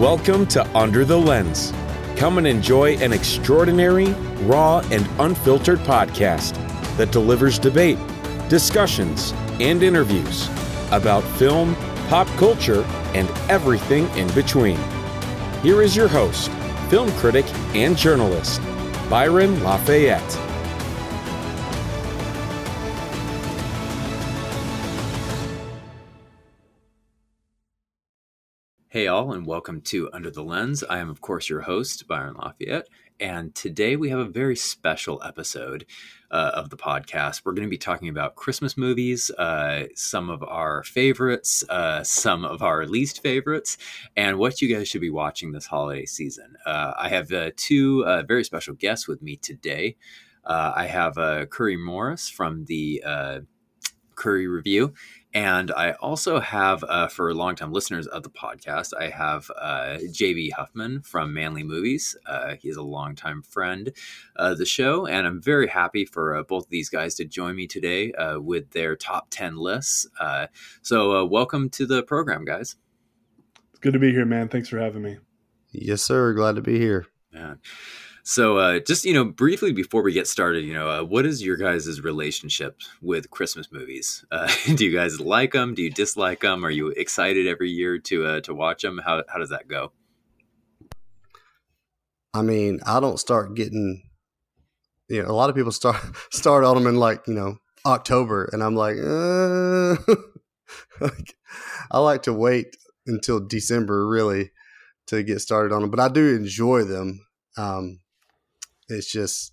Welcome to Under the Lens. Come and enjoy an extraordinary, raw, and unfiltered podcast that delivers debate, discussions, and interviews about film, pop culture, and everything in between. Here is your host, film critic and journalist, Byron Lafayette. Hey, all, and welcome to Under the Lens. I am, of course, your host, Byron Lafayette. And today we have a very special episode uh, of the podcast. We're going to be talking about Christmas movies, uh, some of our favorites, uh, some of our least favorites, and what you guys should be watching this holiday season. Uh, I have uh, two uh, very special guests with me today. I have Curry Morris from the Curry Review, and I also have, uh, for longtime listeners of the podcast, I have uh, JB Huffman from Manly Movies. Uh, he's a longtime friend of the show, and I'm very happy for uh, both of these guys to join me today uh, with their top 10 lists. Uh, so, welcome to the program, guys. It's good to be here, man. Thanks for having me. Yes, sir. Glad to be here. Yeah. So, uh, just you know, briefly before we get started, you know, uh, what is your guys' relationship with Christmas movies? Uh, do you guys like them? Do you dislike them? Are you excited every year to uh, to watch them? How how does that go? I mean, I don't start getting. You know, a lot of people start start on them in like you know October, and I'm like, uh, like I like to wait until December really to get started on them, but I do enjoy them. Um, it's just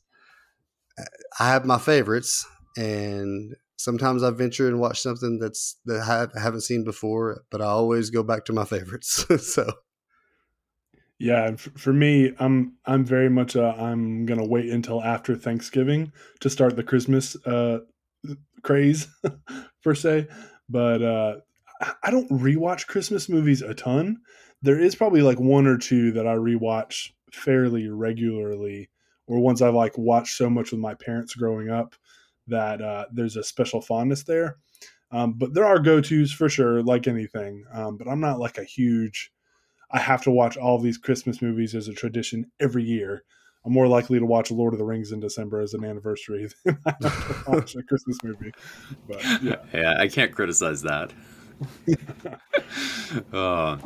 I have my favorites, and sometimes I venture and watch something that's that I haven't seen before, but I always go back to my favorites. so. Yeah, for me, I'm I'm very much a, I'm gonna wait until after Thanksgiving to start the Christmas uh, craze per se. But uh, I don't rewatch Christmas movies a ton. There is probably like one or two that I rewatch fairly regularly or ones I've like watched so much with my parents growing up that uh, there's a special fondness there. Um, but there are go tos for sure, like anything. Um, but I'm not like a huge. I have to watch all these Christmas movies as a tradition every year. I'm more likely to watch Lord of the Rings in December as an anniversary than I have to watch a Christmas movie. But yeah, yeah, I can't criticize that. uh,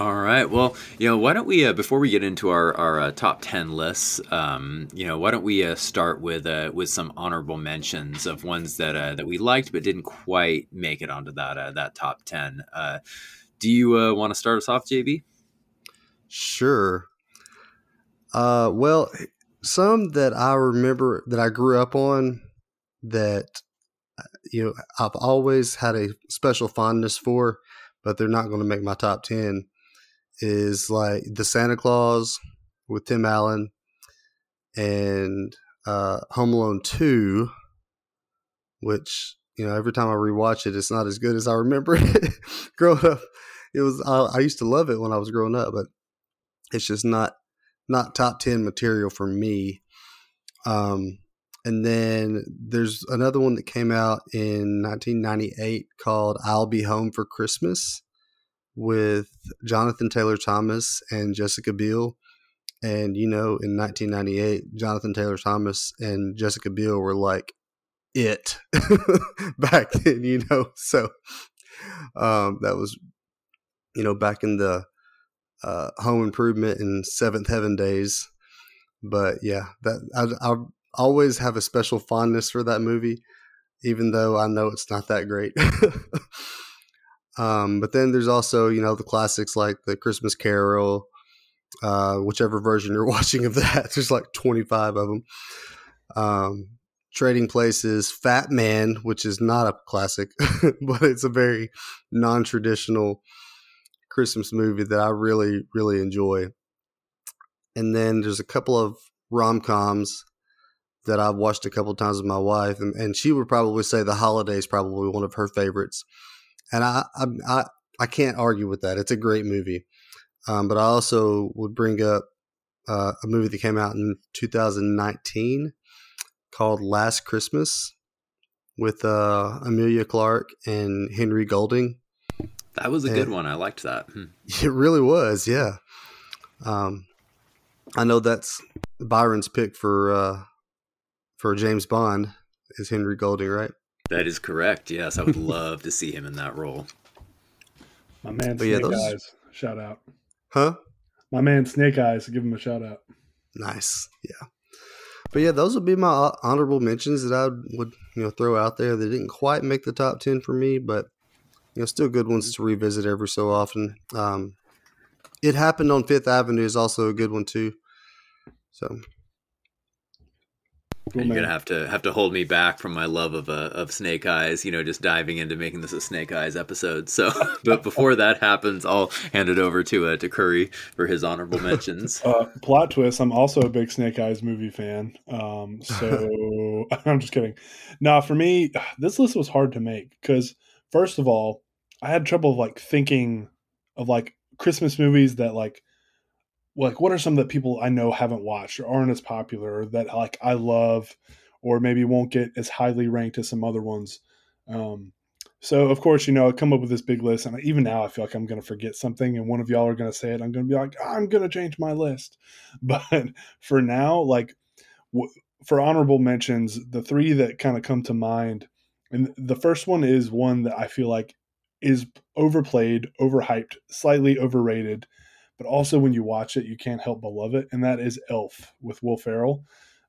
all right. Well, you know, why don't we, uh, before we get into our, our uh, top 10 lists, um, you know, why don't we uh, start with uh, with some honorable mentions of ones that uh, that we liked but didn't quite make it onto that uh, that top 10. do you want to start us off, JB? Sure. well, some that I remember that I grew up on that, you know, I've always had a special fondness for, but they're not going to make my top 10 is like the Santa Clause with Tim Allen and uh, Home Alone 2, which, you know, every time I rewatch it, it's not as good as I remember it growing up. It was, I, I used to love it when I was growing up, but it's just not, not top 10 material for me. Um, and then there's another one that came out in 1998 called I'll Be Home for Christmas with Jonathan Taylor Thomas and Jessica Biel. And, you know, in 1998, Jonathan Taylor Thomas and Jessica Biel were like it back then, you know. So um, that was, you know, back in the uh, home improvement and seventh heaven days. But yeah, that I, I always have a special fondness for that movie, even though I know it's not that great. Um, but then there's also, you know, the classics like the Christmas Carol, uh, whichever version you're watching of that. There's like 25 of them. Um, Trading Places, Fat Man, which is not a classic, but it's a very non traditional Christmas movie that I really, really enjoy. And then there's a couple of rom coms that I've watched a couple times with my wife, and, and she would probably say The Holiday is probably one of her favorites and I, I I can't argue with that. It's a great movie. Um, but I also would bring up uh, a movie that came out in 2019 called Last Christmas with uh, Emilia Clarke and Henry Golding. That was a good one. I liked that. Hmm. It really was, yeah. Um, I know that's Byron's pick for uh, for James Bond is Henry Golding, right? That is correct. Yes, I would love to see him in that role. My man But yeah, Snake those- Eyes. Shout out. Huh? My man Snake Eyes. Give him a shout out. Nice, yeah. But yeah, those would be my honorable mentions that I would you know throw out there. They didn't quite make the top ten for me, but you know, still good ones to revisit every so often. Um, it happened on Fifth Avenue is also a good one too. So Cool, You're man. gonna have to have to hold me back from my love of uh, of Snake Eyes. You know, just diving into making this a Snake Eyes episode. So, but before that happens, I'll hand it over to uh, to Curry for his honorable mentions. Uh, plot twist. I'm also a big Snake Eyes movie fan. Um, so I'm just kidding. Now, for me, this list was hard to make because first of all, I had trouble like thinking of like Christmas movies that like like what are some that people I know haven't watched or aren't as popular that like I love or maybe won't get as highly ranked as some other ones. Um, so of course, you know, I come up with this big list, and even now I feel like I'm going to forget something, and one of y'all are going to say it. I'm going to be like, I'm going to change my list. But for now, like w- for honorable mentions, the three that kind of come to mind, and the first one is one that I feel like is overplayed, overhyped, slightly overrated, but also when you watch it, you can't help but love it, and that is Elf with Will Ferrell.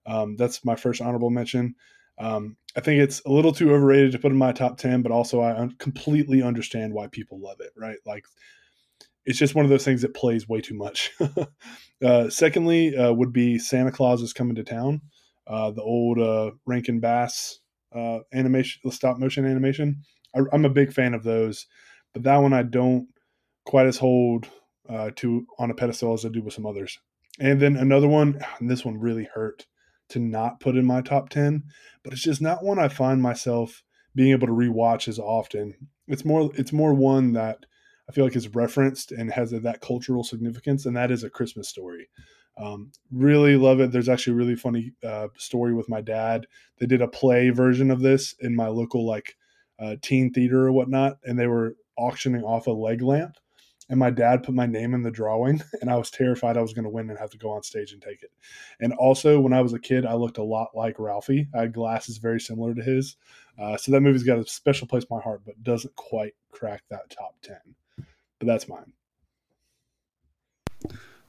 Um, that's my first honorable mention. Um, I think it's a little too overrated to put in my top 10, but also I un- completely understand why people love it, right? Like, it's just one of those things that plays way too much. uh, secondly, uh, would be Santa Claus is Coming to Town, uh, the old uh, Rankin Bass uh, animation, the stop motion animation. I, I'm a big fan of those, but that one I don't quite as hold uh, to on a pedestal as I do with some others. And then another one, this one really hurt to not put in my top 10, but it's just not one I find myself being able to rewatch as often. It's more it's more one that I feel like is referenced and has that cultural significance, and that is a Christmas story. Um, really love it. There's actually a really funny uh, story with my dad. They did a play version of this in my local like uh, teen theater or whatnot, and they were auctioning off a leg lamp. And my dad put my name in the drawing, and I was terrified I was going to win and have to go on stage and take it. And also, when I was a kid, I looked a lot like Ralphie. I had glasses very similar to his. Uh, so that movie's got a special place in my heart, but doesn't quite crack that top 10. But that's mine.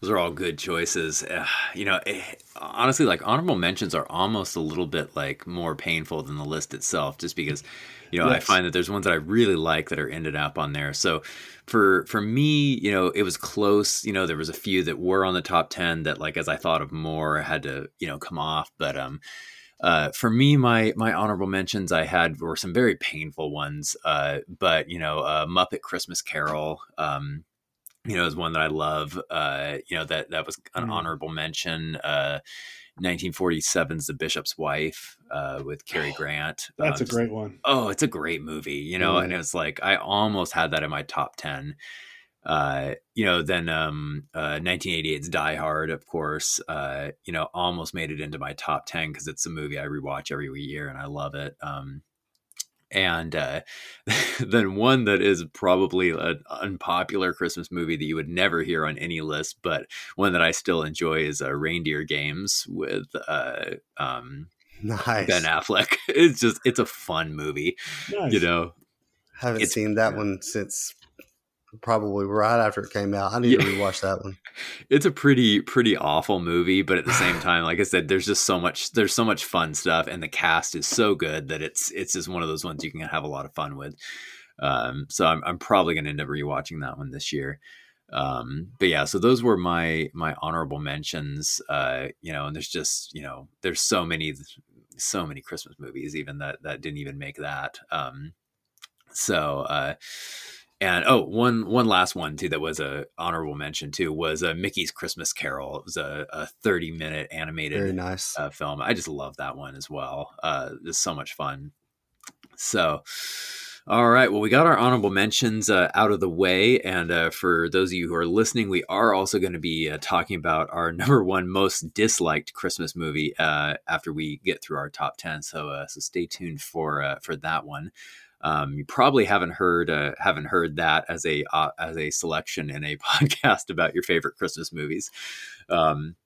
Those are all good choices. Uh, you know, eh, honestly, like honorable mentions are almost a little bit like more painful than the list itself, just because, you know, I find that there's ones that I really like that are ended up on there. So, for for me, you know, it was close. You know, there was a few that were on the top ten that, like, as I thought of more, had to you know come off. But um, uh, for me, my my honorable mentions I had were some very painful ones. Uh, but you know, uh, Muppet Christmas Carol. Um, you know, is one that I love. Uh, you know that that was an Mm. honorable mention. Uh, 1947's The Bishop's Wife uh, with Cary Grant. That's Um, a great one. oh, it's a great movie, you know, and Mm. it was like I almost had that in my top ten. Uh, you know, then um, uh, 1988's Die Hard, of course. Uh, you know, almost made it into my top ten because it's a movie I rewatch every year and I love it. Um, and uh, then one that is probably an unpopular Christmas movie that you would never hear on any list, but one that I still enjoy is uh, Reindeer Games with uh, um, nice. Ben Affleck. It's just it's a fun movie, Nice. you know. Haven't It's- seen that one since probably right after it came out. I need to Yeah. rewatch that one. It's a pretty pretty awful movie, but at the same time, like I said, there's just so much there's so much fun stuff, and the cast is so good that it's it's just one of those ones you can have a lot of fun with. Um, so I'm I'm probably gonna end up rewatching that one this year. Um, but yeah, so those were my my honorable mentions. Uh, you know, and there's just you know there's so many so many Christmas movies even that that didn't even make that. Um, so uh, and oh, one one last one too that was a honorable mention too was uh, Mickey's Christmas Carol. It was a, a 30 minute animated Very nice. uh, film. I just love that one as well. Uh, it's so much fun. So, All right. Well, we got our honorable mentions uh, out of the way. And uh, for those of you who are listening, we are also going to be uh, talking about our number one most disliked Christmas movie uh, after we get through our top 10. So, uh, so stay tuned for, uh, for that one. Um, you probably haven't heard haven't heard that as a as a selection in a podcast about your favorite Christmas movies. Um,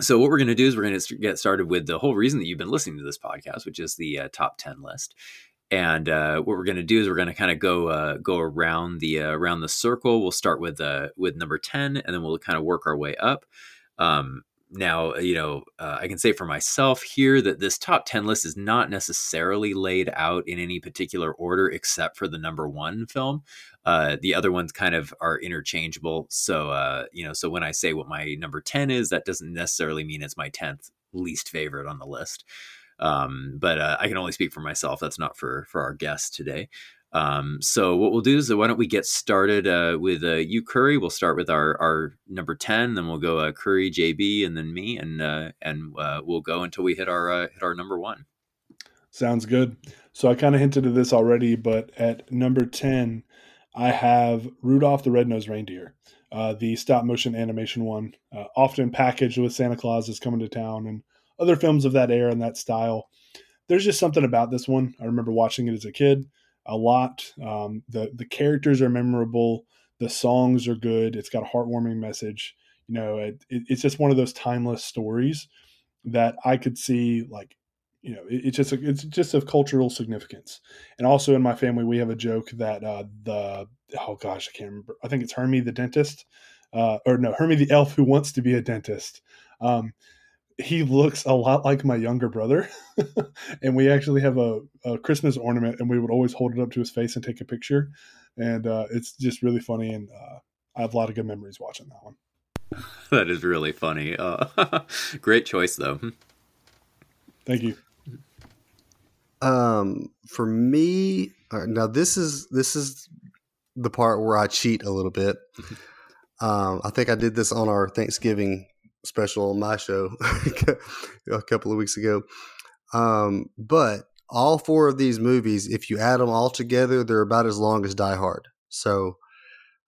so what we're going to do is we're going to get started with the whole reason that you've been listening to this podcast, which is the uh, top 10 list. And uh, what we're going to do is we're going to kind of go uh, go around the uh, around the circle. We'll start with uh, with number ten, and then we'll kind of work our way up. Um, now, you know, uh, I can say for myself here that this top 10 list is not necessarily laid out in any particular order except for the number one film. Uh, the other ones kind of are interchangeable. So, uh, you know, so when I say what my number 10 is, that doesn't necessarily mean it's my 10th least favorite on the list. Um, but uh, I can only speak for myself. That's not for for our guest today. Um, so what we'll do is uh, why don't we get started uh, with uh, you, Curry? We'll start with our our number ten, then we'll go uh, Curry, JB, and then me, and uh, and uh, we'll go until we hit our hit our number one. Sounds good. So I kind of hinted at this already, but at number ten, I have Rudolph the Red-Nosed Reindeer, the stop motion animation one, often packaged with Santa Claus is coming to town and other films of that era and that style. There's just something about this one. I remember watching it as a kid a lot. Um, the the characters are memorable. The songs are good. It's got a heartwarming message. You know, it, it, it's just one of those timeless stories that I could see like you know it, it's just a, it's just of cultural significance and also in my family we have a joke that uh the oh gosh i can't remember i think it's hermie the dentist uh or no hermie the elf who wants to be a dentist um he looks a lot like my younger brother. and we actually have a, a, Christmas ornament, and we would always hold it up to his face and take a picture. And uh, it's just really funny. And uh, I have a lot of good memories watching that one. That is really funny. Uh, great choice, though. Thank you. Um, for me, now this is this is the part where I cheat a little bit. Um, I think I did this on our Thanksgiving special on my show a couple of weeks ago. Um, but all four of these movies, if you add them all together, they're about as long as Die Hard. So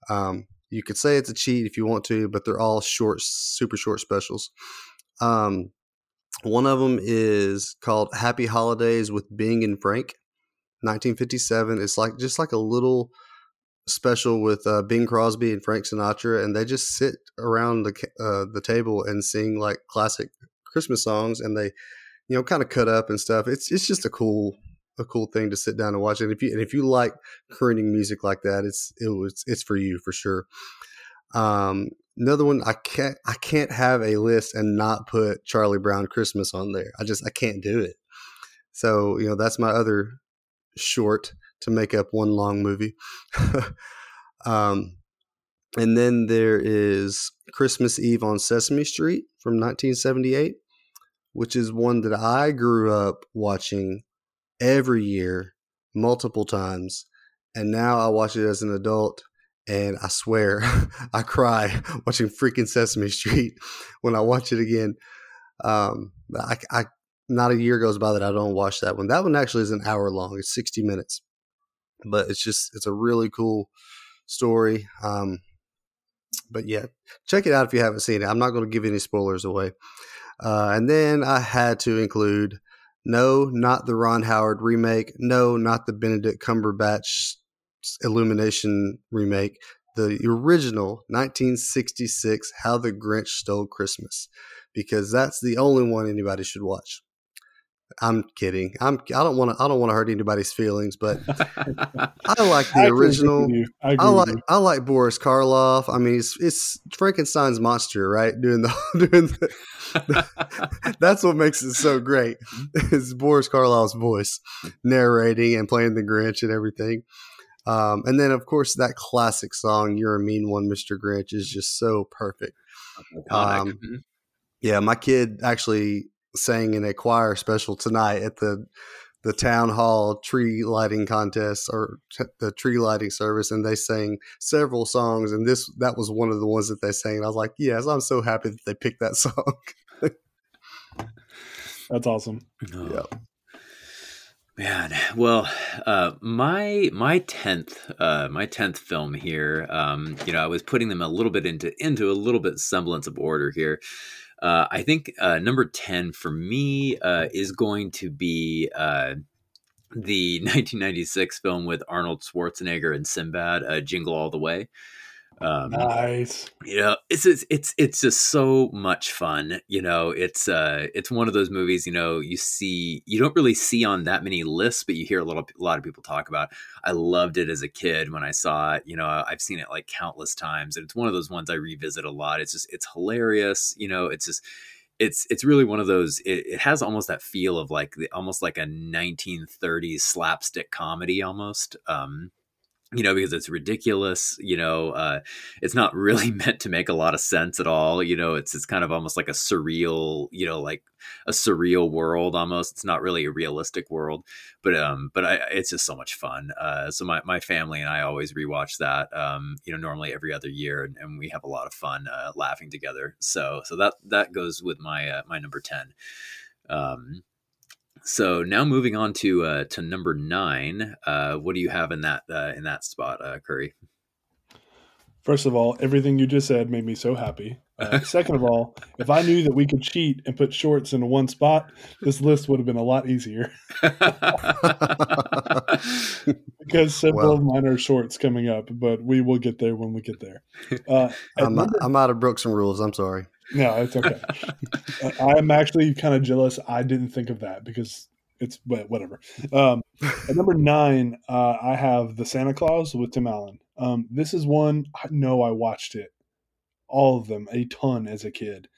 um, you could say it's a cheat if you want to, but they're all short, super short specials. Um, one of them is called Happy Holidays with Bing and Frank, 1957. It's like just like a little special with uh, Bing Crosby and Frank Sinatra, and they just sit around the uh, the table and sing like classic Christmas songs, and they, you know, kind of cut up and stuff. It's it's just a cool a cool thing to sit down and watch. And if you and if you like crooning music like that, it's it was it's for you for sure. Um, another one I can't I can't have a list and not put Charlie Brown Christmas on there. I just I can't do it. So you know that's my other short to make up one long movie. um, and then there is Christmas Eve on Sesame Street from 1978, which is one that I grew up watching every year, multiple times. And now I watch it as an adult, and I swear I cry watching freaking Sesame Street when I watch it again. Um, I, I not a year goes by that I don't watch that one. That one actually is an hour long. It's 60 minutes but it's just it's a really cool story. Um, but yeah, check it out if you haven't seen it. I'm not going to give any spoilers away. Uh, and then I had to include no, not the Ron Howard remake. No, not the Benedict Cumberbatch Illumination remake. The original 1966 How the Grinch Stole Christmas, because that's the only one anybody should watch. I'm kidding. I'm. I don't want to. I don't want to hurt anybody's feelings, but I like the I original. I, I, like. I like Boris Karloff. I mean, it's it's Frankenstein's monster, right? Doing the doing the, the, that's what makes it so great. Is Boris Karloff's voice narrating and playing the Grinch and everything. Um, and then, of course, that classic song "You're a Mean One, Mr. Grinch" is just so perfect. Um, mm-hmm. yeah, my kid actually sang in a choir special tonight at the the town hall tree lighting contest or t- the tree lighting service and they sang several songs and this that was one of the ones that they sang and i was like yes i'm so happy that they picked that song that's awesome yeah Man, well, uh, my my tenth uh, my tenth film here. Um, you know, I was putting them a little bit into into a little bit semblance of order here. Uh, I think uh, number ten for me uh, is going to be uh, the 1996 film with Arnold Schwarzenegger and Sinbad, uh, Jingle All the Way. Um, nice. You know, it's, it's it's it's just so much fun. You know, it's uh it's one of those movies. You know, you see you don't really see on that many lists, but you hear a little a lot of people talk about. I loved it as a kid when I saw it. You know, I've seen it like countless times, and it's one of those ones I revisit a lot. It's just it's hilarious. You know, it's just it's it's really one of those it, it, has almost that feel of like the, almost like a 1930s slapstick comedy almost um you know because it's ridiculous you know uh, it's not really meant to make a lot of sense at all you know it's it's kind of almost like a surreal you know like a surreal world almost it's not really a realistic world but um but I, it's just so much fun uh, so my, my family and i always rewatch that um you know normally every other year and, and we have a lot of fun uh, laughing together so so that that goes with my uh, my number 10 um so now moving on to uh, to number nine, uh, what do you have in that uh, in that spot, uh, Curry? First of all, everything you just said made me so happy. Uh, second of all, if I knew that we could cheat and put shorts into one spot, this list would have been a lot easier. because several well, of mine are shorts coming up, but we will get there when we get there. Uh, I'm, number, I'm out of Brooks and rules. I'm sorry. No, it's okay. I'm actually kind of jealous. I didn't think of that because it's whatever. Um, at number nine, uh, I have the Santa Clause with Tim Allen. Um, this is one I know I watched it, all of them, a ton as a kid,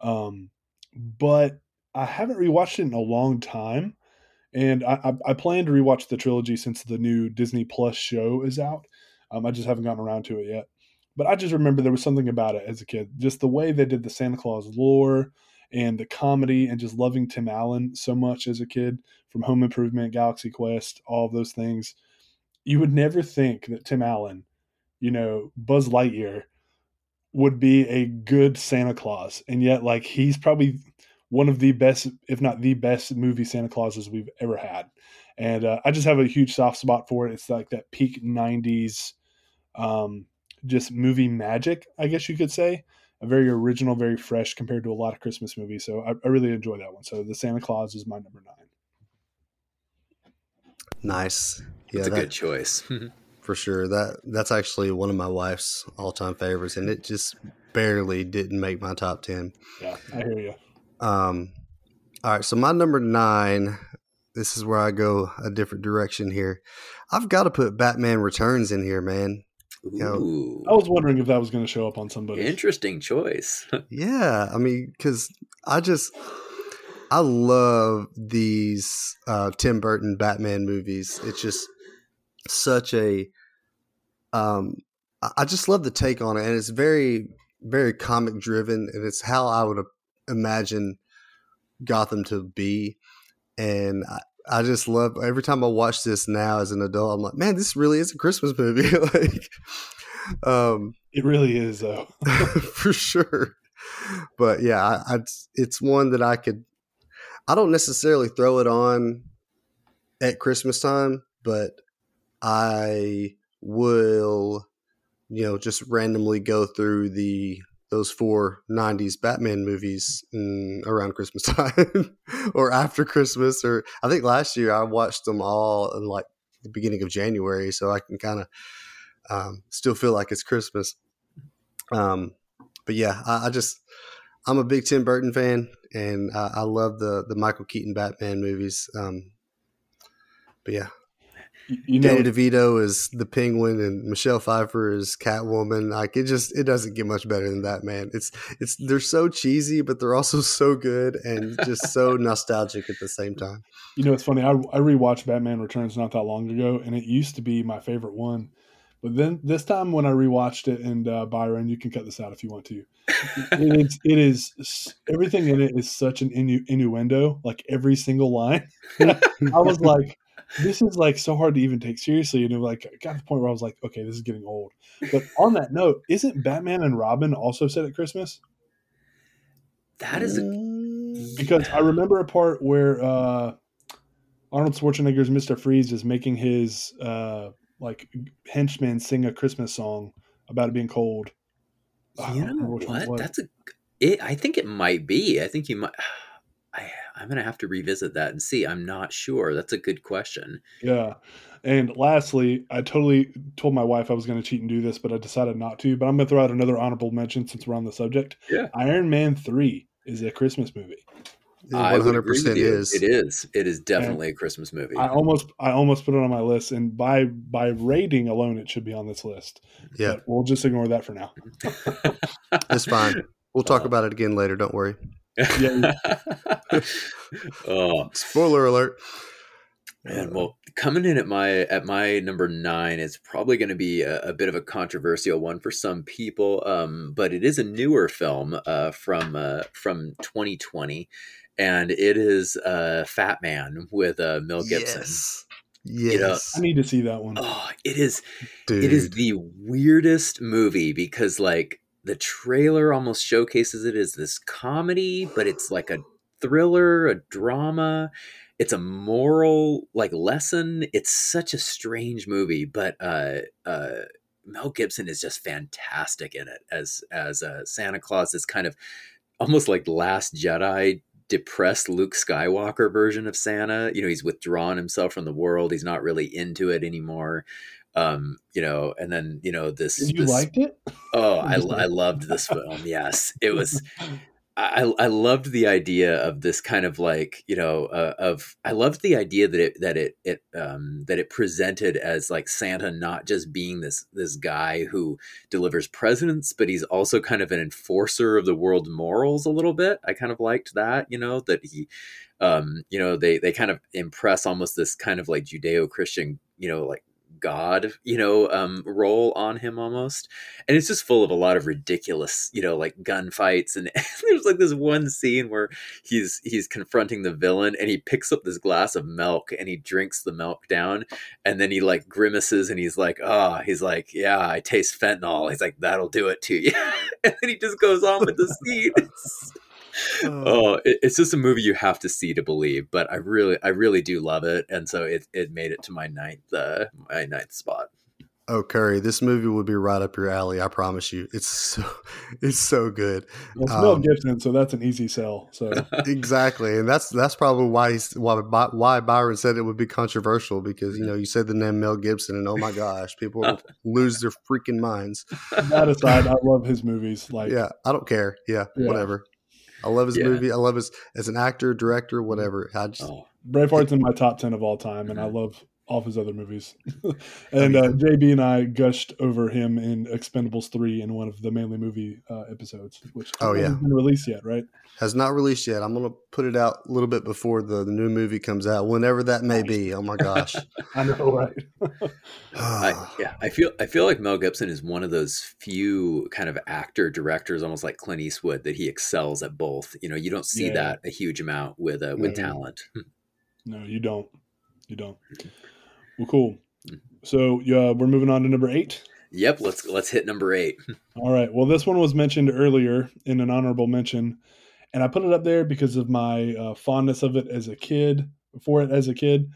um, but I haven't rewatched it in a long time, and I, I, I, plan to rewatch the trilogy since the new Disney Plus show is out. Um, I just haven't gotten around to it yet. But I just remember there was something about it as a kid. Just the way they did the Santa Claus lore and the comedy and just loving Tim Allen so much as a kid from Home Improvement, Galaxy Quest, all of those things. You would never think that Tim Allen, you know, Buzz Lightyear, would be a good Santa Claus. And yet, like, he's probably one of the best, if not the best movie Santa Clauses we've ever had. And uh, I just have a huge soft spot for it. It's like that peak 90s um, just movie magic, I guess you could say. A very original, very fresh compared to a lot of Christmas movies. So I, I really enjoy that one. So the Santa Clause is my number nine. Nice. Yeah, that's a good choice. for sure. That that's actually one of my wife's all time favorites, and it just barely didn't make my top ten. Yeah, I hear you. Um, all right, so my number nine. This is where I go a different direction here. I've got to put Batman Returns in here, man. You I was wondering if that was going to show up on somebody. Interesting choice. yeah, I mean, because I just I love these uh, Tim Burton Batman movies. It's just such a um, I just love the take on it, and it's very very comic driven, and it's how I would imagine Gotham to be. And I, I just love every time I watch this now as an adult. I'm like, man, this really is a Christmas movie. like, um, it really is, though, for sure. But yeah, I, I, it's one that I could. I don't necessarily throw it on at Christmas time, but I will, you know, just randomly go through the those four 90s Batman movies mm, around Christmas time or after Christmas. Or I think last year I watched them all in like the beginning of January. So I can kind of um, still feel like it's Christmas. Um, but yeah, I, I, just, I'm a big Tim Burton fan and I, I love the, the Michael Keaton Batman movies. Um, but yeah, you know, Danny DeVito is the Penguin and Michelle Pfeiffer is Catwoman. Like it just it doesn't get much better than that, man. It's it's they're so cheesy, but they're also so good and just so nostalgic at the same time. You know, it's funny. I I rewatched Batman Returns not that long ago, and it used to be my favorite one. But then this time when I rewatched it, and uh, Byron, you can cut this out if you want to. it is it is everything in it is such an innu- innuendo, like every single line. I was like this is like so hard to even take seriously. And it like got to the point where I was like, okay, this is getting old. But on that note, isn't Batman and Robin also set at Christmas? That is a... Mm. because I remember a part where uh Arnold Schwarzenegger's Mr. Freeze is making his uh, like henchmen sing a Christmas song about it being cold. I You know which one it what? That's a. It, I think it might be. I think you might. I, I'm gonna have to revisit that and see. I'm not sure. That's a good question. Yeah. And lastly, I totally told my wife I was going to cheat and do this, but I decided not to. But I'm going to throw out another honorable mention since we're on the subject. Yeah. Iron Man 3 is a Christmas movie. I One would hundred agree with percent is. It is. It is definitely a Christmas movie. I almost I almost put it on my list and by by rating alone it should be on this list. Yeah, But we'll just ignore that for now. it's fine. We'll talk Oh. about it again later. Don't worry. Yeah. oh Spoiler alert. man, well, coming in at my at my number nine is probably going to be a, a bit of a controversial one for some people, um, but it is a newer film uh, from uh, from 2020, and it is uh, Fat Man with uh, Mel Gibson. Yes. You know, I need to see that one. Oh, it is Dude. it is the weirdest movie because like the trailer almost showcases it as this comedy but it's like a thriller a drama. It's a moral like lesson. It's such a strange movie but uh uh mel gibson is just fantastic in it as as uh, santa claus is kind of almost like last jedi depressed luke skywalker version of santa. You know he's withdrawn himself from the world. He's not really into it anymore um you know and then you know this, you this liked it? oh I, I loved this film yes it was I, I loved the idea of this kind of like you know uh, of I loved the idea that it that it it um, that it presented as like Santa not just being this this guy who delivers presents, but he's also kind of an enforcer of the world's morals a little bit. I kind of liked that you know that he um, you know they they kind of impress almost this kind of like Judeo Christian you know like god you know um role on him almost. And it's just full of a lot of ridiculous you know like gunfights. And there's like this one scene where he's he's confronting the villain and he picks up this glass of milk and he drinks the milk down. And then he like grimaces and he's like oh he's like yeah i taste fentanyl. He's like that'll do it to you. And then he just goes on with the scene It's- oh it, it's just a movie you have to see to believe but i really i really do love it and so it, it made it to my ninth uh my ninth spot Oh, Curry, this movie would be right up your alley. I promise you. It's so, it's so good. Well, it's Mel Um, Gibson, so that's an easy sell. So exactly, and that's that's probably why he's, why why Byron said it would be controversial because you know you said the name Mel Gibson and oh my gosh, people lose their freaking minds. that aside, I love his movies. Like Yeah, I don't care. Yeah, Yeah. whatever. I love his Yeah. movie. I love his as an actor, director, whatever. I just oh Braveheart's in my top ten of all time, and I love all of his other movies. and uh, JB and I gushed over him in Expendables three in one of the Manly movie uh, episodes, which Oh, yeah. hasn't been released yet, right? has not released yet. I'm gonna put it out a little bit before the, the new movie comes out, whenever that may be. Oh my gosh. I know, right? I, yeah, I feel I feel like Mel Gibson is one of those few kind of actor directors, almost like Clint Eastwood, that he excels at both. You know, you don't see Yeah. that a huge amount with uh, with talent. no, you don't. You don't. Well, cool. So uh, we're moving on to number eight. Yep, let's let's hit number eight. All right. Well, this one was mentioned earlier in an honorable mention, and I put it up there because of my uh, fondness of it as a kid, for it as a kid.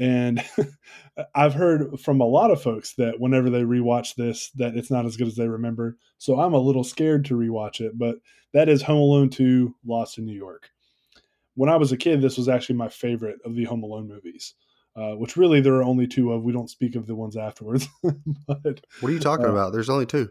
And I've heard from a lot of folks that whenever they rewatch this, that it's not as good as they remember. So I'm a little scared to rewatch it. But that is Home Alone 2: Lost in New York. When I was a kid, this was actually my favorite of the Home Alone movies. Uh, which really there are only two of. We don't speak of the ones afterwards, but What are you talking Uh, about? There's only two.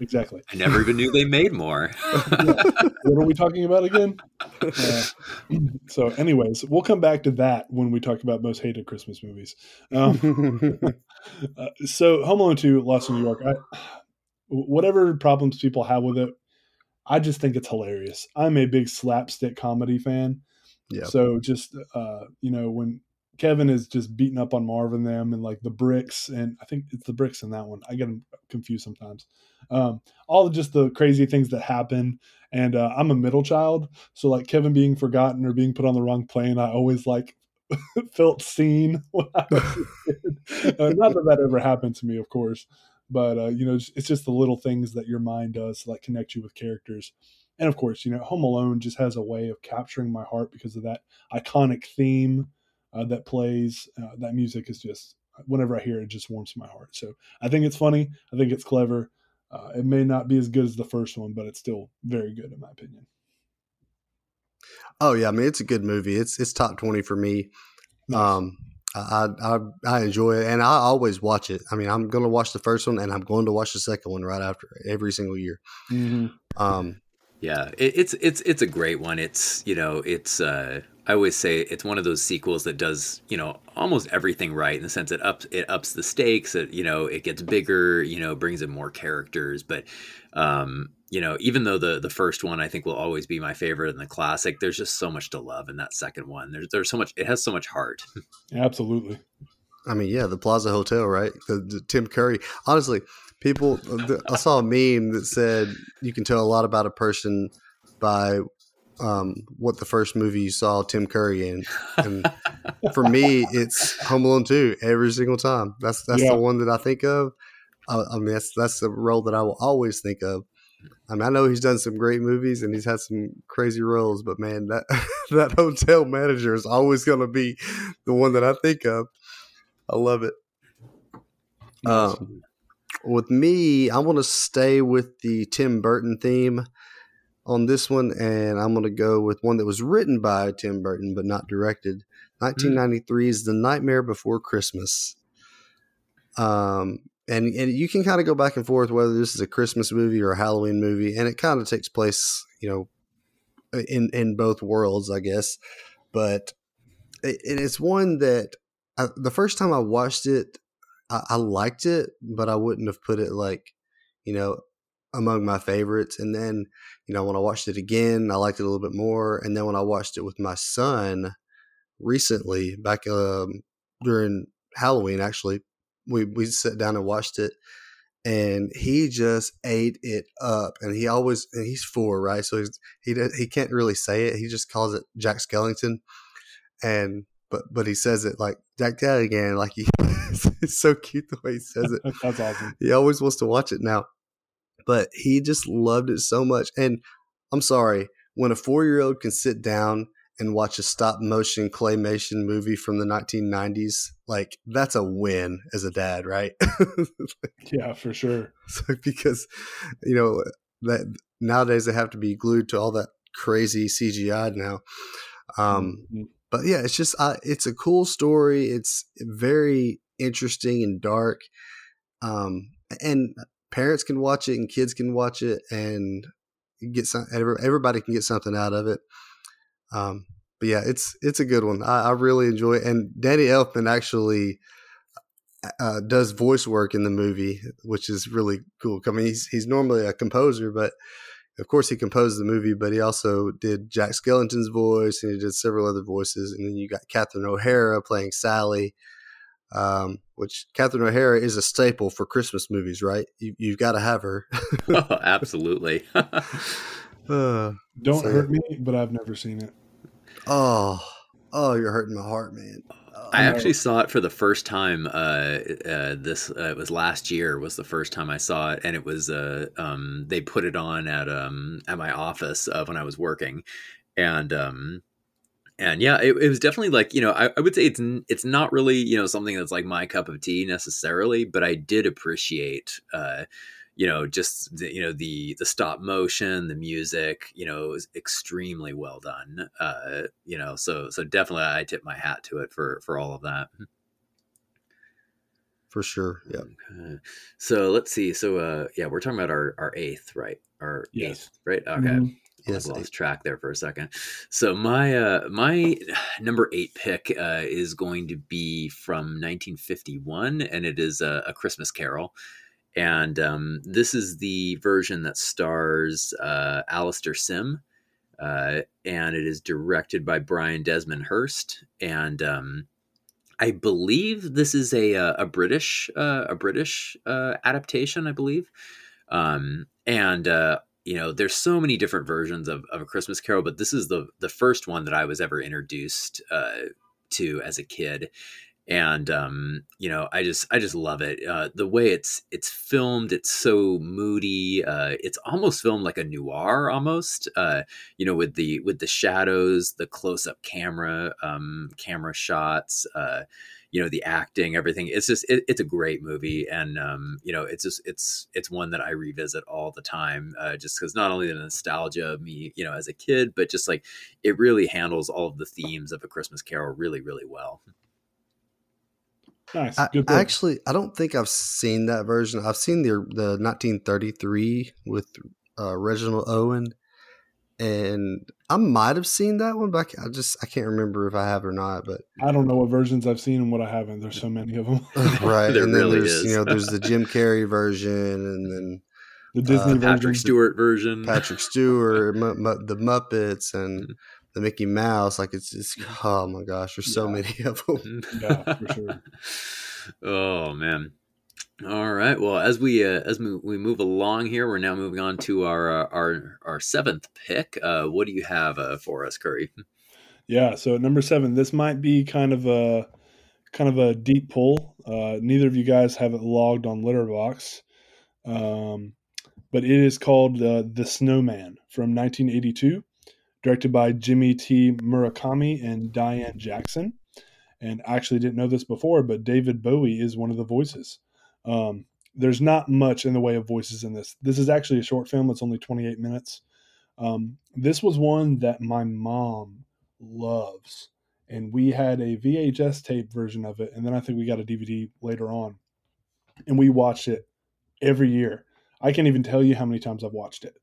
exactly. I never even knew they made more. what are we talking about again? Uh, so, anyways, we'll come back to that when we talk about most hated Christmas movies. Um, uh, so, Home Alone 2, Lost in New York, I, whatever problems people have with it, I just think it's hilarious. I'm a big slapstick comedy fan. Yeah. So, just, uh, you know, when Kevin is just beating up on Marv and them and like the bricks, and I think it's the bricks in that one. I get them confused sometimes. Um, all of just the crazy things that happen. And uh, I'm a middle child, so like Kevin being forgotten or being put on the wrong plane, I always like felt seen when I was. Uh, not that that ever happened to me, of course, but uh, you know, it's, it's just the little things that your mind does to like connect you with characters. And of course, you know, Home Alone just has a way of capturing my heart because of that iconic theme uh, that plays. Uh, that music is just whenever I hear it, it just warms my heart. So I think it's funny. I think it's clever. Uh, it may not be as good as the first one, but it's still very good in my opinion. Oh yeah, I mean it's a good movie. It's it's top twenty for me. Nice. Um, I, I I enjoy it, and I always watch it. I mean, I'm going to watch the first one, and I'm going to watch the second one right after every single year. Mm-hmm. Um, yeah, it, it's it's it's a great one. It's you know it's uh, I always say it's one of those sequels that does you know almost everything right in the sense it ups it ups the stakes. It you know it gets bigger. You know brings in more characters, but um, you know, even though the the first one I think will always be my favorite and the classic, there's just so much to love in that second one. There's there's so much. It has so much heart. Absolutely. I mean, yeah, the Plaza Hotel, right? The, the Tim Curry. Honestly, people. I saw a meme that said you can tell a lot about a person by um, what the first movie you saw Tim Curry in. And for me, it's Home Alone 2 every single time. That's that's yeah. the one that I think of. I, I mean, that's that's the role that I will always think of. I mean, I know he's done some great movies and he's had some crazy roles, but man, that that hotel manager is always going to be the one that I think of. I love it. Um, with me, I want to stay with the Tim Burton theme on this one, and I'm going to go with one that was written by Tim Burton but not directed. 1993 mm. is The Nightmare Before Christmas. Um, and and you can kind of go back and forth whether this is a Christmas movie or a Halloween movie, and it kind of takes place, you know, in in both worlds, I guess. But it, it's one that I, the first time I watched it, I, I liked it, but I wouldn't have put it like, you know, among my favorites. And then, you know, when I watched it again, I liked it a little bit more. And then when I watched it with my son recently, back um, during Halloween, actually, we we sat down and watched it and he just ate it up and he always and he's four right so he's he does, he can't really say it he just calls it jack skellington and but but he says it like jack Dad again like he it's so cute the way he says it that's awesome he always wants to watch it now but he just loved it so much and i'm sorry when a four-year-old can sit down and watch a stop motion claymation movie from the 1990s, like that's a win as a dad, right? yeah, for sure. So, because you know that nowadays they have to be glued to all that crazy CGI now. Um, mm-hmm. But yeah, it's just uh, it's a cool story. It's very interesting and dark, um, and parents can watch it and kids can watch it and get some. Everybody can get something out of it. Um, but yeah, it's it's a good one. I, I really enjoy it. And Danny Elfman actually uh, does voice work in the movie, which is really cool. I mean, he's he's normally a composer, but of course he composed the movie, but he also did Jack Skellington's voice and he did several other voices. And then you got Catherine O'Hara playing Sally, um, which Catherine O'Hara is a staple for Christmas movies, right? You, have got to have her. oh, absolutely. uh, Don't so, hurt me, but I've never seen it. Oh, oh, you're hurting my heart, man. Oh, I actually saw it for the first time. Uh, uh, this uh, it was last year was the first time I saw it, and it was uh, um, they put it on at um, at my office uh, when I was working, and um, and yeah, it, it was definitely like you know I, I would say it's it's not really you know something that's like my cup of tea necessarily, but I did appreciate. Uh, you know just the, you know the the stop motion the music you know is extremely well done uh you know so so definitely i tip my hat to it for for all of that for sure yeah okay. so let's see so uh yeah we're talking about our our eighth right our yes. eighth right okay mm-hmm. Yes, I lost track there for a second. So my uh, my number eight pick uh, is going to be from 1951, and it is a, a Christmas Carol. And um, this is the version that stars uh, Alastair Sim, uh, and it is directed by Brian Desmond Hurst, and um, I believe this is a uh, a, British uh, a British uh, adaptation, I believe, um, and uh, you know there's so many different versions of, of a Christmas Carol, but this is the the first one that I was ever introduced to as a kid. And um, you know i just i just love it. Uh, the way it's it's filmed it's so moody uh, it's almost filmed like a noir almost uh, you know with the with the shadows the close-up camera um, camera shots uh, you know the acting everything it's just it, it's a great movie and um, you know it's just it's it's one that i revisit all the time uh, just because not only the nostalgia of me you know as a kid but just like it really handles all of the themes of a christmas carol really really well Nice. I, Good I actually, I don't think I've seen that version. I've seen the the 1933 with uh, Reginald Owen, and I might have seen that one, but I, just I can't remember if I have or not. But I don't know what versions I've seen and what I haven't. There's so many of them. right, There and then really there's is. you know there's the Jim Carrey version, and then The Disney Uh, version. patrick stewart version Patrick Stewart, Mu- Mu- the Muppets, and Mhm. the Mickey Mouse. Like it's just oh my gosh, there's so Yeah. many of them. Yeah, for sure. oh man. All right. Well, as we uh, as we, move along here, we're now moving on to our uh, our our seventh pick. Uh, what do you have uh, for us, Curry? Yeah. So number seven, this might be kind of a kind of a deep pull. Uh, neither of you guys have it logged on Letterboxd, um, but it is called uh, The Snowman from 1982, directed by Jimmy T. Murakami and Dianne Jackson. And I actually didn't know this before, but David Bowie is one of the voices. Um, there's not much in the way of voices in this. This is actually a short film. It's only 28 minutes. Um, this was one that my mom loves. And we had a VHS tape version of it. And then I think we got a DVD later on. And we watched it every year. I can't even tell you how many times I've watched it.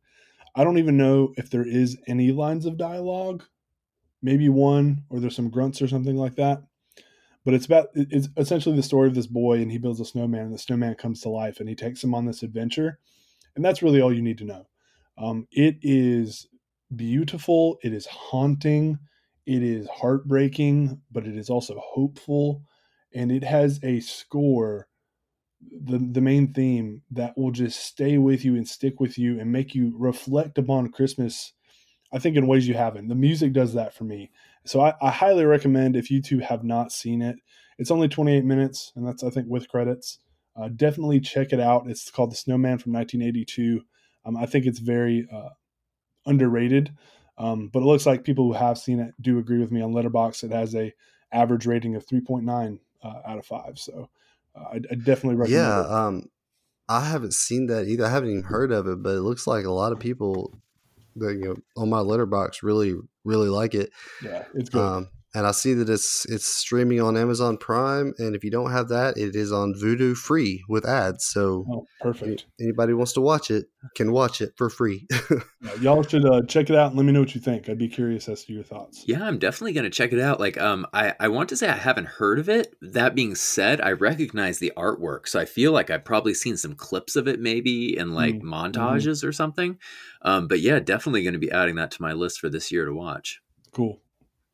I don't even know if there is any lines of dialogue. Maybe one, or there's some grunts or something like that. But it's about it's essentially the story of this boy, and he builds a snowman, and the snowman comes to life, and he takes him on this adventure, and that's really all you need to know. Um, it is beautiful. It is haunting. It is heartbreaking, but it is also hopeful, and it has a score the the main theme that will just stay with you and stick with you and make you reflect upon Christmas. I think in ways you haven't. The music does that for me. So I, I highly recommend if you two have not seen it. It's only 28 minutes, and that's I think with credits. Uh, definitely check it out. It's called The Snowman from 1982. Um, I think it's very uh, underrated, um, but it looks like people who have seen it do agree with me on Letterboxd. It has a average rating of 3.9 uh, out of five. So uh, I, I definitely recommend Yeah, it. um, I haven't seen that either. I haven't even heard of it, but it looks like a lot of people that you know on my letterboxd really really like it. Yeah, it's good. Um, and I see that it's it's streaming on Amazon Prime, and if you don't have that, it is on Vudu free with ads. So oh, perfect. anybody who wants to watch it can watch it for free. Yeah, y'all should uh, check it out and let me know what you think. I'd be curious as to your thoughts. Yeah, I'm definitely gonna check it out. Like, um, I I want to say I haven't heard of it. That being said, I recognize the artwork, so I feel like I've probably seen some clips of it, maybe in like Mm, montages or something. Um, but yeah, definitely going to be adding that to my list for this year to watch. Cool.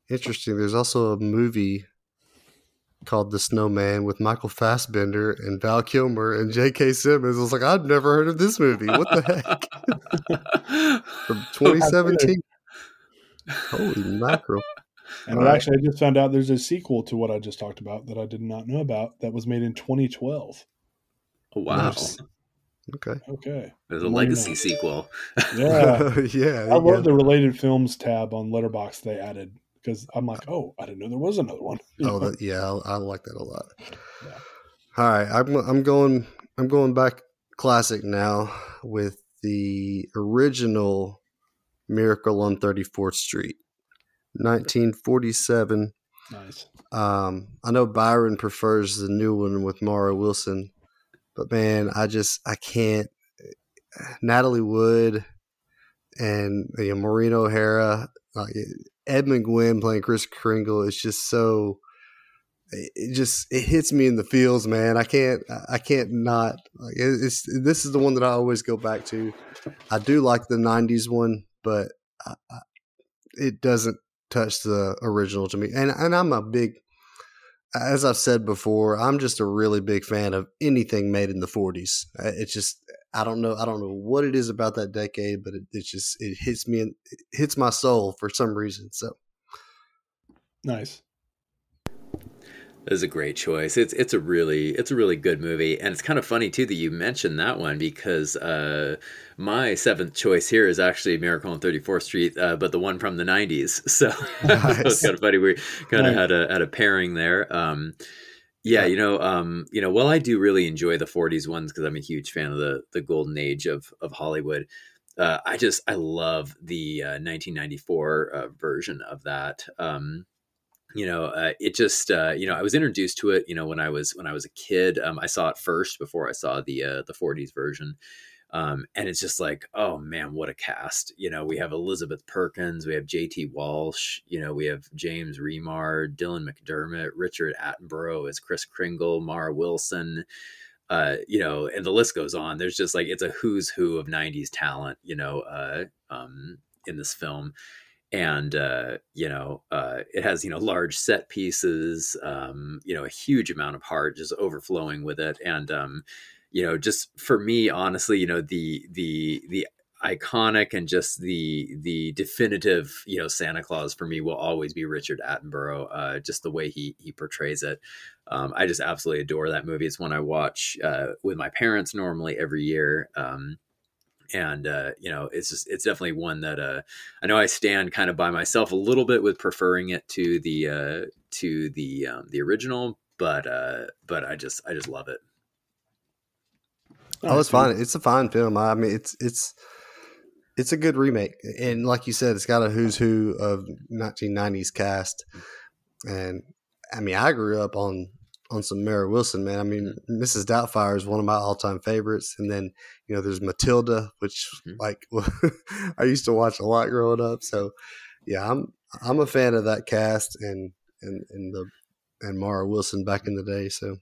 Interesting. There's also a movie called The Snowman with Michael Fassbender and Val Kilmer and J.K. Simmons. I was like, I've never heard of this movie. What the heck? From 2017. Holy mackerel. And All right. actually, I just found out there's a sequel to what I just talked about that I did not know about that was made in 2012. Oh, wow, Nice. Okay. Okay. there's a More legacy know. sequel. Yeah. yeah. I yeah. love the related films tab on Letterboxd they added because I'm like, oh, I didn't know there was another one. You Oh, that, yeah, I, I like that a lot. Yeah. All right, I'm I'm going I'm going back classic now with the original Miracle on 34th Street, 1947. nice. Um, I know Byron prefers the new one with Mara Wilson, but man, I just I can't. Natalie Wood and you know, Maureen O'Hara, like Edmund Gwenn playing Kris Kringle is just so. It just it hits me in the feels, man. I can't I can't not. Like it's this is the one that I always go back to. I do like the '90s one, but I, I, it doesn't touch the original to me. And and I'm a big as I've said before, I'm just a really big fan of anything made in the 40s. Uh, It's just I don't know I don't know what it is about that decade, but it, it's just it hits me in, it hits my soul for some reason. So Nice. is a great choice. It's it's a really it's a really good movie, and it's kind of funny too that you mentioned that one because uh, my seventh choice here is actually Miracle on Thirty Fourth Street, uh, but the one from the '90s. So, nice. so it's kind of funny. We kind of had a had a pairing there. Um, yeah, you know, um, you know. Well, I do really enjoy the '40s ones because I'm a huge fan of the the golden age of of Hollywood. Uh, I just I love the uh, 1994 uh, version of that. Um, you know, uh, it just uh, you know I was introduced to it. You know, when I was when I was a kid, um, I saw it first before I saw the uh, the '40s version. Um, and it's just like, oh man, what a cast! You know, we have Elizabeth Perkins, we have J.T. Walsh, you know, we have James Remar, Dylan McDermott, Richard Attenborough as Kris Kringle, Mara Wilson, uh, you know, and the list goes on. There's just like it's a who's who of '90s talent, you know, uh, um, in this film and uh, you know uh, it has you know large set pieces um, you know a huge amount of heart just overflowing with it and um, you know just for me honestly you know the the the iconic and just the the definitive you know Santa Claus for me will always be Richard Attenborough uh, just the way he he portrays it um, I just absolutely adore that movie it's one I watch uh, with my parents normally every year um, and uh, you know it's just it's definitely one that uh, I know I stand kind of by myself a little bit with preferring it to the uh, to the um, the original, but uh, but I just I just love it. Oh, it's fine. It's a fine film. I mean, it's it's it's a good remake, and like you said, it's got a who's who of 1990s cast. And I mean, I grew up on on some Mara Wilson, man. I mean, Mrs. Doubtfire is one of my all time favorites, and then you know there's Matilda, which mm-hmm. like I used to watch a lot growing up. So yeah, I'm I'm a fan of that cast and and and the and Mara Wilson back in the day. So.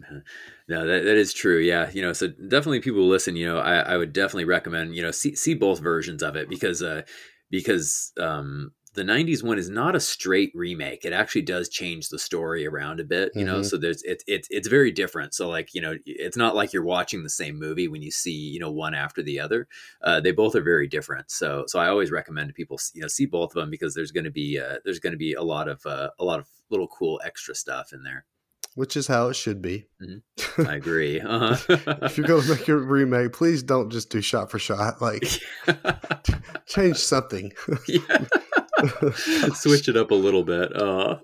no, that, that is true. Yeah, you know, so definitely people listen. You know, I, I would definitely recommend you know see see both versions of it because uh because um the 90s one is not a straight remake it actually does change the story around a bit you mm-hmm. know so there's it, it, it's very different so like you know it's not like you're watching the same movie when you see you know one after the other uh, they both are very different so so i always recommend people you know see both of them because there's going to be uh, there's going to be a lot of uh, a lot of little cool extra stuff in there which is how it should be. Mm-hmm. I agree. Uh-huh. if you're going to make your remake, please don't just do shot for shot. Like, change something. Switch it up a little bit. Uh.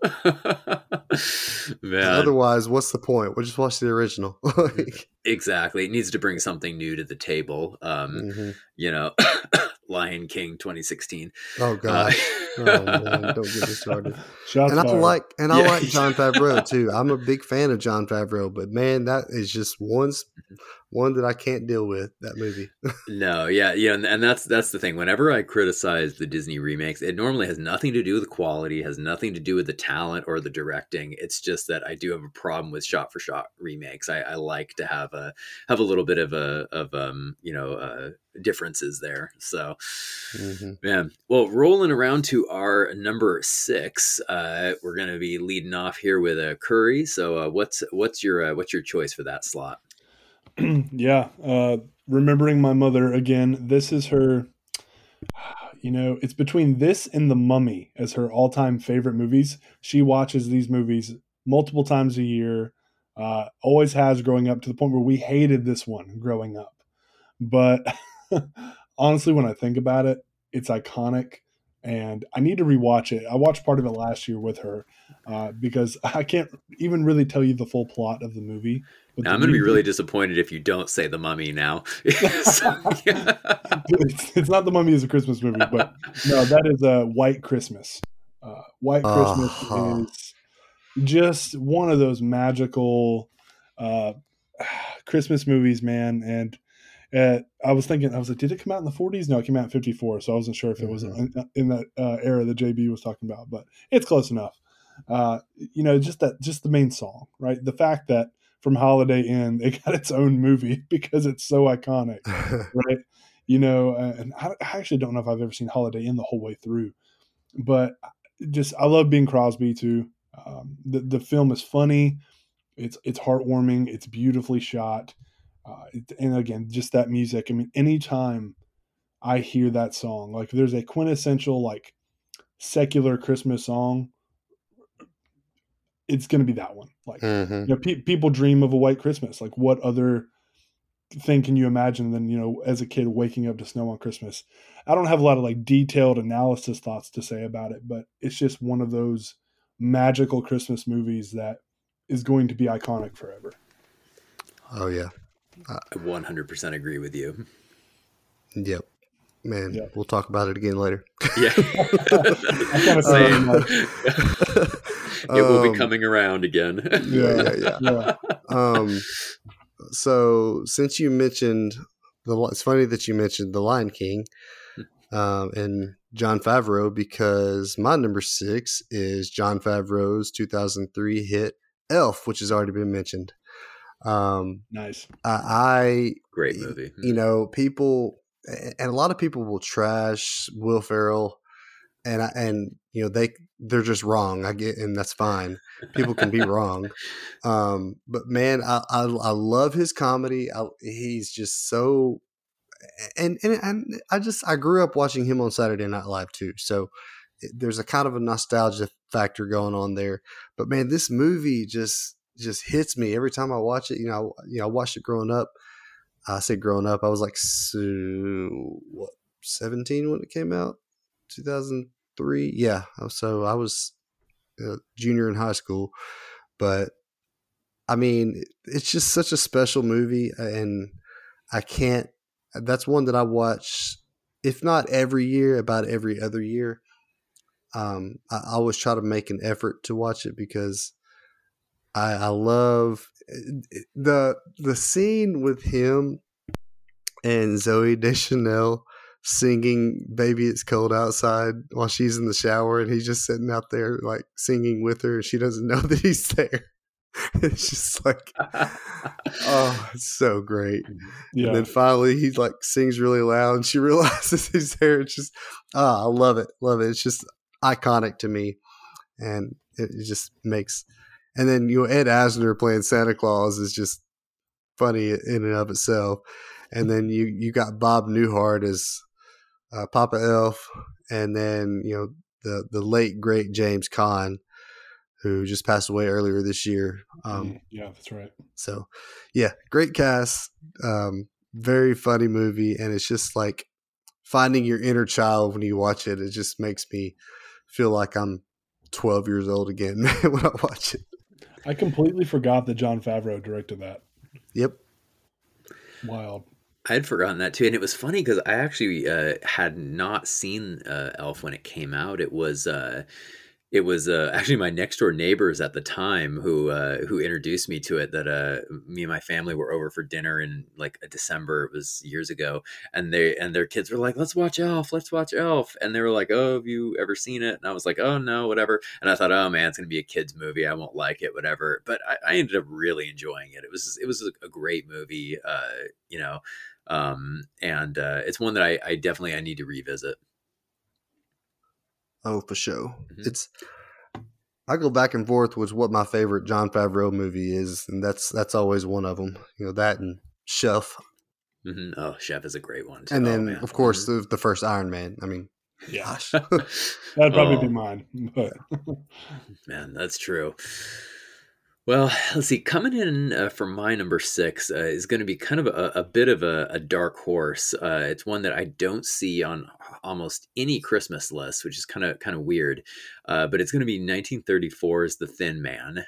Otherwise, what's the point? We'll just watch the original. exactly. It needs to bring something new to the table. Um, mm-hmm. You know, Lion King 2016. Oh god. Uh, oh man, don't get me started. Shots and I like and I yeah. like Jon Favreau too. I'm a big fan of Jon Favreau, but man, that is just one one that I can't deal with. That movie. no, yeah, yeah, and, and, that's that's the thing. Whenever I criticize the Disney remakes, it normally has nothing to do with the quality, has nothing to do with the talent or the directing. It's just that I do have a problem with shot for shot remakes. I, I like to have a have a little bit of a of um you know uh, differences there. So, mm-hmm. man, well, rolling around to our number six, uh, we're going to be leading off here with a curry. So, uh, what's what's your uh, what's your choice for that slot? yeah, uh, remembering my mother again. This is her. You know, it's between this and The Mummy as her all-time favorite movies. She watches these movies multiple times a year. Uh, always has growing up to the point where we hated this one growing up. But honestly, when I think about it, it's iconic and I need to rewatch it. I watched part of it last year with her uh, because I can't even really tell you the full plot of the movie. Now, I'm going to be really disappointed if you don't say the Mummy now. so, yeah. it's, it's, not the Mummy as a Christmas movie, but no, that is a White Christmas. Uh, White Christmas uh-huh. is just one of those magical uh, Christmas movies, man, and I was thinking, I was like, did it come out in the 40s? No, it came out in 54. So I wasn't sure if it was mm-hmm. in, in, that uh, era that JB was talking about, but it's close enough. Uh, you know, just that, just the main song, right? The fact that from Holiday Inn, it got its own movie because it's so iconic, right? You know, uh, and I, I, actually don't know if I've ever seen Holiday Inn the whole way through, but just I love Bing Crosby too. Um, the the film is funny, it's it's heartwarming, it's beautifully shot. Uh, and again, just that music. I mean, anytime I hear that song, like there's a quintessential like secular Christmas song, it's going to be that one. Like, Mhm. you know, pe- people dream of a white Christmas. Like, what other thing can you imagine than you know, as a kid waking up to snow on Christmas? I don't have a lot of like detailed analysis thoughts to say about it, but it's just one of those magical Christmas movies that is going to be iconic forever. Oh yeah. I 100% agree with you. Yep. Man, Yep. we'll talk about it again later. Yeah. I kinda feel Same. like- it will Um, be coming around again. Yeah, yeah, yeah. yeah. um so since you mentioned the it's funny that you mentioned the lion king um and jon favreau because my number six is jon favreau's 2003 hit elf which has already been mentioned um Nice. i, Great movie. you know people and a lot of people will trash will ferrell and I, and you know they they're just wrong i get and that's fine. People can be wrong. Um but man i i, I love his comedy. I, he's just so and, and and i just i grew up watching him on saturday night live too so there's a kind of a nostalgia factor going on there. But man this movie just just hits me every time i watch it. You know I, you know i watched it growing up. I say growing up i was like so what 17 when it came out? 2003 yeah so i was a junior in high school. But i mean it's just such a special movie and i can't that's one that i watch if not every year about every other year. Um i I always try to make an effort to watch it because i i love the the scene with him and zooey deschanel singing baby it's cold outside while she's in the shower and he's just sitting out there like singing with her and she doesn't know that he's there. It's just like oh it's so great. Yeah. and then finally he like sings really loud and she realizes he's there. It's just ah i love it love it. It's just iconic to me. And it just makes and then you know ed asner playing santa claus is just funny in and of itself and then you you got bob newhart as uh, papa elf and then you know the the late great james Caan, who just passed away earlier this year um Mm, yeah, that's right. so, yeah, great cast, um, very funny movie, and it's just like finding your inner child when you watch it. It just makes me feel like I'm 12 years old again when I watch it. I completely forgot that Jon Favreau directed that. Yep. Wild. I had forgotten that too, and it was funny because I actually uh, had not seen uh, Elf when it came out. It was uh, it was uh, actually my next door neighbors at the time who uh, who introduced me to it. That uh, me and my family were over for dinner in like a December. It was years ago, and they and their kids were like, "Let's watch Elf. Let's watch Elf." And they were like, "Oh, have you ever seen it?" And I was like, "Oh no, whatever." And I thought, "Oh man, it's gonna be a kids movie. I won't like it, whatever." But I, I ended up really enjoying it. It was it was a, a great movie. Uh, you know um, and uh, it's one that I, I definitely I need to revisit. Oh, for sure. Mhm. It's I go back and forth with what my favorite Jon Favreau movie is, and that's that's always one of them. You know that and Chef, hmm Oh, Chef is a great one. Too. and Oh, then man. of course Mhm. the, the first Iron Man. I mean, Yeah. gosh, That'd probably be Oh. mine. But man, that's true. Well, let's see. Coming in uh, for my number six uh, is going to be kind of a, a bit of a, a dark horse. Uh, it's one that I don't see on almost any Christmas list, which is kind of kind of weird. Uh, but it's going to be 1934's The Thin Man.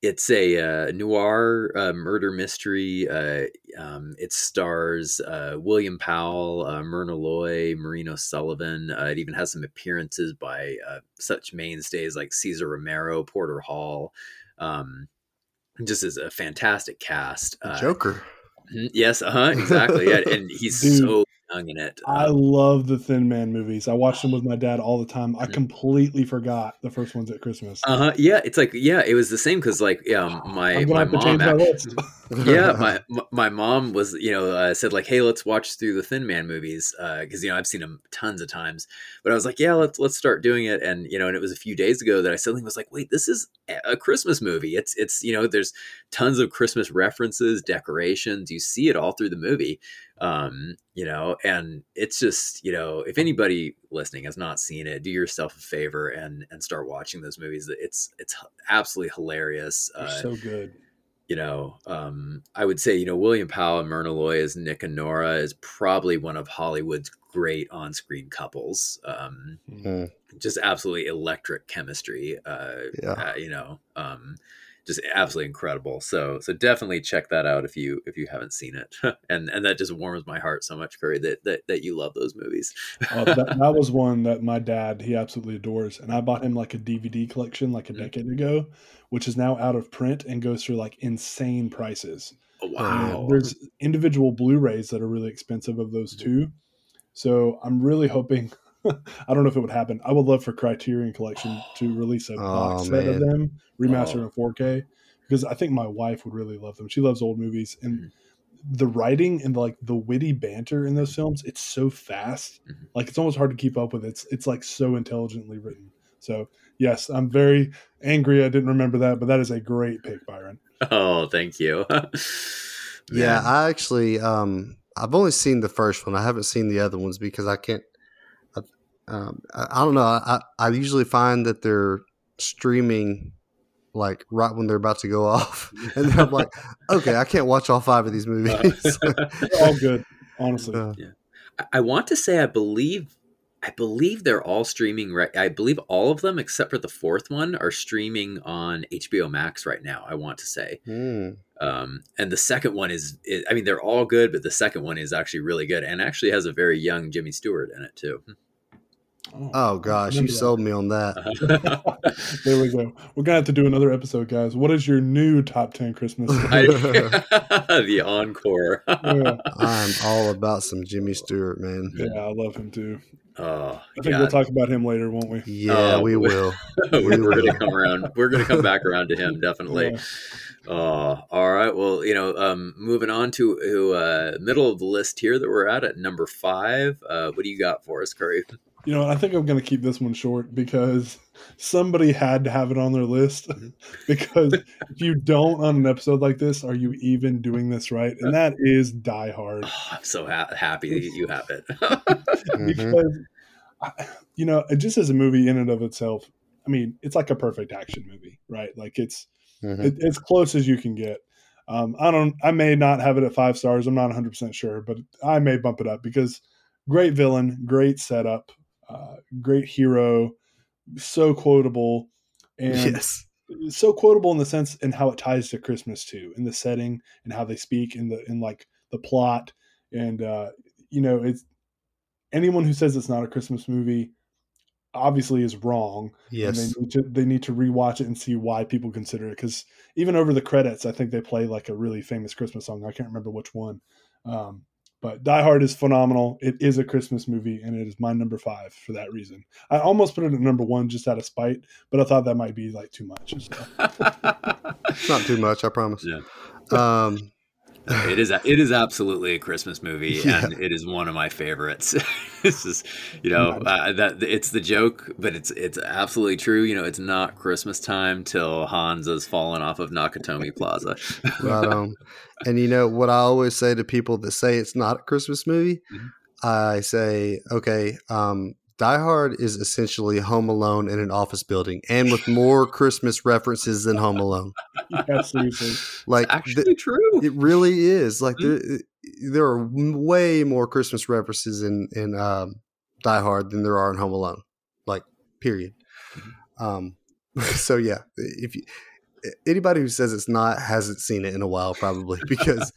It's a uh, noir uh, murder mystery. Uh, um, it stars uh, William Powell, uh, Myrna Loy, Maureen O'Sullivan. Uh, it even has some appearances by uh, such mainstays like Cesar Romero, Porter Hall. Um, just is a fantastic cast. Uh, Joker. mhm, Yes, uh huh, exactly. Yeah, and he's Dude, so young in it. I Um, love the Thin Man movies. I watched them with my dad all the time. I Mhm. completely forgot the first ones at Christmas. uh huh. Yeah, it's like yeah, it was the same because like um, my my mom my yeah my my- mom was you know uh, said like hey let's watch through the thin man movies because you know i've seen them tons of times but i was like yeah let's let's start doing it and you know and it was a few days ago that i suddenly was like wait this is a christmas movie it's it's you know there's tons of christmas references decorations you see it all through the movie um, you know, and it's just you know, if anybody listening has not seen it, do yourself a favor and and start watching those movies. It's it's absolutely hilarious. Uh, so good. you know, um, I would say, you know, William Powell and Myrna Loy as Nick and Nora is probably one of Hollywood's great on-screen couples. Um, Mm. just absolutely electric chemistry. Uh, Yeah. uh, you know, um, just absolutely incredible. So, so definitely check that out if you if you haven't seen it. and and that just warms my heart so much, Curry, that that, that you love those movies. Oh, that, that was one that my dad he absolutely adores, and I bought him like a DVD collection like a Mhm. decade ago, which is now out of print and goes for like insane prices. Oh, And wow. there's individual Blu-rays that are really expensive of those Mhm. two, so I'm really hoping. I don't know if it would happen. I would love for Criterion Collection to release a box Oh, set of them remastered Oh. in 4K because I think my wife would really love them. She loves old movies and Mhm. the writing and like the witty banter in those films. It's so fast, Mhm. like it's almost hard to keep up with. It's it's like so intelligently written. So yes, I'm very angry. I didn't remember that, but that is a great pick, Byron. Oh, thank you. Yeah, I actually um I've only seen the first one. I haven't seen the other ones because I can't. I, um, I, I don't know. I I usually find that they're streaming like right when they're about to go off, and then I'm like, okay, I can't watch all five of these movies. All good, honestly. Uh, I- I want to say I believe I believe they're all streaming right I believe all of them except for the fourth one are streaming on HBO Max right now, I want to say. hmm. Um, and the second one is, is I mean they're all good, but the second one is actually really good and actually has a very young Jimmy Stewart in it too. Oh gosh, you remember that. sold me on that. there we go. We're gonna have to do another episode, guys. What is your new top ten Christmas? The encore. yeah, I'm all about some Jimmy Stewart, man. yeah, I love him too. oh, I think God. we'll talk about him later, won't we? Yeah, Oh, we we- will. we're, We gonna come around. We're going to come back around to him definitely. Yeah. Oh, all right. Well, you know, um, moving on to, to uh, middle of the list here that we're at at number five. Uh, what do you got for us, Curry? You know, I think I'm going to keep this one short because somebody had to have it on their list. Mhm. because if you don't on an episode like this, are you even doing this right? And that is Die Hard. Oh, I'm so ha- happy that you have it. Mhm. Because, I- you know, it just as a movie in and of itself, I mean, it's like a perfect action movie, right? Like it's Mhm. it, as close as you can get. Um, I don't. I may not have it at five stars. I'm not 100 percent sure, but I may bump it up because great villain, great setup, uh, great hero, so quotable, and yes. so quotable in the sense and how it ties to Christmas too, in the setting and how they speak in the in like the plot, and uh, you know, it's anyone who says it's not a Christmas movie obviously is wrong and Yes. they need to they need to rewatch it and see why people consider it because even over the credits i think they play like a really famous christmas song i can't remember which one um, but die hard is phenomenal it is a christmas movie and it is my number five for that reason i almost put it at number one just out of spite but i thought that might be like too much so. It's not too much, I promise. Yeah. Um, it is. It is absolutely a Christmas movie, Yeah. and it is one of my favorites. this is, you know, uh, that it's the joke, but it's it's absolutely true. You know, it's not Christmas time till Hans has fallen off of Nakatomi Plaza. right on. And you know what I always say to people that say it's not a Christmas movie? Mhm. I say, okay, um, Die Hard is essentially Home Alone in an office building, and with more Christmas references than Home Alone. yeah seriously Like th- actually true. it really is. Like Mm-hmm. there, there are way more Christmas references in in um, Die Hard than there are in Home Alone. Like period. Mm-hmm. Um, so yeah, if you, anybody who says it's not hasn't seen it in a while, probably because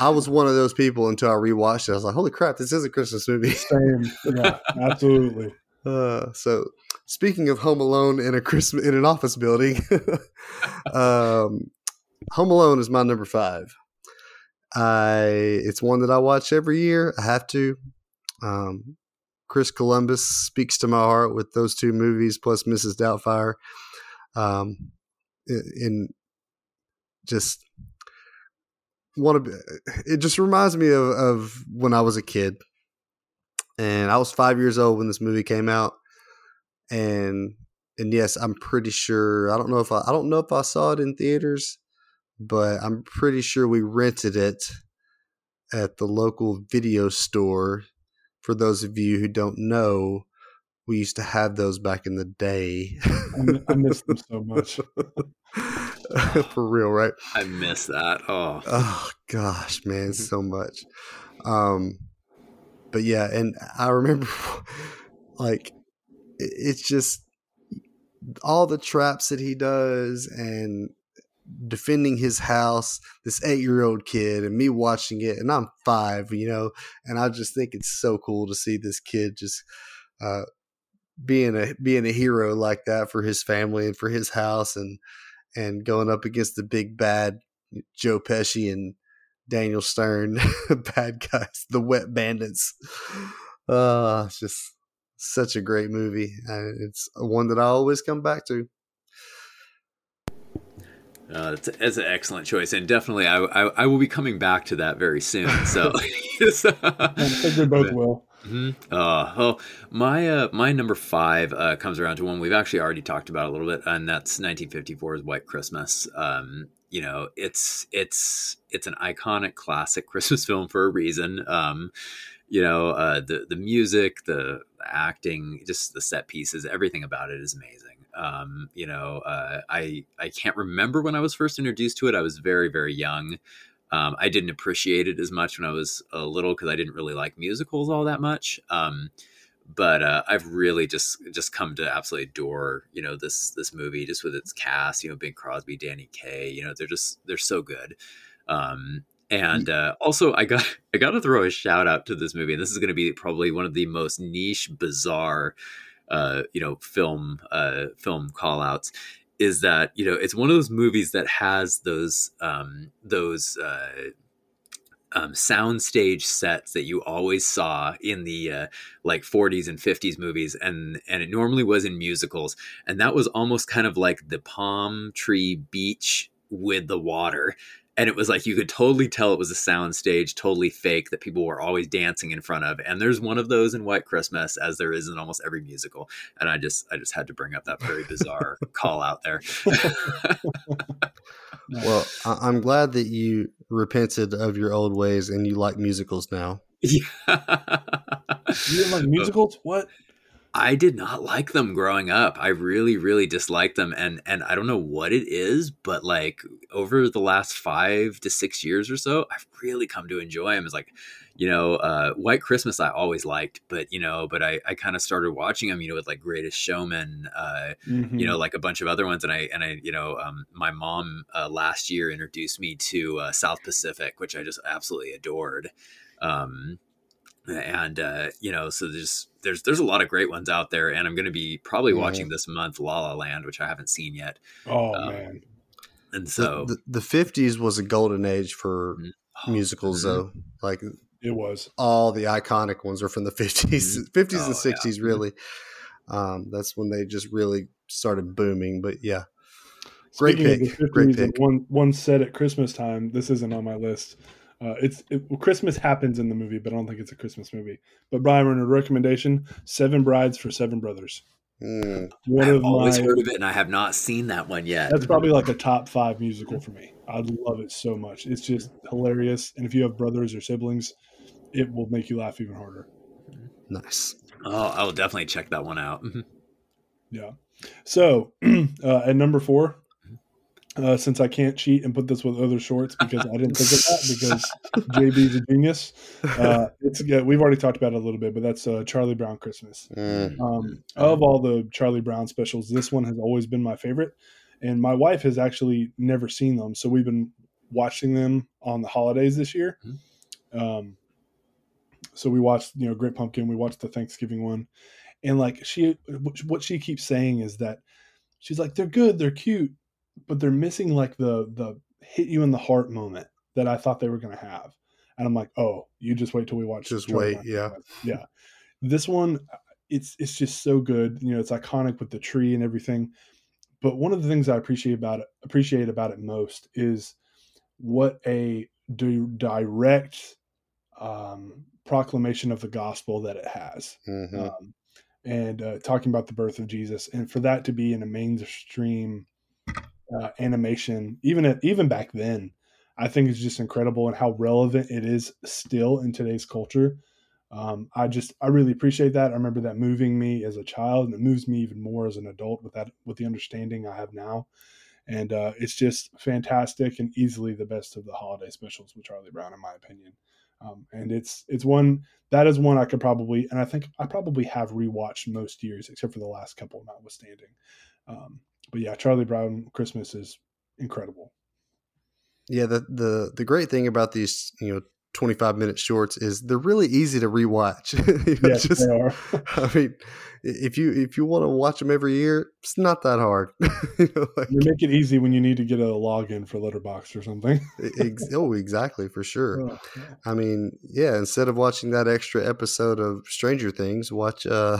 I was one of those people until I rewatched it. I was like, holy crap, this is a Christmas movie. same yeah absolutely Uh, so speaking of Home Alone in a Christmas in an office building, um, Home Alone is my number five. I it's one that I watch every year. I have to. Um, Chris Columbus speaks to my heart with those two movies plus Mrs. Doubtfire. Um, in, just want to. Eh, it just reminds me of, of when I was a kid and I was five years old when this movie came out. And and yes, I'm pretty sure. I don't know if I, I don't know if I saw it in theaters, but I'm pretty sure we rented it at the local video store. For those of you who don't know, we used to have those back in the day. I miss them so much. For real, right? I miss that. Oh, oh gosh, man, so much. Um, but yeah, and I remember like it's just all the traps that he does and defending his house this eight-year-old kid and me watching it and i'm five you know and i just think it's so cool to see this kid just uh, being a being a hero like that for his family and for his house and and going up against the big bad Joe Pesci and Daniel Stern bad guys, the wet bandits. Uh it's just such a great movie. And it's one that I always come back to. Uh, it's, it's, an excellent choice, and definitely I, I, I will be coming back to that very soon. So, I think we both will. Mm-hmm. Uh, well, my uh, my number five uh, comes around to one we've actually already talked about a little bit, and that's 1954's White Christmas. Um, you know, it's it's it's an iconic classic Christmas film for a reason. Um, you know, uh, the the music, the acting, just the set pieces, everything about it is amazing. Um, you know, uh, I I can't remember when I was first introduced to it. I was very very young. Um, I didn't appreciate it as much when I was a little because I didn't really like musicals all that much. Um, but uh, I've really just just come to absolutely adore you know this this movie just with its cast. You know, Bing Crosby, Danny Kaye. You know, they're just they're so good. Um, and uh, also, I got I got to throw a shout out to this movie. And This is going to be probably one of the most niche, bizarre, uh, you know, film uh, film call outs is that you know it's one of those movies that has those um, those uh, um, soundstage sets that you always saw in the uh, like 40s and 50s movies, and and it normally was in musicals, and that was almost kind of like the palm tree beach with the water and it was like you could totally tell it was a sound stage totally fake that people were always dancing in front of and there's one of those in white christmas as there is in almost every musical and i just i just had to bring up that very bizarre call out there. Well i'm glad that you repented of your old ways and you like musicals now. Yeah. you didn't like musicals? What I did not like them growing up. I really, really disliked them, and and I don't know what it is, but like over the last five to six years or so, I've really come to enjoy them. It's like, you know, uh, White Christmas I always liked, but you know, but I I kind of started watching them, you know, with like Greatest Showman, uh, mm-hmm. you know, like a bunch of other ones, and I and I you know, um, my mom uh, last year introduced me to uh, South Pacific, which I just absolutely adored. Um, and uh, you know, so there's there's there's a lot of great ones out there, and I'm going to be probably mm-hmm. watching this month La La Land, which I haven't seen yet. Oh um, man! And so the, the, 50s was a golden age for mm-hmm. oh, musicals, mm-hmm. though. Like it was all the iconic ones are from the 50s, 50s mm-hmm. oh, and 60s, yeah. Mm-hmm. really. Um, that's when they just really started booming. But yeah, great Speaking pick. Great pick. One one set at Christmas time. This isn't on my list. Uh, it's it, Christmas happens in the movie, but I don't think it's a Christmas movie. But Byron, a recommendation: Seven Brides for Seven Brothers. Mm. One I've always my, heard of it, and I have not seen that one yet. That's probably like a top five musical for me. I love it so much. It's just hilarious, and if you have brothers or siblings, it will make you laugh even harder. Nice. Oh, I will definitely check that one out. yeah. So uh, at number four, uh, since I can't cheat and put this with other shorts because I didn't think of that because JB's a genius. Uh, it's yeah, we've already talked about it a little bit, but that's uh, Charlie Brown Christmas. Mm. Um, of all the Charlie Brown specials, this one has always been my favorite, and my wife has actually never seen them, so we've been watching them on the holidays this year. Mm-hmm. Um, so we watched, you know, Great Pumpkin. We watched the Thanksgiving one, and like she, what she keeps saying is that she's like, they're good, they're cute but they're missing like the the hit you in the heart moment that I thought they were going to have. And I'm like, oh, you just wait till we watch. Just wait, yeah, yeah. This one, it's it's just so good. You know, it's iconic with the tree and everything. But one of the things I appreciate about it, appreciate about it most is what a direct um, proclamation of the gospel that it has. Mm-hmm. Um, and uh, talking about the birth of Jesus, and for that to be in a mainstream uh, animation, even at, even back then, I think is just incredible and how relevant it is still in today's culture. Um, I just I really appreciate that. I remember that moving me as a child, and it moves me even more as an adult with that with the understanding I have now. And uh, it's just fantastic and easily the best of the holiday specials with Charlie Brown, in my opinion. Um, and it's it's one that is one I could probably and I think I probably have rewatched most years except for the last couple, notwithstanding. Um, but yeah, Charlie Brown Christmas is incredible. Yeah, the the the great thing about these, you know, 25 minute shorts is they're really easy to rewatch. you know, yes, just, they are. I mean, if you if you want to watch them every year, it's not that hard. you know, like, they make it easy when you need to get a login for Letterboxd or something. ex- oh, exactly, for sure. Oh, yeah. I mean, yeah, instead of watching that extra episode of Stranger Things, watch uh,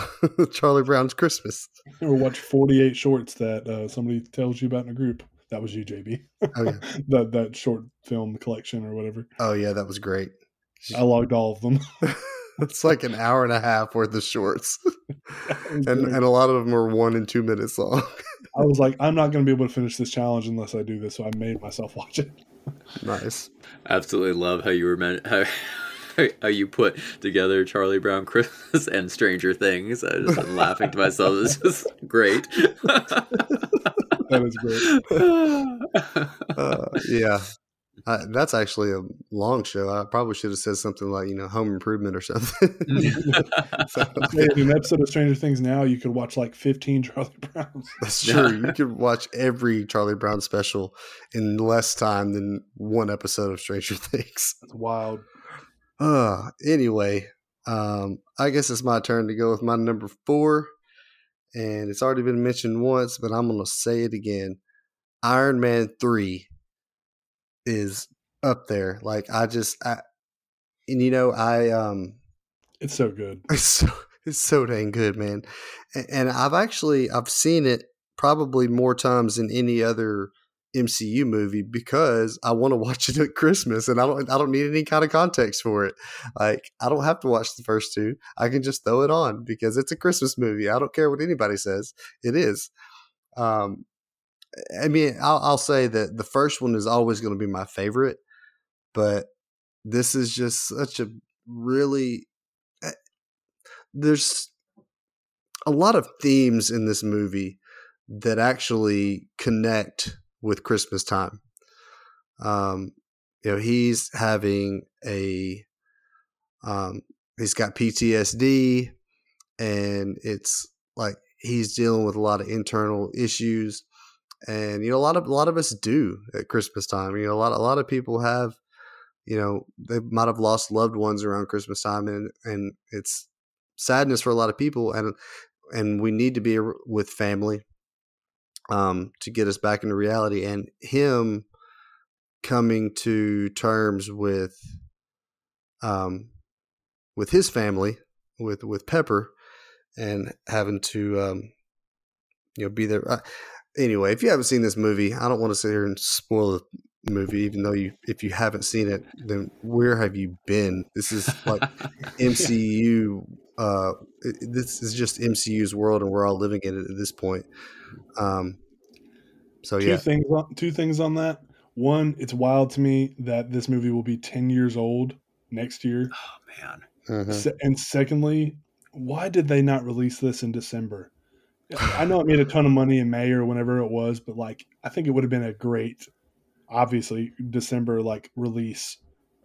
Charlie Brown's Christmas. Or watch 48 shorts that uh, somebody tells you about in a group. That was you, JB. Oh, yeah. that that short film collection or whatever. Oh yeah, that was great. I logged all of them. it's like an hour and a half worth of shorts, and and a lot of them are one and two minutes long. I was like, I'm not going to be able to finish this challenge unless I do this, so I made myself watch it. nice. Absolutely love how you were meant how how you put together Charlie Brown Christmas and Stranger Things. I just been laughing to myself. This is great that is great. uh, yeah. Uh, that's actually a long show. I probably should have said something like, you know, Home Improvement or something. so, in an episode of Stranger Things now, you could watch like 15 Charlie Browns. That's true. you could watch every Charlie Brown special in less time than one episode of Stranger Things. That's wild. Uh, anyway, um, I guess it's my turn to go with my number four and it's already been mentioned once, but I'm going to say it again. Iron Man 3 is up there. Like I just I and you know, I um it's so good. It's so it's so dang good, man. And, and I've actually I've seen it probably more times than any other MCU movie because I want to watch it at Christmas and I don't I don't need any kind of context for it. Like I don't have to watch the first two. I can just throw it on because it's a Christmas movie. I don't care what anybody says. It is. Um I mean, I'll, I'll say that the first one is always going to be my favorite, but this is just such a really eh, there's a lot of themes in this movie that actually connect with Christmas time. Um, you know, he's having a um, he's got PTSD, and it's like he's dealing with a lot of internal issues. And you know, a lot of a lot of us do at Christmas time. You know, a lot a lot of people have, you know, they might have lost loved ones around Christmas time, and and it's sadness for a lot of people, and and we need to be with family um, to get us back into reality, and him coming to terms with um, with his family, with with Pepper, and having to um, you know be there. Uh, anyway, if you haven't seen this movie, I don't want to sit here and spoil the movie, even though you if you haven't seen it, then where have you been? This is like MCU. Uh, this is just MCU's world, and we're all living in it at this point. Um, so two yeah, things. On, two things on that. One, it's wild to me that this movie will be ten years old next year. Oh man. Mm-hmm. and secondly, why did they not release this in December? I know it made a ton of money in May or whenever it was, but like I think it would have been a great, obviously December like release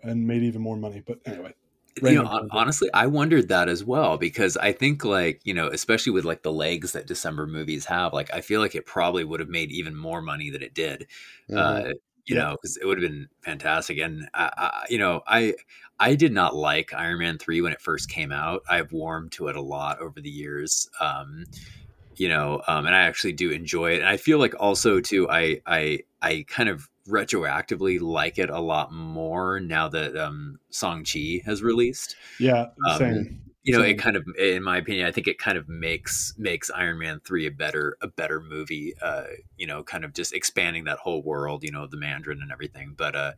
and made even more money. But anyway, you know, honestly, I wondered that as well because I think like, you know, especially with like the legs that December movies have, like I feel like it probably would have made even more money than it did. Mm-hmm. Uh, you yeah. know, because it would have been fantastic. And I, I, you know, I I did not like Iron Man three when it first came out. I've warmed to it a lot over the years. Um, you know, um, and I actually do enjoy it. And I feel like also too, I I I kind of retroactively like it a lot more now that um, Shang-Chi has released. Yeah, um. You know, same. it kind of, in my opinion, I think it kind of makes makes Iron Man three a better a better movie. Uh, you know, kind of just expanding that whole world. You know, the Mandarin and everything. But uh,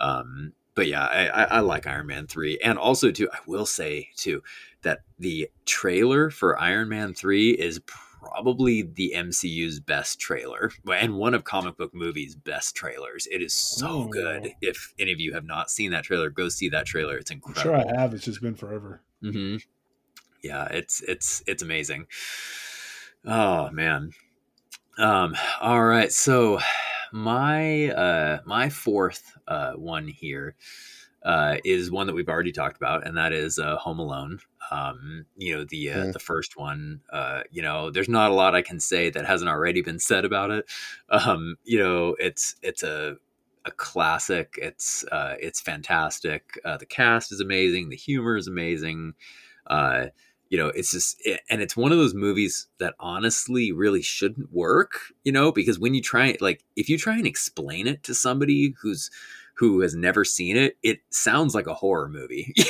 um, but yeah, I, I, I like Iron Man three, and also too, I will say too that the trailer for Iron Man three is probably the MCU's best trailer and one of comic book movies' best trailers. It is so Oh. good. If any of you have not seen that trailer, go see that trailer. It's I'm incredible. sure I have. It's just been forever. hmm Yeah, it's it's it's amazing. Oh man. Um. All right. So my uh my fourth uh one here uh is one that we've already talked about, and that is uh, Home Alone. Um, you know the uh, Mm. the first one. Uh, you know, there's not a lot I can say that hasn't already been said about it. Um, you know, it's it's a a classic. It's uh, it's fantastic. Uh, the cast is amazing. The humor is amazing. Uh, you know, it's just, it, and it's one of those movies that honestly really shouldn't work. You know, because when you try, like, if you try and explain it to somebody who's who has never seen it, it sounds like a horror movie. You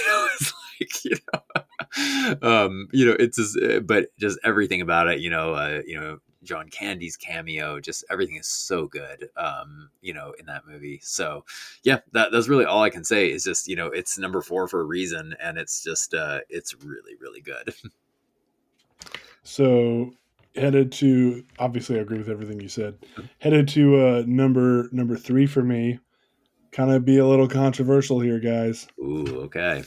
like you know, um, you know, it's just, uh, but just everything about it. You know, uh, you know, John Candy's cameo, just everything is so good. Um, you know, in that movie. So yeah, that, that's really all I can say is just, you know, it's number four for a reason. And it's just, uh, it's really, really good. So headed to obviously I agree with everything you said. Headed to uh number number three for me. Kind of be a little controversial here, guys. Ooh, okay.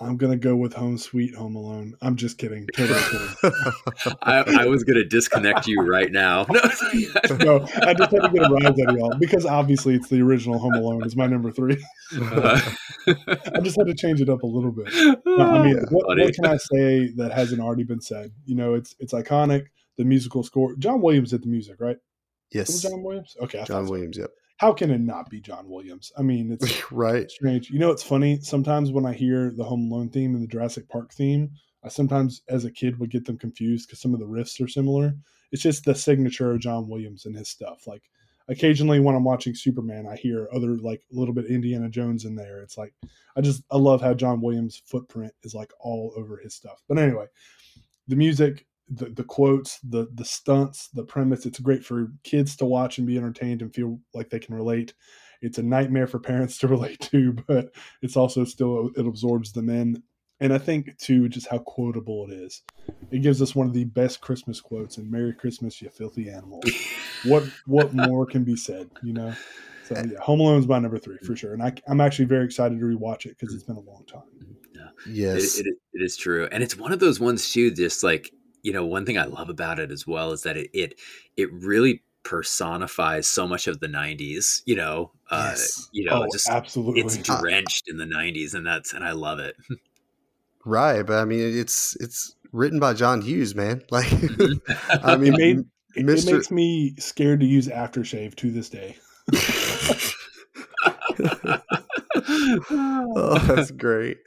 I'm gonna go with Home Sweet Home Alone. I'm just kidding. Totally kidding. I, I was going to disconnect you right now. No, no, I just had to get a rise out of y'all because obviously it's the original Home Alone is my number three. Uh, I just had to change it up a little bit. No, I mean, what, what can I say that hasn't already been said? You know, it's it's iconic. The musical score. John Williams did the music, right? It was yes, John Williams. Okay, I John thought so. Williams. Yep. How can it not be John Williams? I mean, it's right. strange. You know, it's funny. Sometimes when I hear the Home Alone theme and the Jurassic Park theme, I sometimes, as a kid, would get them confused because some of the riffs are similar. It's just the signature of John Williams and his stuff. Like occasionally when I'm watching Superman, I hear other like a little bit Indiana Jones in there. It's like I just I love how John Williams' footprint is like all over his stuff. But anyway, the music, the the quotes, the the stunts, the premise, it's great for kids to watch and be entertained and feel like they can relate. It's a nightmare for parents to relate to, but it's also still it absorbs them in. And I think too, just how quotable it is. It gives us one of the best Christmas quotes and Merry Christmas, you filthy animal." what what more can be said, you know? So eh. yeah, Home Alone's my number three for sure. And I, I'm actually very excited to rewatch it because it's been a long time. Yes. it, it, it is true and it's one of those ones too just like you know one thing i love about it as well is that it it, it really personifies so much of the 90s you know uh Yes. you know oh, just absolutely. it's drenched in the 90s and that's and i love it right, but I mean, it's it's written by John Hughes, man. Like, I I mean, it, made, it, it makes me scared to use aftershave to this day. oh, that's great.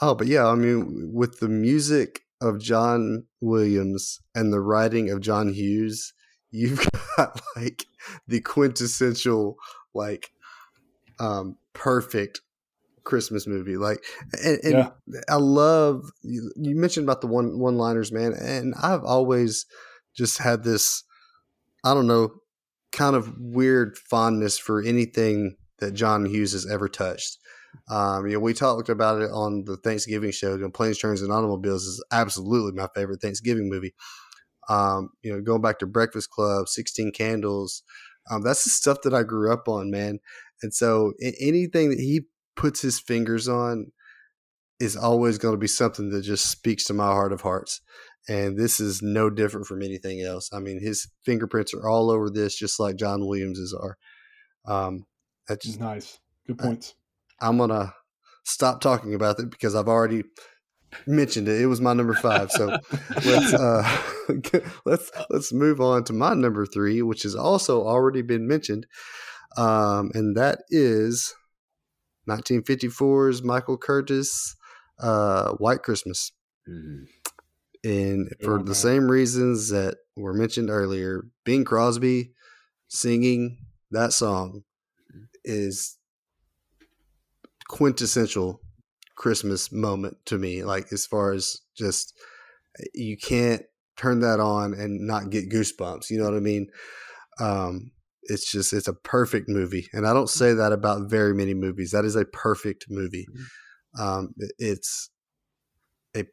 Oh, but yeah, I mean, with the music of John Williams and the writing of John Hughes, you've got like the quintessential, like, um, perfect Christmas movie. Like, and, and Yeah. I love you, you mentioned about the one one liners, man, and I've always just had this, I don't know, kind of weird fondness for anything that John Hughes has ever touched. Um, you know, we talked about it on the Thanksgiving show. You know, Planes, Trains, and Automobiles is absolutely my favorite Thanksgiving movie. Um, you know, going back to Breakfast Club, Sixteen Candles, um, that's the stuff that I grew up on, man. And so anything that he puts his fingers on is always going to be something that just speaks to my heart of hearts. And this is no different from anything else. I mean, his fingerprints are all over this, just like John Williams's are. Um, that's just, Nice. Good points. I'm gonna stop talking about it because I've already mentioned it. It was my number five. So let's uh, let's let's move on to my number three, which has also already been mentioned, um, and that is 1954's Michael Curtiz, uh, White Christmas. Mhm. And for Oh, the same reasons that were mentioned earlier, Bing Crosby singing that song is quintessential Christmas moment to me. Like as far as just you can't turn that on and not get goosebumps. You know what I mean? Um, it's just it's a perfect movie, and I don't say that about very many movies. That is a perfect movie. Um, it's a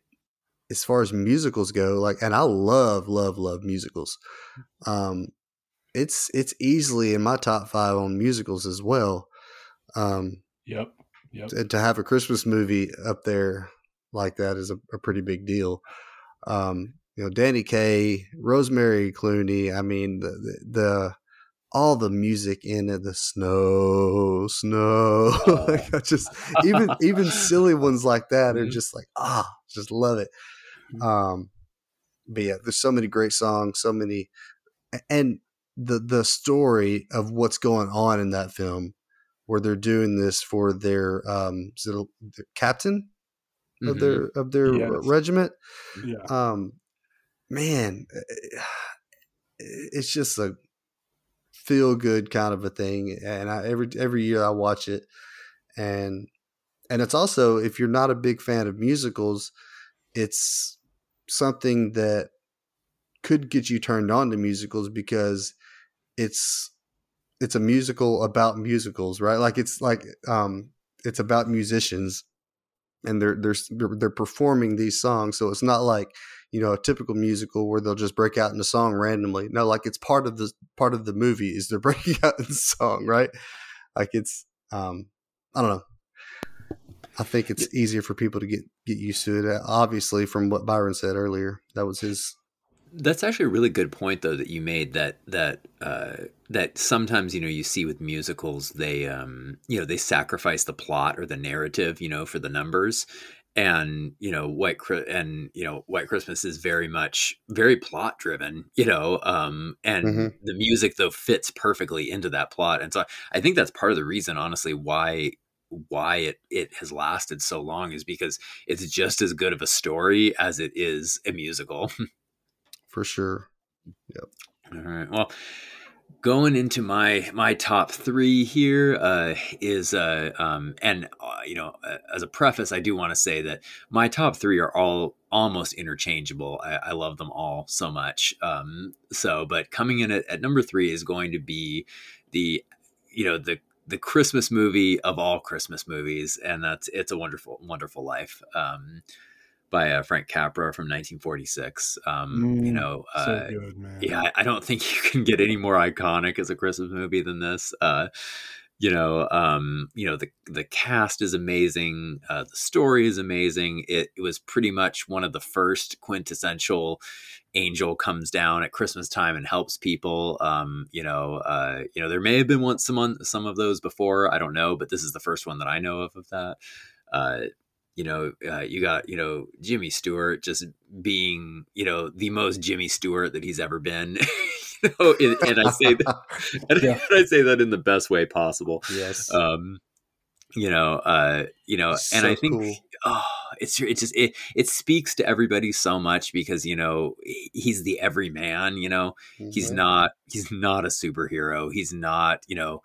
as far as musicals go, like, and I love, love, love musicals. Um, it's it's easily in my top five on musicals as well. Um, Yep. Yep. to, to have a Christmas movie up there like that is a, a pretty big deal. Um, you know, Danny Kaye, Rosemary Clooney. I mean, the, the, the all the music in it, the snow, snow. like I just even even silly ones like that are Mhm. just like ah, just love it. Um, but yeah, there's so many great songs, so many, and the the story of what's going on in that film, where they're doing this for their um, it their captain of Mhm. their of their Yes. regiment. Yeah. Um, man, eh, it's just a feel good kind of a thing, and I every every year I watch it, and and it's also if you're not a big fan of musicals, it's something that could get you turned on to musicals because it's it's a musical about musicals, right? Like it's like um it's about musicians and they're they're they're, performing these songs, so it's not like you know a typical musical where they'll just break out in a song randomly. No, like it's part of the part of the movie is they're breaking out in song, right? Like it's um I don't know. I think it's easier for people to get get used to it. Obviously, from what Byron said earlier, that was his. That's actually a really good point, though, that you made. That that uh, that sometimes you know you see with musicals, they um, you know they sacrifice the plot or the narrative, you know, for the numbers, and you know White and you know White Christmas is very much very plot driven, you know, um, and Mhm. the music though fits perfectly into that plot, and so I think that's part of the reason, honestly, why why it it has lasted so long is because it's just as good of a story as it is a musical. For sure. Yep. All right. Well, going into my my top three here uh, is uh, um, and uh, you know uh, as a preface, I do want to say that my top three are all almost interchangeable. I, I love them all so much. Um, so, but coming in at, at number three is going to be the you know the the Christmas movie of all Christmas movies, and that's "It's a Wonderful Wonderful Life." Um, by uh, Frank Capra from 1946. Um, you Mm, know, uh, so good, yeah, I- don't think you can get any more iconic as a Christmas movie than this. Uh, you know, um, you know the the cast is amazing. Uh, the story is amazing. It, it was pretty much one of the first quintessential angel comes down at Christmas time and helps people. Um, you know, uh, you know there may have been one some on- some of those before. I don't know, but this is the first one that I know of of that. Uh, you know, uh, you got you know Jimmy Stewart just being you know the most Jimmy Stewart that he's ever been. you know, and, and I say that, and Yeah. I say that in the best way possible. yes. Um, you know, uh, you know, and I think cool. oh, it's it just it it speaks to everybody so much because you know he's the everyman. You know, he's Mhm. not he's not a superhero. He's not you know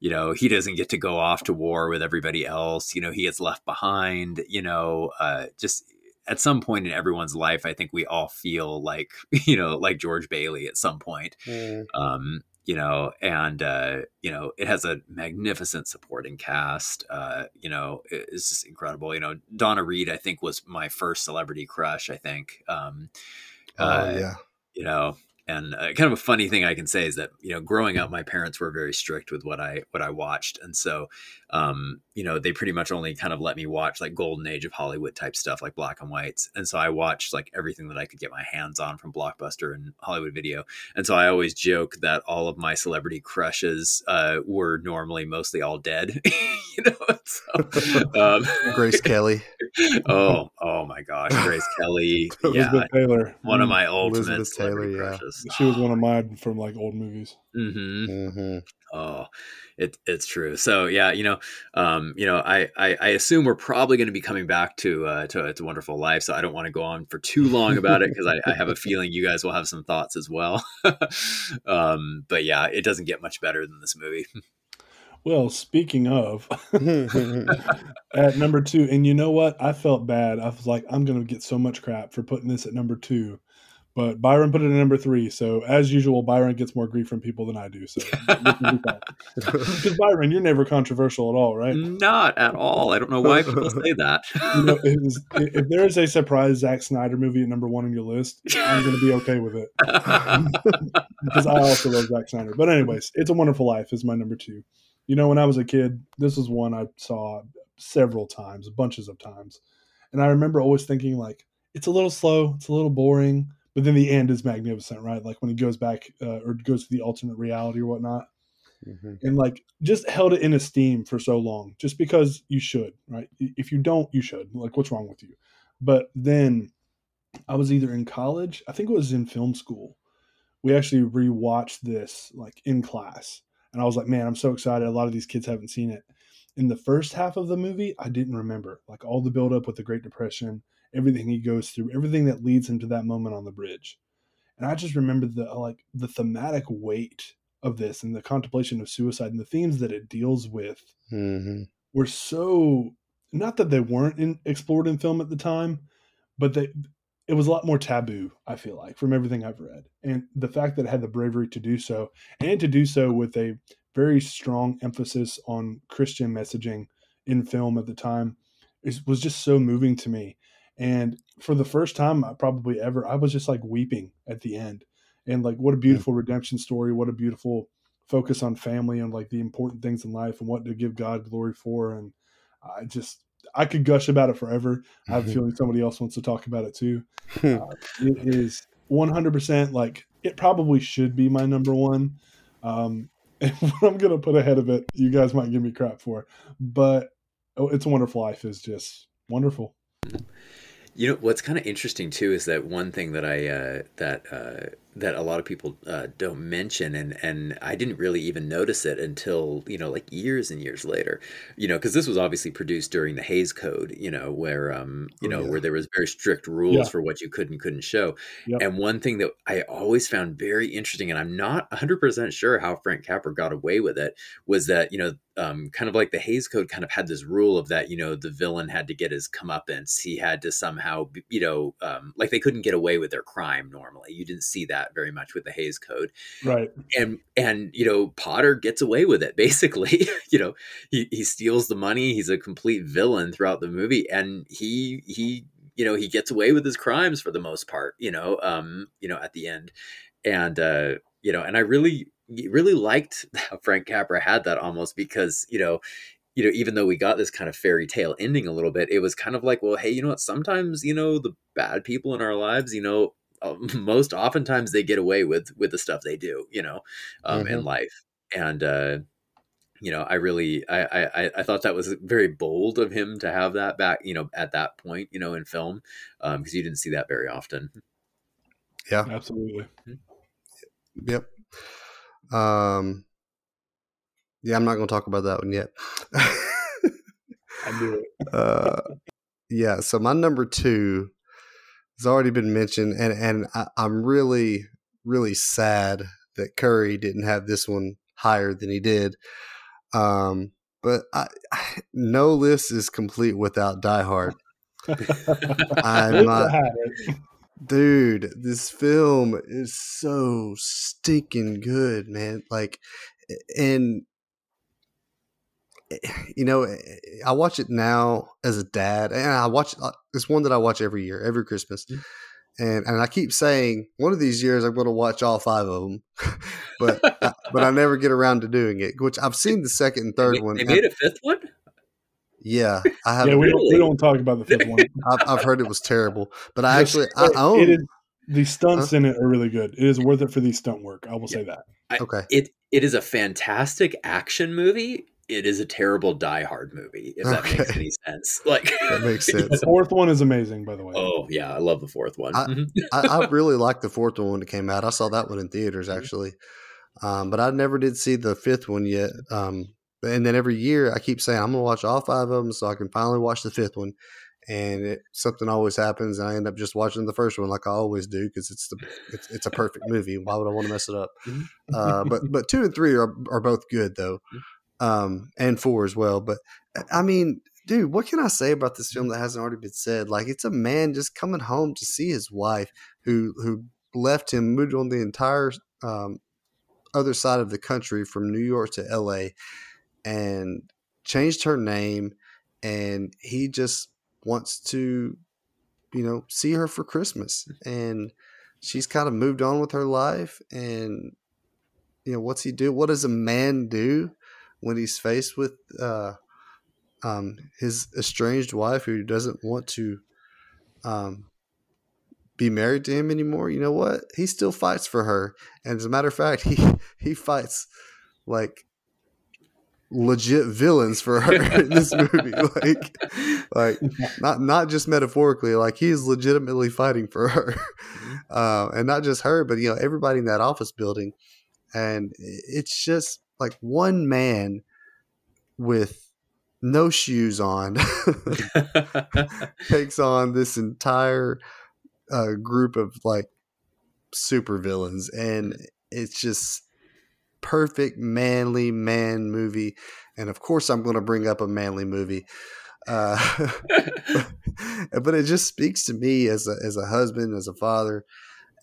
you know he doesn't get to go off to war with everybody else. You know, he gets left behind. You know, uh, just at some point in everyone's life, I think we all feel like you know like George Bailey at some point Mm. um, you know, and uh, you know, it has a magnificent supporting cast. Uh, you know, it- it's just incredible. You know, Donna Reed, I think, was my first celebrity crush. I think, um, Oh uh, yeah. you know, and uh, kind of a funny thing I can say is that you know, growing up, my parents were very strict with what I what I watched, and so um, you know, they pretty much only kind of let me watch like golden age of Hollywood type stuff, like black and whites, and so I watched like everything that I could get my hands on from Blockbuster and Hollywood Video, and so I always joke that all of my celebrity crushes uh, were normally mostly all dead, you know. So, um, Grace Kelly. oh, oh my gosh, Grace Kelly, yeah, Taylor. one of my ultimate Elizabeth celebrity Taylor, yeah. crushes. She was one of mine from like old movies. hmm hmm Oh, it, it's true. So yeah, you know, um, you know, I, I, I assume we're probably going to be coming back to, uh, to It's a Wonderful Life. So I don't want to go on for too long about it because I, I have a feeling you guys will have some thoughts as well. um, but yeah, it doesn't get much better than this movie. Well, speaking of, at number two, and you know what? I felt bad. I was like, I'm going to get so much crap for putting this at number two. But Byron put it at number three. So as usual, Byron gets more grief from people than I do. So because Byron, you're never controversial at all, right? Not at all. I don't know why people say that. You know, it was, if there is a surprise Zack Snyder movie at number one on your list, I'm going to be okay with it because I also love Zack Snyder. But anyways, It's a Wonderful Life is my number two. You know, when I was a kid, this was one I saw several times, bunches of times, and I remember always thinking like, it's a little slow, it's a little boring but then the end is magnificent, right? Like when he goes back uh, or goes to the alternate reality or whatnot, mm-hmm. and like just held it in esteem for so long, just because you should, right? If you don't, you should. Like, what's wrong with you? But then I was either in college, I think it was in film school. We actually rewatched this like in class, and I was like, man, I'm so excited. A lot of these kids haven't seen it. In the first half of the movie, I didn't remember like all the buildup with the Great Depression everything he goes through, everything that leads him to that moment on the bridge. And I just remember the like the thematic weight of this and the contemplation of suicide and the themes that it deals with mm-hmm. were so not that they weren't in, explored in film at the time, but they it was a lot more taboo. I feel like from everything I've read, and the fact that it had the bravery to do so and to do so with a very strong emphasis on Christian messaging in film at the time is, was just so moving to me. And for the first time, probably ever, I was just like weeping at the end. And like, what a beautiful redemption story! What a beautiful focus on family and like the important things in life and what to give God glory for. And I just, I could gush about it forever. I have a feeling somebody else wants to talk about it too. uh, it is 100% like it probably should be my number one. Um, and what I'm going to put ahead of it, you guys might give me crap for, but oh, It's a Wonderful Life is just wonderful. You know what's kind of interesting too is that one thing that I uh, that uh, that a lot of people uh, don't mention, and and I didn't really even notice it until you know like years and years later, you know, because this was obviously produced during the Hays Code, you know, where um you oh, know yeah. where there was very strict rules yeah. for what you could and couldn't show, yep. and one thing that I always found very interesting, and I'm not 100 percent sure how Frank Capra got away with it, was that you know um, kind of like the Hays Code kind of had this rule of that, you know, the villain had to get his comeuppance. He had to somehow, you know, um, like they couldn't get away with their crime normally. You didn't see that very much with the Hays Code, right? And and you know Potter gets away with it basically. you know, he he steals the money. He's a complete villain throughout the movie, and he he you know he gets away with his crimes for the most part. You know, um, you know at the end, and uh, you know, and I really really liked how Frank Capra had that almost because you know you know, even though we got this kind of fairy tale ending a little bit, it was kind of like, well, hey, you know what? Sometimes, you know, the bad people in our lives, you know, uh, most oftentimes they get away with with the stuff they do, you know, um, mm-hmm. in life. And uh, you know, I really, I, I, I thought that was very bold of him to have that back, you know, at that point, you know, in film, um, because um, you didn't see that very often. Yeah, absolutely. Mm-hmm. Yep. Um, yeah, I'm not going to talk about that one yet. I knew it. uh, yeah, so my number two has already been mentioned, and and I, I'm really really sad that Curry didn't have this one higher than he did. Um, but I, I, no list is complete without Die Hard. I'm not, dude. This film is so stinking good, man. Like, and you know, I watch it now as a dad, and I watch uh, it's one that I watch every year, every Christmas. Mm-hmm. And, and I keep saying one of these years I'm going to watch all five of them, but I, but I never get around to doing it. Which I've seen the second and third they, one. They made a fifth one. Yeah, I have. Yeah, we don't, we don't talk about the fifth one. I've, I've heard it was terrible, but I actually I own. It is, the stunts huh? in it are really good. It is worth it for the stunt work. I will yeah. say that. I, okay. It it is a fantastic action movie it is a terrible Die Hard movie. If that okay. makes any sense, like that makes sense. The fourth one is amazing, by the way. Oh yeah, I love the fourth one. I, mm-hmm. I, I, really liked the fourth one when it came out. I saw that one in theaters mm-hmm. actually, um, but I never did see the fifth one yet. Um, and then every year I keep saying I'm going to watch all five of them so I can finally watch the fifth one. And it, something always happens, and I end up just watching the first one like I always do because it's the it's, it's, a perfect movie. Why would I want to mess it up? Mm-hmm. Uh, but but two and three are are both good though. Mm-hmm um, and four as well. But I mean, dude, what can I say about this film that hasn't already been said? Like, it's a man just coming home to see his wife, who who left him, moved on the entire um, other side of the country from New York to LA and changed her name. And he just wants to, you know, see her for Christmas. And she's kind of moved on with her life. And, you know, what's he do? What does a man do when he's faced with uh, um, his estranged wife who doesn't want to um, be married to him anymore, you know what? He still fights for her. And as a matter of fact, he he fights like legit villains for her in this movie. Like like not not just metaphorically, like he's legitimately fighting for her. Uh, and not just her, but you know, everybody in that office building. And it's just like one man with no shoes on takes on this entire a group of like super villains, and it's just perfect manly man movie. And of course, I'm going to bring up a manly movie. Uh, but it just speaks to me as a as a husband, as a father,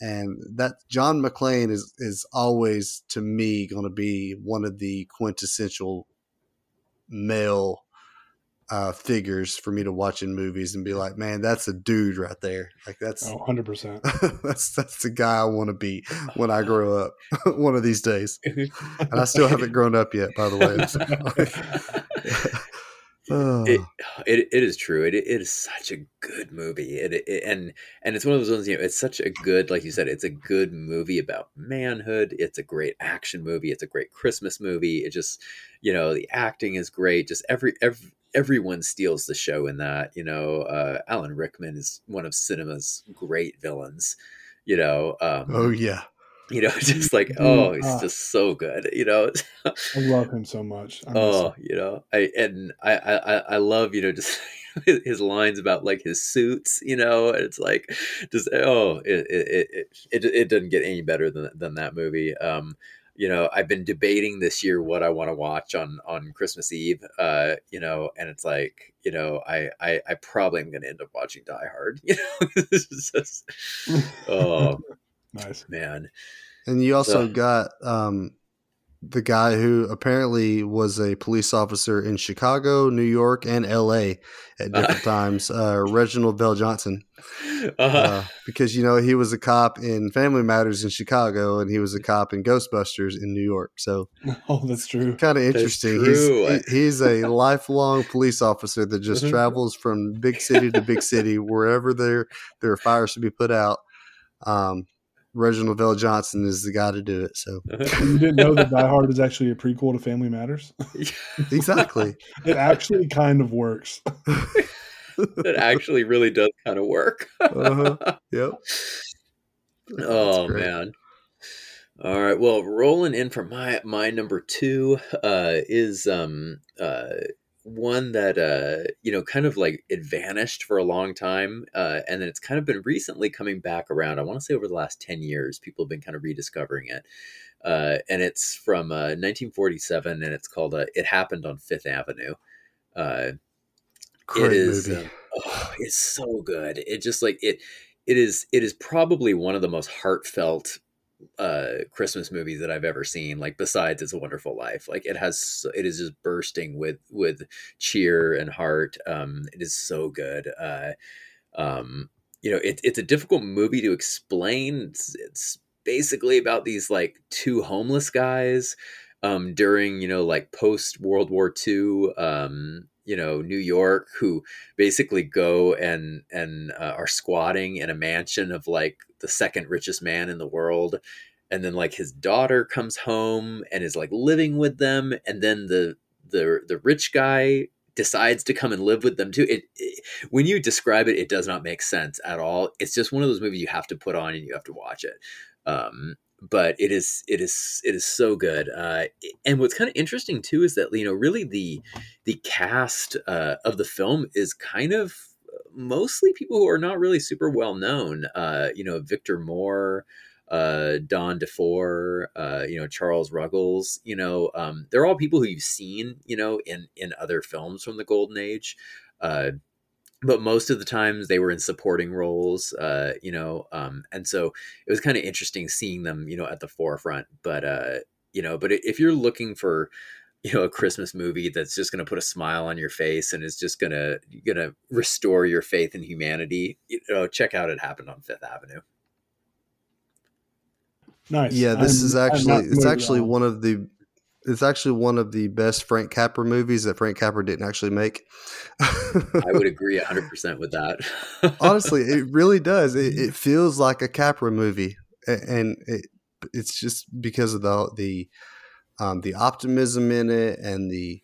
and that John McClane is is always to me going to be one of the quintessential male uh, figures for me to watch in movies and be like, man, that's a dude right there. Like that's oh, 100%. that's that's the guy I want to be when I grow up one of these days. and I still haven't grown up yet, by the way. It, it, it is true. It, it is such a good movie. It, it, and and it's one of those ones. You know, it's such a good, like you said, it's a good movie about manhood. It's a great action movie. It's a great Christmas movie. It just, you know, the acting is great. Just every every everyone steals the show in that. You know, uh, Alan Rickman is one of cinema's great villains. You know. Um, oh yeah. You know, just like oh, he's uh, just so good. You know, I love him so much. I oh, you know, I and I I I love you know just his lines about like his suits. You know, and it's like just oh, it it it it, it doesn't get any better than than that movie. Um, you know i've been debating this year what i want to watch on on christmas eve uh you know and it's like you know i i, I probably am going to end up watching die hard you know this is just oh nice man and you also so, got um the guy who apparently was a police officer in Chicago, New York, and L.A. at different times. Uh, Reginald VelJohnson, uh-huh. uh, because you know he was a cop in Family Matters in Chicago, and he was a cop in Ghostbusters in New York. So, oh, that's true. Kind of interesting. He's he's a lifelong police officer that just mm-hmm. travels from big city to big city wherever there there are fires to be put out. Um, Reginald VelJohnson is the guy to do it. So you didn't know that Die Hard is actually a prequel to Family Matters? exactly. it actually kind of works. it actually really does kind of work. uh-huh. Yep. Oh man. All right. Well, rolling in for my my number two uh, is um, uh, one that uh you know kind of like it vanished for a long time uh and then it's kind of been recently coming back around i want to say over the last 10 years people have been kind of rediscovering it uh and it's from uh 1947 and it's called uh, it happened on fifth avenue uh Great it is uh, oh, it's so good it just like it it is it is probably one of the most heartfelt uh christmas movies that i've ever seen like besides it's a wonderful life. Like it has it is just bursting with with cheer and heart. Um it is so good. Uh um you know it, it's a difficult movie to explain. It's, it's basically about these like two homeless guys um during you know like post world war ii um you know New York who basically go and and uh, are squatting in a mansion of like the second richest man in the world. And then like his daughter comes home and is like living with them. And then the the the rich guy decides to come and live with them too. It, it, when you describe it it does not make sense at all. It's just one of those movies you have to put on and you have to watch it. Um, but it is it is it is so good uh, and what's kind of interesting too is that you know really the the cast uh, of the film is kind of mostly people who are not really super well known uh, you know victor moore uh, Don DeFore, uh, you know, Charles Ruggles, you know, um, they're all people who you've seen, you know, in, in other films from the golden age. But most of the times they were in supporting roles, uh, you know, um, and so it was kind of interesting seeing them, you know, at the forefront. But uh, you know, but if you're looking for you know a christmas movie that's just going to put a smile on your face and is just going to going to restore your faith in humanity you know check out it happened on fifth avenue Nice. Yeah, this I'm- is actually it's actually at one of the it's actually one of the best Frank Capra movies that Frank Capra didn't actually make. i would agree 100% with that Honestly, it really does. It, it feels like a Capra movie, and it, it's just because of the the um, the optimism in it and the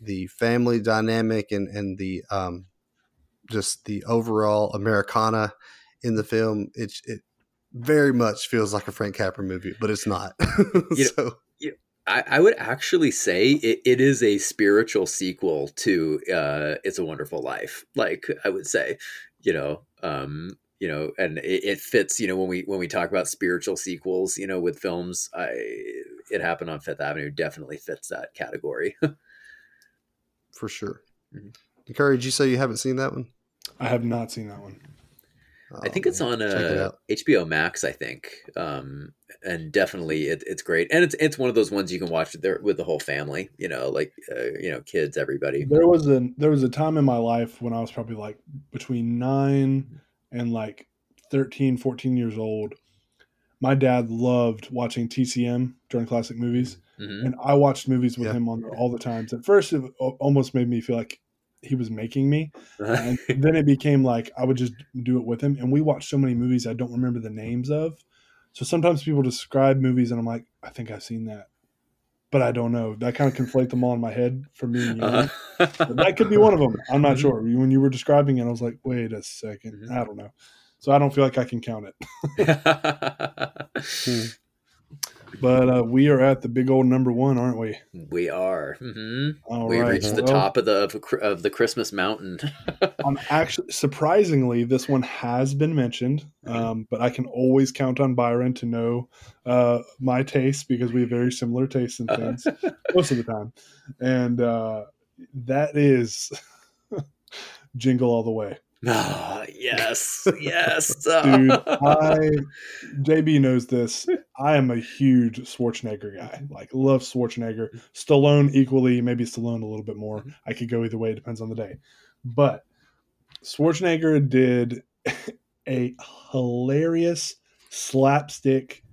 the family dynamic and and the um, just the overall Americana in the film. It it very much feels like a Frank Capra movie, but it's not. You know, so I, I would actually say it, it is a spiritual sequel to uh, "It's a Wonderful Life." Like I would say, you know, um, you know, and it, it fits. You know, when we when we talk about spiritual sequels, you know, with films, I it happened on Fifth Avenue definitely fits that category. for sure. Mhm. Curry, did you say you haven't seen that one? I have not seen that one. I think it's on Check it uh. HBO Max. I think, um, and definitely it, it's great, and it's it's one of those ones you can watch with, their, with the whole family. You know, like uh, you know, kids, everybody. There was a there was a time in my life when I was probably like between 9 and like 13, 14 years old. My dad loved watching TCM during classic movies, Mhm. and I watched movies with Yeah. him on there all the times. At first, it almost made me feel like he was making me, and then it became like I would just do it with him. And we watched so many movies I don't remember the names of. So sometimes people describe movies, and I'm like, I think I've seen that, but I don't know. That kind of conflate them all in my head for me. You? Uh-huh. That could be one of them. I'm not Mhm. sure. When you were describing it, I was like, wait a 2nd Mhm. I don't know. So I don't feel like I can count it. But uh, we are at the big old number one, aren't we? we are. hmm we right. reached the Well, top of the of, of the Christmas mountain. Actually surprisingly, this one has been mentioned, Mhm. um, but I can always count on Byron to know uh, my taste because we have very similar tastes in things most of the time, and uh, that is Jingle All the Way. Ah, yes, yes, Dude, I JB knows this. I am a huge Schwarzenegger guy. Like love Schwarzenegger. Stallone equally, maybe Stallone a little bit more. Mhm. I could go either way, it depends on the day. But Schwarzenegger did a hilarious slapstick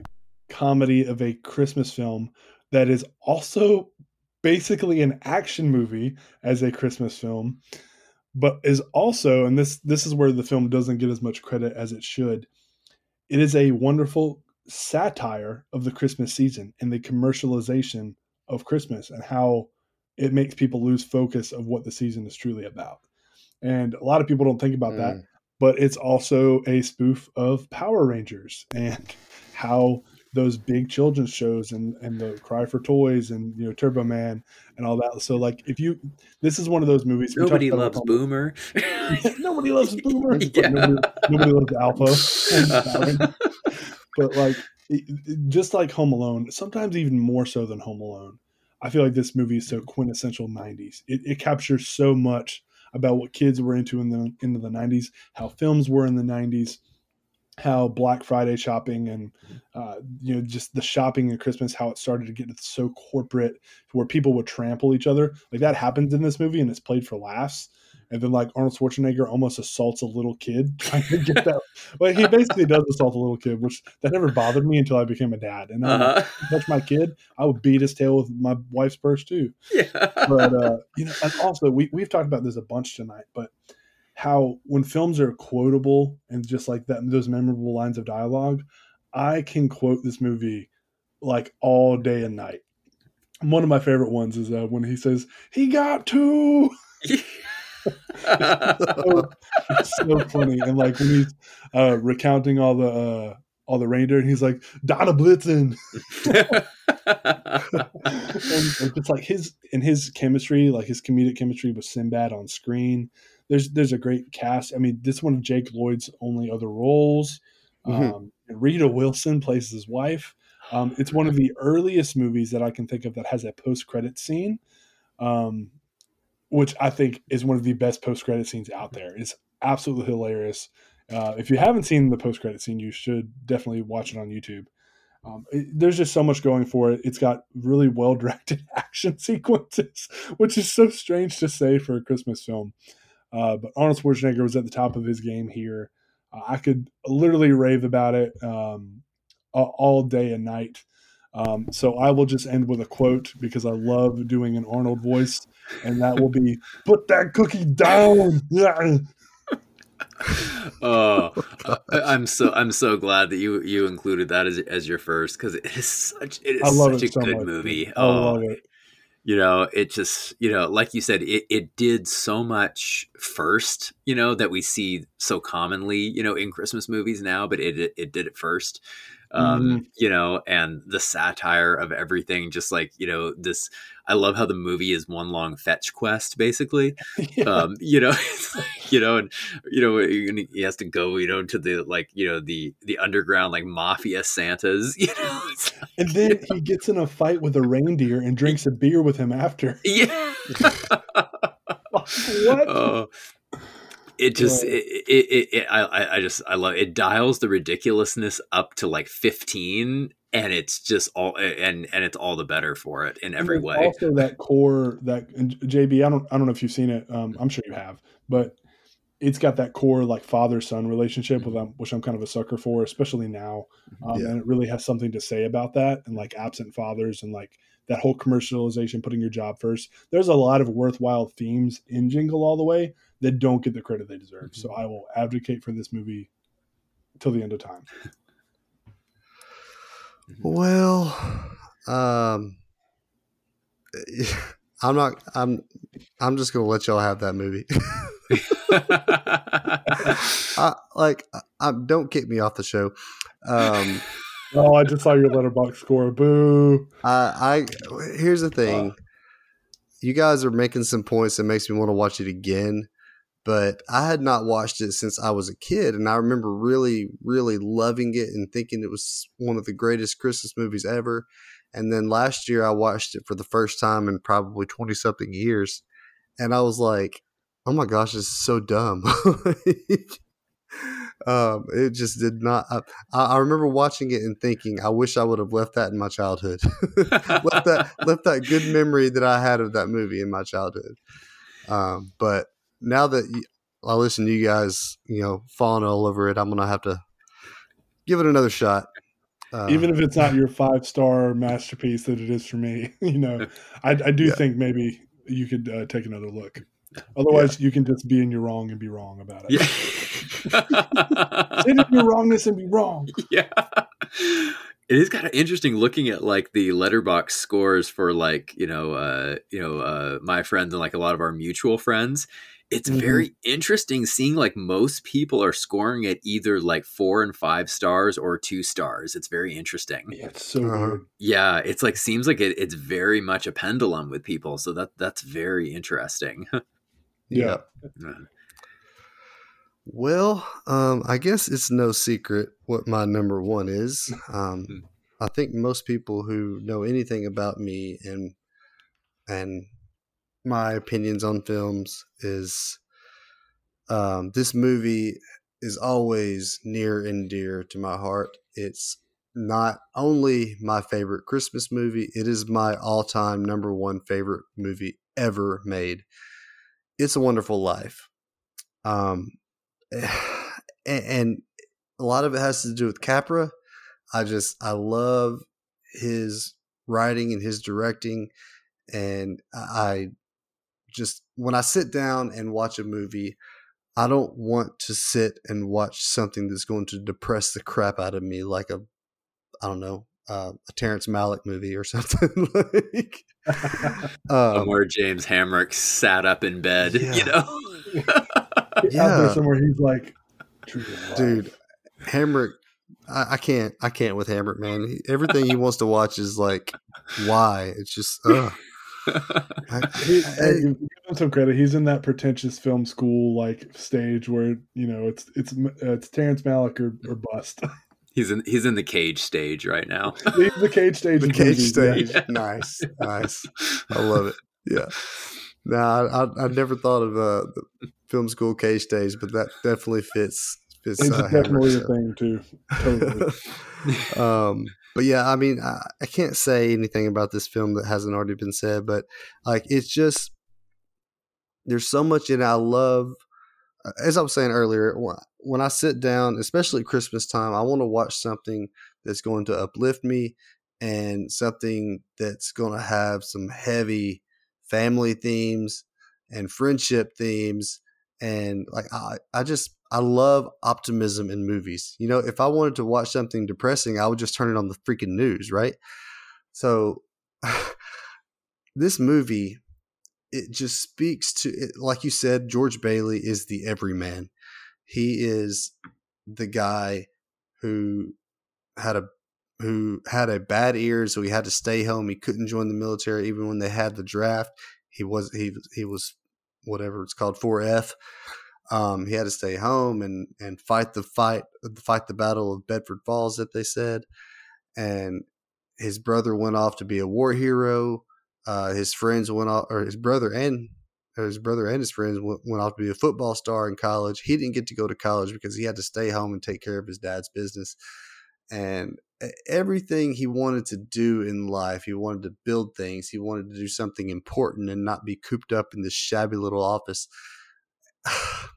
comedy of a Christmas film that is also basically an action movie as a Christmas film, but is also, and this this is where the film doesn't get as much credit as it should. It is a wonderful satire of the Christmas season and the commercialization of Christmas and how it makes people lose focus of what the season is truly about. And a lot of people don't think about that Mm. but it's also a spoof of Power Rangers and how those big children's shows and and the Cry for Toys and you know Turbo Man and all that. So like if you this is one of those movies Nobody loves Boomer. nobody loves Boomer. Yeah. Nobody, nobody loves Alpha. but like just like Home Alone, sometimes even more so than Home Alone. I feel like this movie is so quintessential '90s. It, it captures so much about what kids were into in the into the '90s, how films were in the '90s, how Black Friday shopping and uh, you know just the shopping at Christmas, how it started to get so corporate, where people would trample each other. Like that happens in this movie, and it's played for laughs. And then like Arnold Schwarzenegger almost assaults a little kid trying to get that. Well, he basically does assault a little kid, which that never bothered me until I became a dad. And uh-huh. touch my kid, I would beat his tail with my wife's purse too. Yeah. But uh, you know, and also we we've talked about this a bunch tonight, but how when films are quotable and just like that those memorable lines of dialogue, I can quote this movie like all day and night. One of my favorite ones is uh, when he says, "He got two." so, so funny. And like when he's uh, recounting all the uh, all the reindeer, and he's like, "Donna Blitzen," and it's just like his and his chemistry, like his comedic chemistry with Sinbad on screen. There's there's a great cast. I mean, this one of Jake Lloyd's only other roles. Mhm. Um, Rita Wilson plays his wife. Um, it's one of the earliest movies that I can think of that has a post credit scene. Um, which I think is one of the best post credit scenes out there. It's absolutely hilarious. Uh, if you haven't seen the post credit scene, you should definitely watch it on YouTube. Um, it, there's just so much going for it. It's got really well directed action sequences, which is so strange to say for a Christmas film. Uh, but Arnold Schwarzenegger was at the top of his game here. Uh, I could literally rave about it um, all day and night. Um, so I will just end with a quote because I love doing an Arnold voice, and that will be "Put that cookie down." oh, I'm so I'm so glad that you you included that as as your first because it is such it is such a so good much. movie. I oh, love it. You know, it just you know, like you said, it it did so much first. You know that we see so commonly. You know, in Christmas movies now, but it it, it did it first um, mm-hmm. you know, and the satire of everything. Just like you know, this. I love how the movie is one long fetch quest, basically. yeah. um, you know, you know, and you know, he has to go, you know, to the like, you know, the the underground like mafia Santas, you know. Like, and then he gets in a fight with a reindeer and drinks a beer with him after. Yeah. what? Uh, it just it, it, it, it, I, I just i love it dials the ridiculousness up to like 15 and it's just all and and it's all the better for it in every way also that core that jb i don't i don't know if you've seen it um, i'm sure you have but it's got that core like father son relationship mm-hmm. with um, which i'm kind of a sucker for especially now mm-hmm. um, yeah. and it really has something to say about that and like absent fathers and like that whole commercialization putting your job first there's a lot of worthwhile themes in jingle all the way that don't get the credit they deserve. Mm-hmm. So I will advocate for this movie till the end of time. Well, um, I'm not. I'm. I'm just gonna let y'all have that movie. I, like, I, don't kick me off the show. Um, oh, I just saw your letterboxd score. Boo. I. I here's the thing. Uh, you guys are making some points that makes me want to watch it again but I had not watched it since I was a kid. And I remember really, really loving it and thinking it was one of the greatest Christmas movies ever. And then last year I watched it for the first time in probably 20 something years. And I was like, oh my gosh, this is so dumb. um, it just did not. I, I, remember watching it and thinking, I wish I would have left that in my childhood. left that left that good memory that I had of that movie in my childhood. Um, but now that I listen to you guys, you know, falling all over it, I'm gonna have to give it another shot. Uh, Even if it's not your five star masterpiece that it is for me, you know, I, I do yeah. think maybe you could uh, take another look. Otherwise, yeah. you can just be in your wrong and be wrong about it. Yeah. Sit in your wrongness and be wrong. Yeah. It is kind of interesting looking at like the letterboxd scores for like you know uh, you know uh, my friends and like a lot of our mutual friends it's mm-hmm. very interesting seeing like most people are scoring at either like four and five stars or two stars. It's very interesting. Yeah, it's so uh. Yeah, it's like seems like it, it's very much a pendulum with people. So that that's very interesting. yeah. yeah. Well, um, I guess it's no secret what my number one is. Um, hmm. I think most people who know anything about me and and my opinions on films is um, this movie is always near and dear to my heart. It's not only my favorite Christmas movie, it is my all time number one favorite movie ever made. It's a Wonderful Life. Um, and a lot of it has to do with Capra. I just, I love his writing and his directing. And I just when I sit down and watch a movie, I don't want to sit and watch something that's going to depress the crap out of me, like a, I don't know, uh, a Terrence Malick movie or something like. um, where James Hamrick sat up in bed, yeah. you know. yeah, somewhere he's like, dude, Hamrick. I, I, can't. I can't with Hamrick, man. He, everything he wants to watch is like, why? It's just. Ugh he, hey, give him some credit. He's in that pretentious film school like stage where you know it's it's uh, it's Terrence Malick or, or bust. He's in he's in the cage stage right now. the cage stage. The cage stage. Yeah. Nice, nice. I love it. Yeah. no, I, I, never thought of uh, the film school cage Stage, but that definitely fits. fits it's uh, definitely a thing too. Totally. um, but yeah, I mean, I, I can't say anything about this film that hasn't already been said, but like, it's just there's so much in it. I love, uh, as I was saying earlier, when I sit down, especially at Christmas time, I want to watch something that's going to uplift me and something that's going to have some heavy family themes and friendship themes and like I, I just I love optimism in movies. You know, if I wanted to watch something depressing, I would just turn it on the freaking news, right? So this movie it just speaks to it, like you said George Bailey is the everyman. He is the guy who had a who had a bad ear, so he had to stay home. He couldn't join the military even when they had the draft. He was he he was whatever it's called 4F. Um, he had to stay home and and fight the fight fight the battle of Bedford Falls that they said, and his brother went off to be a war hero. Uh, his friends went off, or his brother and his brother and his friends went, went off to be a football star in college. He didn't get to go to college because he had to stay home and take care of his dad's business. And everything he wanted to do in life. He wanted to build things. He wanted to do something important and not be cooped up in this shabby little office.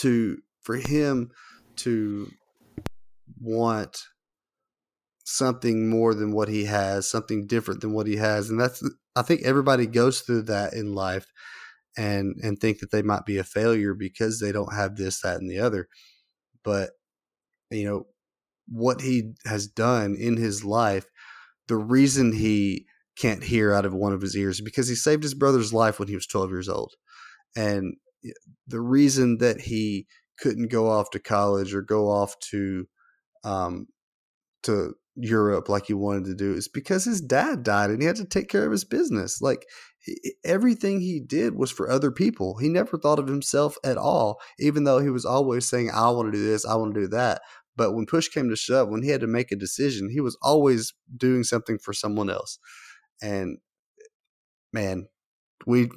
to for him to want something more than what he has, something different than what he has, and that's I think everybody goes through that in life and and think that they might be a failure because they don't have this, that, and the other. But you know, what he has done in his life, the reason he can't hear out of one of his ears because he saved his brother's life when he was 12 years old. And the reason that he couldn't go off to college or go off to um, to Europe like he wanted to do is because his dad died and he had to take care of his business. Like everything he did was for other people. He never thought of himself at all, even though he was always saying, I want to do this, I want to do that. But when push came to shove, when he had to make a decision, he was always doing something for someone else. And man, we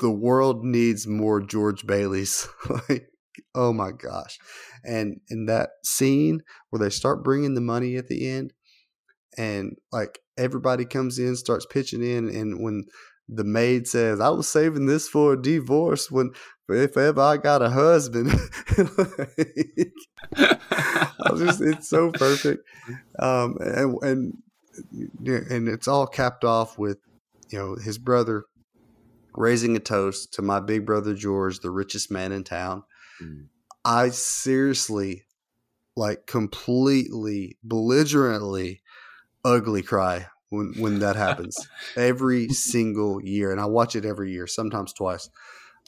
the world needs more George Baileys. like, oh my gosh. And in that scene where they start bringing the money at the end and like everybody comes in, starts pitching in and when the maid says, I was saving this for a divorce when if ever I got a husband. just, it's so perfect. Um, and, and, and it's all capped off with, you know, his brother raising a toast to my big brother George, the richest man in town. Mm. I seriously, like, completely belligerently ugly cry when when that happens every single year, and I watch it every year, sometimes twice.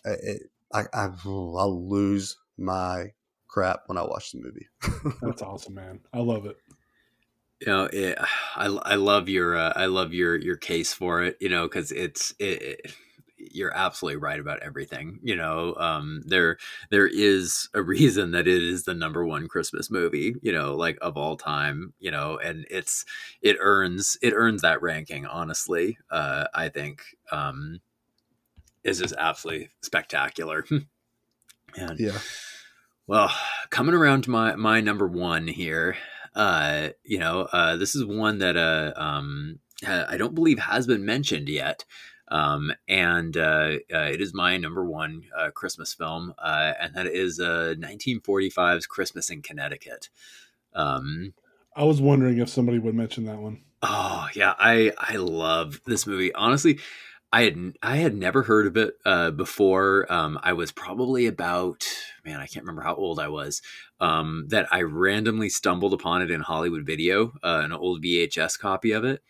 It, I, I I'll lose my crap when I watch the movie. That's awesome, man. I love it. You know, it, I I love your uh, I love your your case for it. You know, because it's it, it, you're absolutely right about everything. You know, um, there there is a reason that it is the number one Christmas movie. You know, like of all time. You know, and it's it earns it earns that ranking. Honestly, uh, I think. Um, is just absolutely spectacular. and yeah. Well, coming around to my my number one here, uh, you know, uh, this is one that uh, um, I don't believe has been mentioned yet. Um, and uh, uh, it is my number one uh, Christmas film, uh, and that is uh, 1945's Christmas in Connecticut. Um, I was wondering if somebody would mention that one. Oh yeah, I I love this movie. Honestly, I had I had never heard of it uh, before. Um, I was probably about man, I can't remember how old I was. Um, that I randomly stumbled upon it in Hollywood Video, uh, an old VHS copy of it,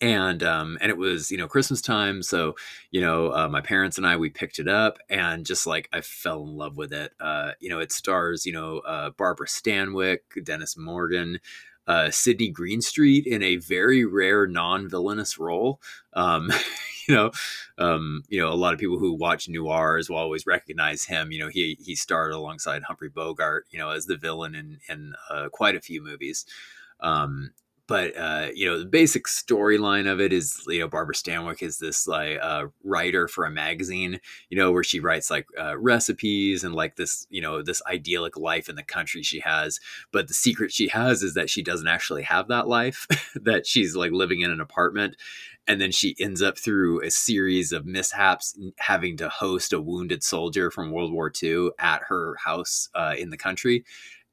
and um, and it was you know Christmas time, so you know uh, my parents and I we picked it up, and just like I fell in love with it. Uh, you know, it stars you know uh, Barbara Stanwyck, Dennis Morgan uh, Sidney Greenstreet in a very rare non-villainous role. Um, you know, um, you know, a lot of people who watch noirs will always recognize him. You know, he he starred alongside Humphrey Bogart, you know, as the villain in in uh, quite a few movies. Um, but uh, you know, the basic storyline of it is you know Barbara Stanwyck is this like uh, writer for a magazine, you know, where she writes like uh, recipes and like this you know this idyllic life in the country she has. But the secret she has is that she doesn't actually have that life. that she's like living in an apartment, and then she ends up through a series of mishaps having to host a wounded soldier from World War II at her house uh, in the country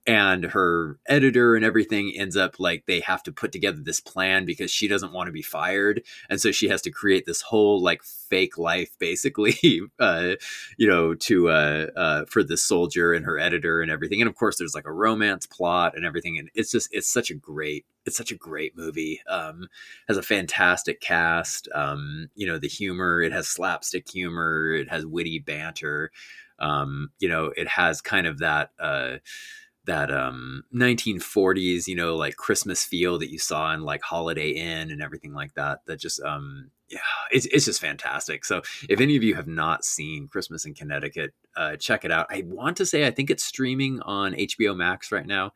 and her editor and everything ends up like they have to put together this plan because she doesn't want to be fired. And so she has to create this whole like fake life basically uh, you know to uh, uh, for this soldier and her editor and everything. And of course there's like a romance plot and everything and it's just it's such a great it's such a great movie. Um, has a fantastic cast. Um, you know the humor it has slapstick humor it has witty banter. Um, you know it has kind of that uh, that um 1940s you know like christmas feel that you saw in like holiday inn and everything like that that just um yeah it's, it's just fantastic. So if any of you have not seen christmas in connecticut uh check it out. I want to say i think it's streaming on hbo max right now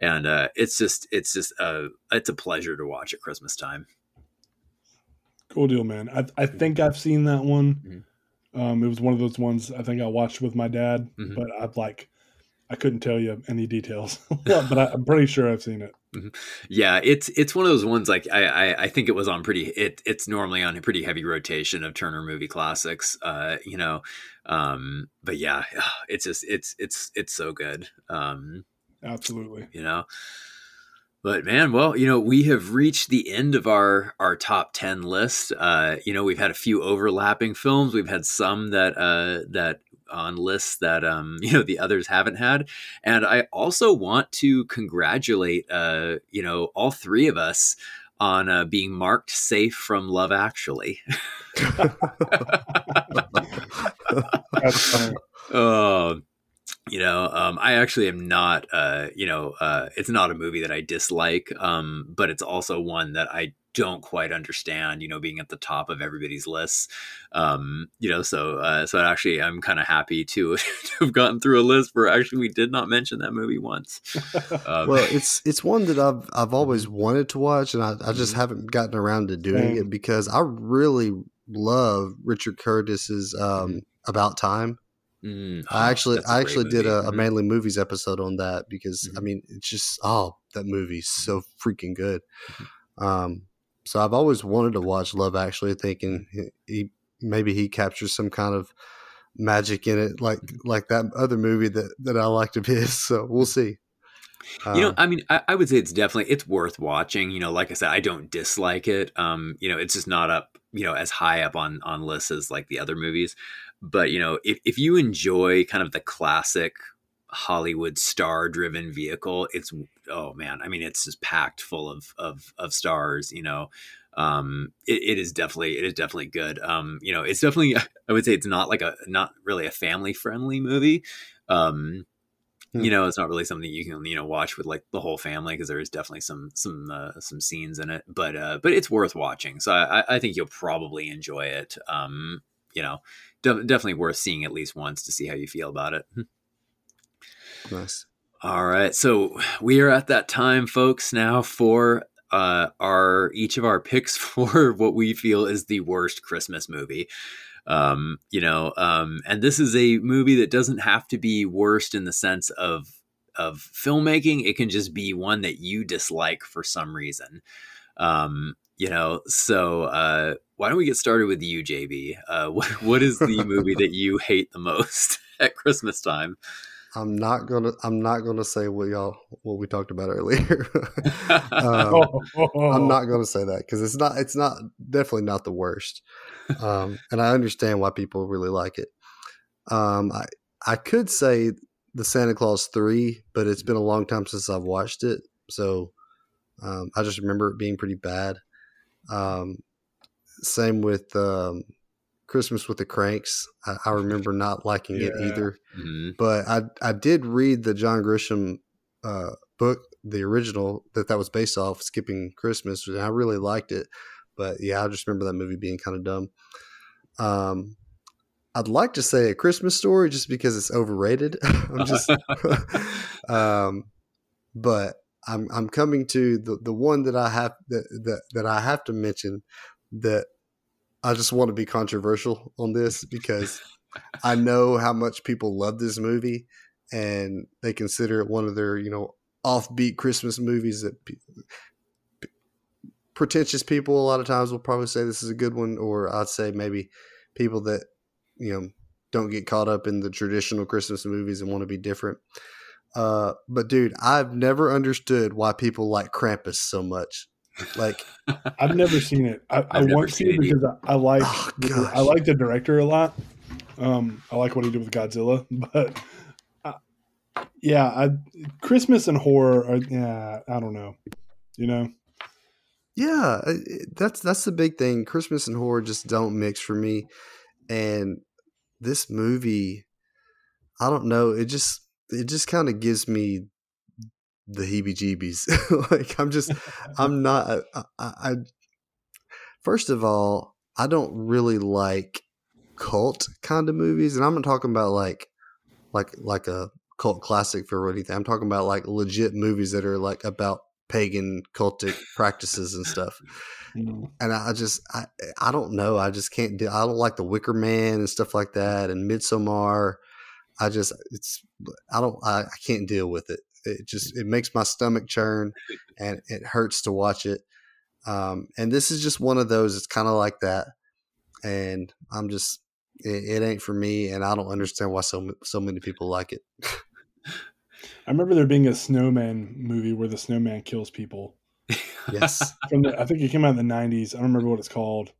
and uh it's just it's just uh it's a pleasure to watch at christmas time. Cool deal man. I, I think i've seen that one. Mm-hmm. um it was one of those ones i think i watched with my dad mm-hmm. but i've like I couldn't tell you any details, but I, am pretty sure I've seen it. Mm-hmm. Yeah, it's it's one of those ones like I, I, I think it was on pretty it it's normally on a pretty heavy rotation of Turner movie classics, uh, you know, um, but yeah, it's just it's it's it's so good, um, absolutely, you know. But man, well, you know, we have reached the end of our our top ten list. Uh, you know, we've had a few overlapping films. We've had some that uh, that on lists that um, you know the others haven't had. And I also want to congratulate uh, you know all three of us on uh, being marked safe from Love Actually. oh, you know, um, I actually am not, uh, you know, uh, it's not a movie that I dislike, um, but it's also one that I don't quite understand, you know, being at the top of everybody's lists. Um, you know, so uh, so actually, I'm kind of happy to, to, have gotten through a list where actually we did not mention that movie once. Um, well, it's it's one that I've I've always wanted to watch, and I, I just mm-hmm. haven't gotten around to doing it because I really love Richard Curtis's um, mm-hmm. About Time. Mm, I actually, I actually did a, a, mm-hmm. Manly Movies episode on that because mm-hmm. I mean, it's just oh, that movie's so freaking good. Mm-hmm. Um, so I've always wanted to watch Love Actually, thinking he maybe he captures some kind of magic in it, like mm-hmm. like that other movie that that I liked of his. So we'll see. You know, uh, I mean, I, I, would say it's definitely it's worth watching. You know, like I said, I don't dislike it. Um, you know, it's just not up, you know, as high up on on lists as like the other movies. But you know, if if you enjoy kind of the classic Hollywood star driven vehicle. It's oh man, I mean it's just packed full of of of stars, you know. Um it, it is definitely it is definitely good. Um you know, it's definitely I would say it's not like a not really a family friendly movie. Um you hmm. know it's not really something you can you know watch with like the whole family because there is definitely some some uh, some scenes in it but uh but it's worth watching so i i think you'll probably enjoy it um you know de- definitely worth seeing at least once to see how you feel about it Nice. All right. So we are at that time, folks, now for uh, our each of our picks for what we feel is the worst Christmas movie. Um, you know, um, and this is a movie that doesn't have to be worst in the sense of of filmmaking. It can just be one that you dislike for some reason. Um, you know, so uh, why don't we get started with you, JB? Uh, what what is the movie that you hate the most at Christmas time? I'm not gonna. I'm not gonna say what y'all what we talked about earlier. um, I'm not gonna say that because it's not. It's not definitely not the worst. Um, and I understand why people really like it. Um, I I could say the Santa Clause three, but it's been a long time since I've watched it, so um, I just remember it being pretty bad. Um, same with um, Christmas with the Cranks. I, I remember not liking yeah. it either. Mm-hmm. But I I did read the John Grisham uh, book, the original that that was based off, Skipping Christmas, and I really liked it. But yeah, I just remember that movie being kind of dumb. Um, I'd like to say a Christmas story just because it's overrated. I'm just, um, but I'm I'm coming to the the one that I have that that, that I have to mention that I just want to be controversial on this because I know how much people love this movie and they consider it one of their you know offbeat Christmas movies that pe- pretentious people a lot of times will probably say this is a good one, or I'd say maybe people that you know don't get caught up in the traditional Christmas movies and want to be different. Uh, but dude, I've never understood why people like Krampus so much. Like, I've never seen it. I, I want to seen it because I, I like Oh, the- I like the director a lot. Um, I like what he did with Godzilla, but uh, yeah, I, Christmas and horror. Are, yeah, I don't know. You know, yeah, it- it- that's that's the big thing. Christmas and horror just don't mix for me, and this movie, I don't know. It just it just kind of gives me the heebie-jeebies. like I'm just I'm not. Uh, I, I, I first of all, I don't really like cult kind of movies, and I'm not talking about like like like a cult classic for anything. I'm talking about like legit movies that are like about pagan cultic practices and stuff. you. And I I just I I don't know. I just can't do. I don't like the Wicker Man and stuff like that, and Midsommar. I just it's I don't I, I can't deal with it. It just it makes my stomach churn, and it hurts to watch it. Um, and this is just one of those. It's kind of like that, and I'm just it, it ain't for me, and I don't understand why so so many people like it. I remember there being a snowman movie where the snowman kills people. Yes, From the, I think it came out in the '90s. I don't remember what it's called.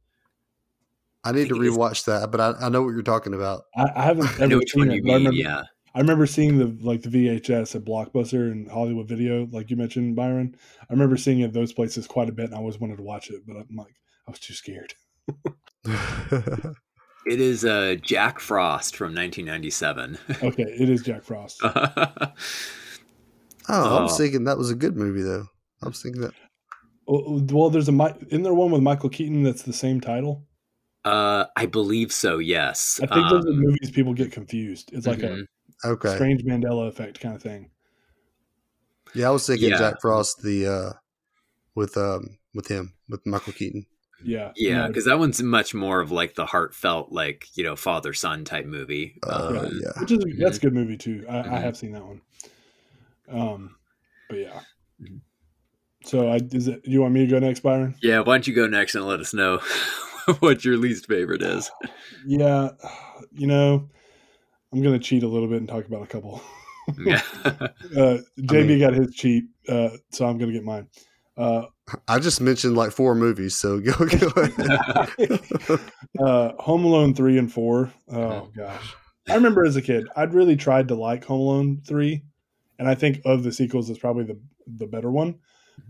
I need to think it is- rewatch that, but I, I know what you're talking about. I, I haven't I know ever which seen one it. you but I remember, Yeah. I remember seeing the like the VHS at Blockbuster and Hollywood Video, like you mentioned, Byron. I remember seeing it at those places quite a bit, and I always wanted to watch it, but I'm like, I was too scared. It is uh, Jack Frost from 1997. Okay, it is Jack Frost. Oh, I Oh. was thinking that was a good movie though. I was thinking that. Well, well, there's a Mi- isn't there one with Michael Keaton that's the same title? Uh, I believe so. Yes. I think those are Um, movies people get confused. It's like mhm. Okay. a strange Mandela effect kind of thing. Yeah, I was thinking Yeah. Jack Frost the uh with um with him with Michael Keaton. Yeah, Yeah, no, because that one's much more of like the heartfelt, like you know, father son type movie. Uh, Um, yeah. which is that's a good movie too. I, I Mhm. have seen that one. Um, but yeah. Mhm. So I is it? You want me to go next, Byron? yeah. Why don't you go next and let us know what your least favorite is? Yeah, you know, I'm gonna cheat a little bit and talk about a couple. Yeah. uh, JB mean- got his cheat, uh, so I'm gonna get mine. Uh, I just mentioned like four movies, so go go ahead. uh, Home Alone three and four. Oh gosh, I remember as a kid, I'd really tried to like Home Alone three, and I think of the sequels, it's probably the the better one.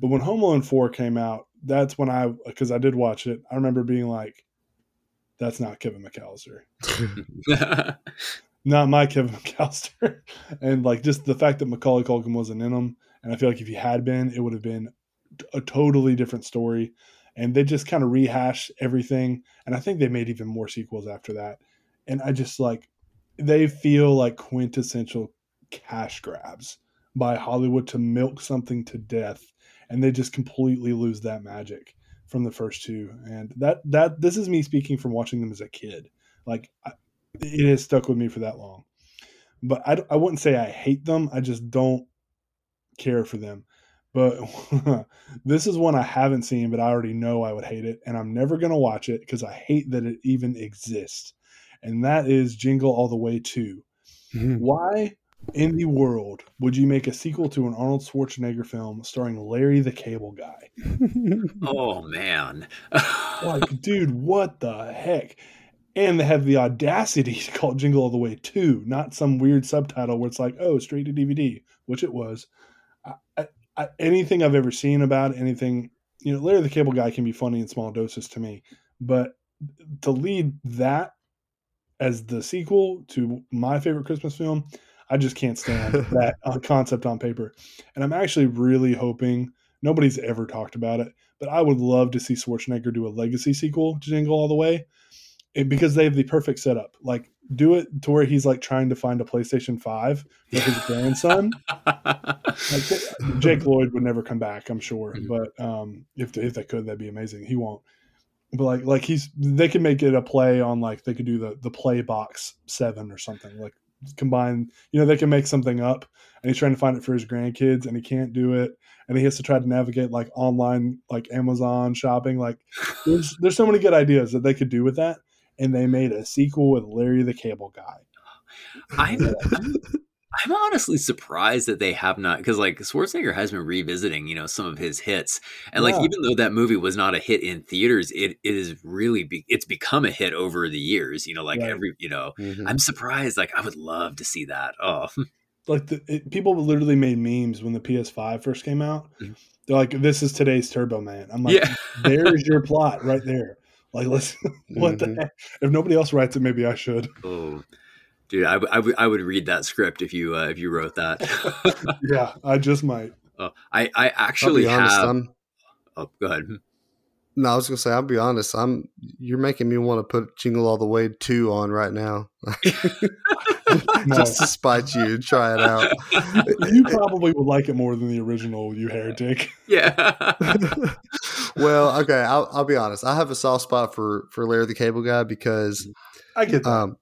But when Home Alone four came out, that's when I because I did watch it. I remember being like, "That's not Kevin McAllister, not my Kevin McAllister," and like just the fact that Macaulay Culkin wasn't in them, and I feel like if he had been, it would have been a totally different story. And they just kind of rehash everything, and I think they made even more sequels after that. And I just like they feel like quintessential cash grabs by Hollywood to milk something to death, and they just completely lose that magic from the first two. And that that this is me speaking from watching them as a kid. Like I, it has stuck with me for that long. But I, I wouldn't say I hate them. I just don't care for them. But this is one I haven't seen, but I already know I would hate it, and I'm never gonna watch it because I hate that it even exists. And that is Jingle All the Way 2. Mm-hmm. Why in the world would you make a sequel to an Arnold Schwarzenegger film starring Larry the Cable Guy? oh man. Like, dude, what the heck? And they have the audacity to call it Jingle All the Way 2, not some weird subtitle where it's like, oh, straight to DVD, which it was. I, I, I, anything I've ever seen about anything, you know, Larry the Cable Guy can be funny in small doses to me, but to lead that as the sequel to my favorite Christmas film, I just can't stand that uh, concept on paper. And I'm actually really hoping nobody's ever talked about it, but I would love to see Schwarzenegger do a legacy sequel to Jingle All the Way. it, because they have the perfect setup. Like do it to where he's like trying to find a PlayStation Five with his grandson. Like, Jake Lloyd would never come back, I'm sure, Mhm. but um, if they, if they could, that'd be amazing. He won't. But like like he's they can make it a play on like they could do the the play box seven or something like combine you know they can make something up and he's trying to find it for his grandkids and he can't do it and he has to try to navigate like online like Amazon shopping like there's there's so many good ideas that they could do with that and they made a sequel with Larry the Cable Guy. I'm, I'm, I'm honestly surprised that they have not because like Schwarzenegger has been revisiting, you know, some of his hits, and like Yeah. even though that movie was not a hit in theaters, it, it is really be, it's become a hit over the years. You know, like Right. every you know, Mhm. I'm surprised. Like I would love to see that. Oh, Like the, it, people literally made memes when the PS5 first came out. Mhm. They're like, "This is today's Turbo Man." I'm like, yeah. "There's your plot right there." Like, let's what the Mhm. heck? If nobody else writes it, maybe I should. Oh, dude, I, w- I, w- I would read that script if you uh, if you wrote that. yeah, I just might. oh, I I I'll actually be honest. have. I'm Oh, go ahead. no. I was gonna say. I'll be honest. I'm. You're making me want to put Jingle All the Way two on right now, No. just to spite you and try it out. You probably would like it more than the original, you heretic. yeah. well, okay. I'll, I'll be honest. I have a soft spot for for Larry the Cable Guy because I get that. um,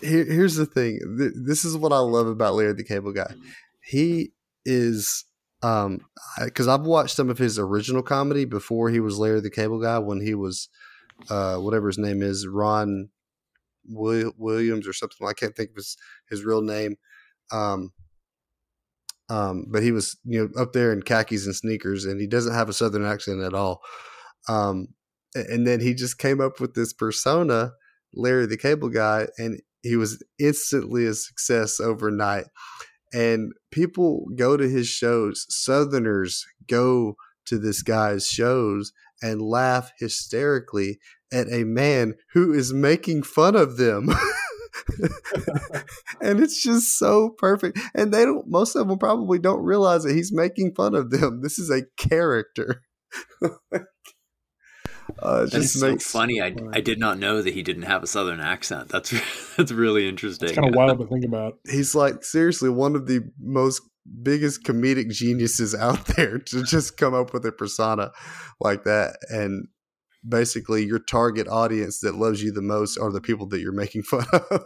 here, here's the thing. This is what I love about Larry the Cable Guy. He is um because I've watched some of his original comedy before he was Larry the Cable Guy when he was uh whatever his name is Ron Will- Williams or something. I can't think of his his real name. Um, um, but he was you know up there in khakis and sneakers, and he doesn't have a southern accent at all. Um, and then he just came up with this persona, Larry the Cable Guy, and he was instantly a success overnight. And people go to his shows. Southerners go to this guy's shows and laugh hysterically at a man who is making fun of them. and it's just so perfect. And they don't, most of them probably don't realize that he's making fun of them. This is a character. uh, it That is just so funny. I, I did not know that he didn't have a southern accent. That's that's really interesting. It's kind of wild to think about. he's like seriously one of the most biggest comedic geniuses out there to just come up with a persona like that and basically your target audience that loves you the most are the people that you're making fun of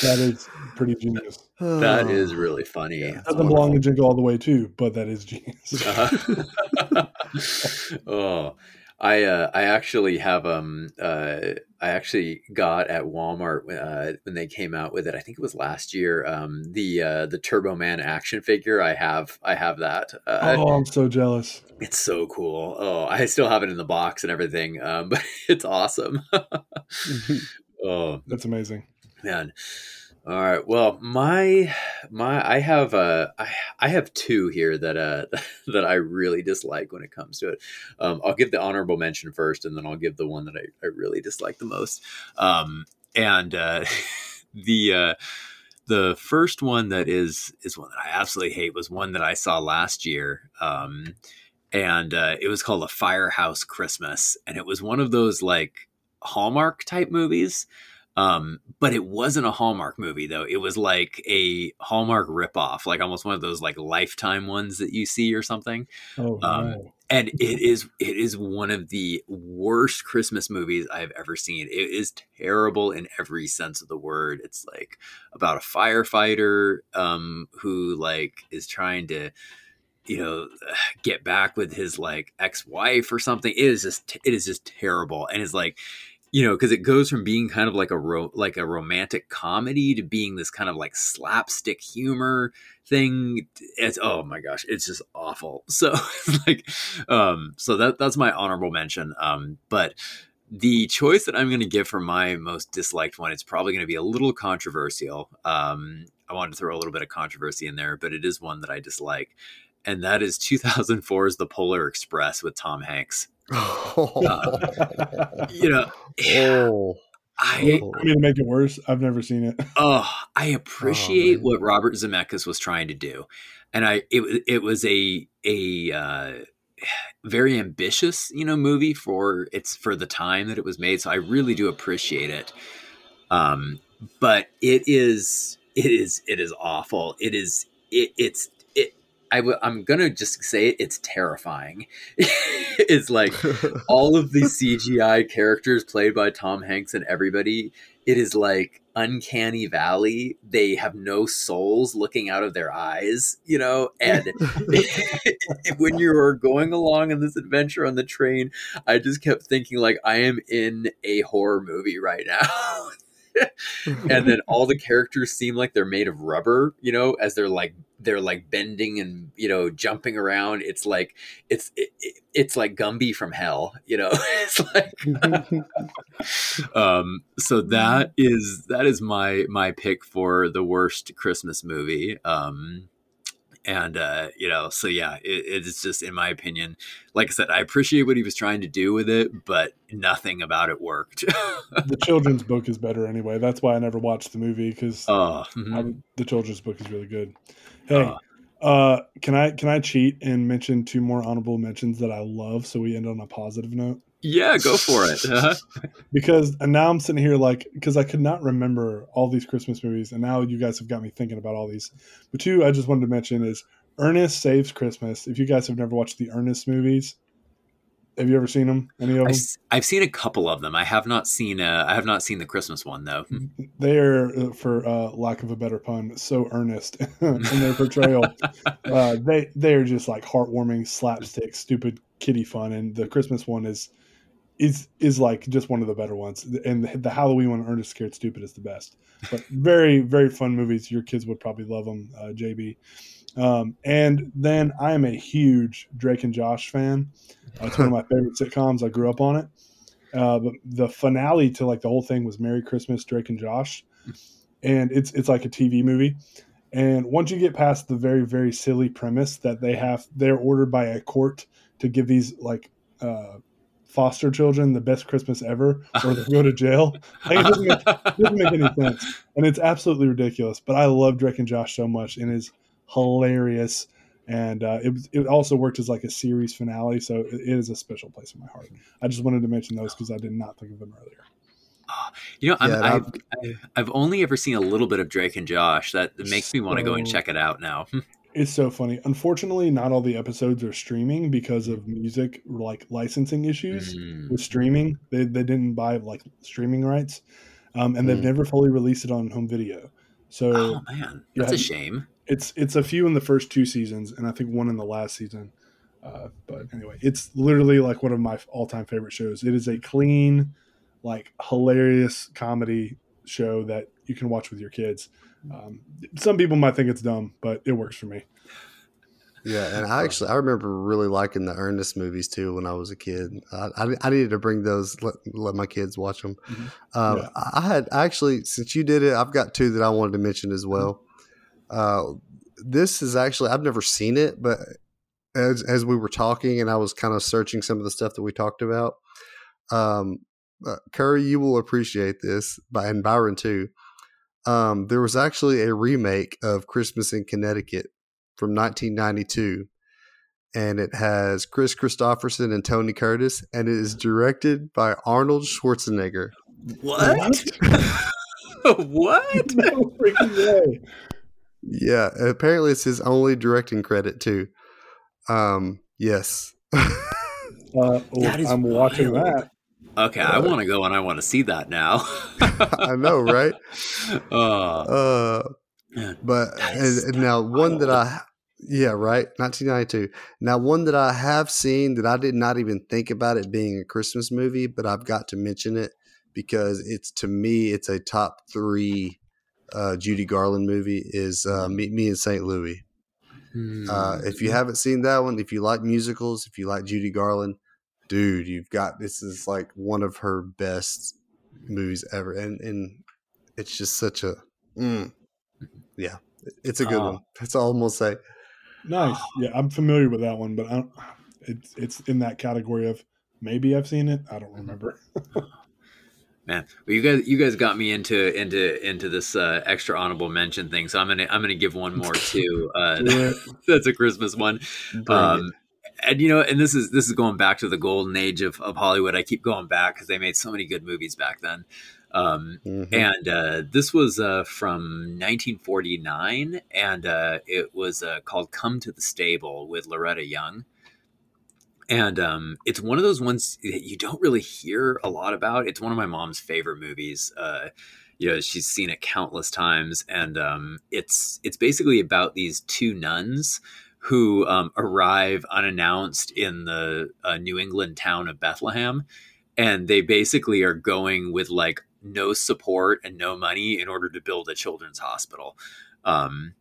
That is pretty genius. that is really funny. Yeah. Doesn't belong to Jingle all the way too, but that is genius. Uh-huh. oh, I uh, I actually have um uh I actually got at Walmart uh, when they came out with it. I think it was last year. Um, the uh, the Turbo Man action figure. I have I have that. Uh, oh, I'm so jealous. It's so cool. Oh, I still have it in the box and everything. Um, but it's awesome. oh That's amazing. man. All right. Well, my my I have uh I I have two here that uh that I really dislike when it comes to it. Um, I'll give the honorable mention first, and then I'll give the one that I, I really dislike the most. Um, and uh, the uh, the first one that is is one that I absolutely hate was one that I saw last year. Um, and uh, it was called a Firehouse Christmas, and it was one of those like Hallmark type movies. Um, but it wasn't a Hallmark movie though. It was like a Hallmark ripoff, like almost one of those like Lifetime ones that you see or something. Oh Um. And it is it is one of the worst Christmas movies I've ever seen. It is terrible in every sense of the word. It's like about a firefighter um, who like is trying to you know get back with his like ex-wife or something it is just it is just terrible and it's like you know because it goes from being kind of like a ro- like a romantic comedy to being this kind of like slapstick humor thing it's oh my gosh it's just awful so like um so that that's my honorable mention um but the choice that I'm going to give for my most disliked one, it's probably going to be a little controversial. Um, I wanted to throw a little bit of controversy in there, but it is one that I dislike, and that is 2004's The Polar Express with Tom Hanks. You know, oh, I Oh. I mean, to make it worse, I've never seen it. oh, I appreciate man. what Robert Zemeckis was trying to do, and I it was- it was a a uh, very ambitious, you know, movie for it's for the time that it was made. So I really do appreciate it. Um, but it is it is it is awful. It is it, it's it. I w- I'm gonna just say it. It's terrifying. it's like all of the CGI characters played by Tom Hanks and everybody. It is like uncanny valley they have no souls looking out of their eyes you know and when you are going along in this adventure on the train i just kept thinking like i am in a horror movie right now and then all the characters seem like they're made of rubber you know as they're like they're like bending and you know jumping around. It's like it's it, it's like gumby from hell you know? It's like um so that is that is my my pick for the worst christmas movie. Um and uh, you know so yeah it, it's just in my opinion like i said i appreciate what he was trying to do with it but nothing about it worked. The children's book is better anyway. That's why i never watched the movie because oh, mm-hmm. the children's book is really good. Hey uh, uh, can i can i cheat and mention two more honorable mentions that i love so we end on a positive note yeah, go for it. Uh-huh. because and now I'm sitting here like because I could not remember all these Christmas movies, and now you guys have got me thinking about all these. But two I just wanted to mention is Ernest Saves Christmas. If you guys have never watched the Ernest movies, have you ever seen them? Any of them? I've, I've seen a couple of them. I have not seen. Uh, I have not seen the Christmas one though. Hmm. They are, uh, for uh, lack of a better pun, so earnest in their portrayal. uh, they they are just like heartwarming, slapstick, stupid, kitty fun, and the Christmas one is is is like just one of the better ones. And the, the Halloween one, Ernest Scared Stupid, is the best. But very very fun movies. Your kids would probably love them, uh, JB. Um, and then I am a huge Drake and Josh fan. Uh, it's one of my favorite sitcoms. I grew up on it. Uh, but the finale to like the whole thing was Merry Christmas, Drake and Josh, and it's it's like a TV movie. And once you get past the very very silly premise that they have, they're ordered by a court to give these like uh, foster children the best Christmas ever, or they go to jail. Like, it doesn't make, it doesn't make any sense, and it's absolutely ridiculous. But I love Drake and Josh so much, and is hilarious. And uh, it it also worked as like a series finale, so it, it is a special place in my heart. I just wanted to mention those because I did not think of them earlier. You know, yeah, I've, I've, I've only ever seen a little bit of Drake and Josh. That makes me want to go and check it out now. It's so funny. Unfortunately, not all the episodes are streaming because of music like licensing issues mm. with streaming. They they didn't buy like streaming rights, um, and they've mm. never fully released it on home video. So, oh man, that's yeah, a shame. It's it's a few in the first two seasons, and I think one in the last season. Uh, but anyway, it's literally like one of my all time favorite shows. It is a clean, like hilarious comedy show that you can watch with your kids. Um, some people might think it's dumb, but it works for me. Yeah, and I actually I remember really liking the Ernest movies too when I was a kid. I, I, I needed to bring those let, let my kids watch them. Mm-hmm. Um, yeah. I had actually since you did it, I've got two that I wanted to mention as well. Uh, this is actually I've never seen it, but as as we were talking and I was kind of searching some of the stuff that we talked about, um, uh, Curry, you will appreciate this, by and Byron too um, there was actually a remake of Christmas in Connecticut from 1992, and it has Kris Kristofferson and Tony Curtis, and it is directed by Arnold Schwarzenegger. What? what? no freaking way. Yeah, apparently it's his only directing credit too. Um, yes. uh, oh, I'm wild. watching that. Okay, uh, I want to go and I want to see that now. I know, right? Uh, uh but and, and now one that I yeah, right, 1992. Now one that I have seen that I did not even think about it being a Christmas movie, but I've got to mention it because it's to me it's a top 3 uh, Judy Garland movie is uh, Meet Me in St. Louis. Uh, if you hmm. haven't seen that one, if you like musicals, if you like Judy Garland, dude, you've got this is like one of her best movies ever, and and it's just such a mm, yeah, it's a good uh, one. That's all I'm gonna say. Nice, yeah, I'm familiar with that one, but I don't, it's it's in that category of maybe I've seen it. I don't remember. Man, well, you guys, you guys got me into into into this uh, extra honorable mention thing. So I'm gonna I'm gonna give one more too. Uh, that's a Christmas one. Um, and you know, and this is this is going back to the golden age of, of Hollywood. I keep going back because they made so many good movies back then. Um, mm-hmm. And uh, this was uh, from 1949, and uh, it was uh, called "Come to the Stable" with Loretta Young. And um, it's one of those ones that you don't really hear a lot about. It's one of my mom's favorite movies. Uh, you know, she's seen it countless times, and um, it's it's basically about these two nuns who um, arrive unannounced in the uh, New England town of Bethlehem. And they basically are going with like no support and no money in order to build a children's hospital. Um,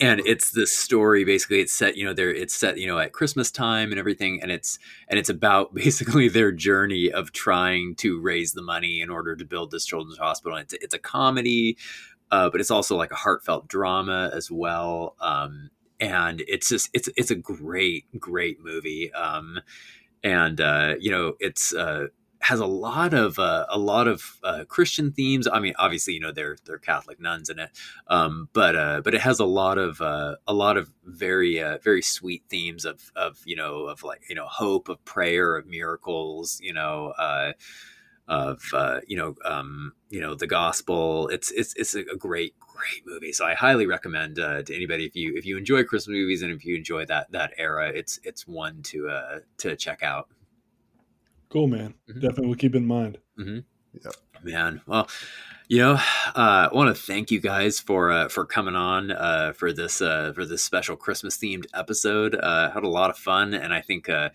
and it's this story basically it's set you know there it's set you know at christmas time and everything and it's and it's about basically their journey of trying to raise the money in order to build this children's hospital and it's, it's a comedy uh, but it's also like a heartfelt drama as well um, and it's just it's it's a great great movie um, and uh, you know it's uh, has a lot of uh, a lot of uh, Christian themes. I mean, obviously, you know, they're they're Catholic nuns in it, um, but uh, but it has a lot of uh, a lot of very uh, very sweet themes of of you know of like you know hope, of prayer, of miracles. You know. Uh, of you know, um, you know the gospel. It's it's it's a great great movie. So I highly recommend uh, to anybody if you if you enjoy Christmas movies and if you enjoy that that era, it's it's one to uh to check out. Cool, man. Mm-hmm. Definitely will keep in mind. Mm-hmm. Yep. Man, well, you know, uh, I want to thank you guys for uh, for coming on uh, for this uh, for this special Christmas themed episode. Uh, had a lot of fun, and I think uh,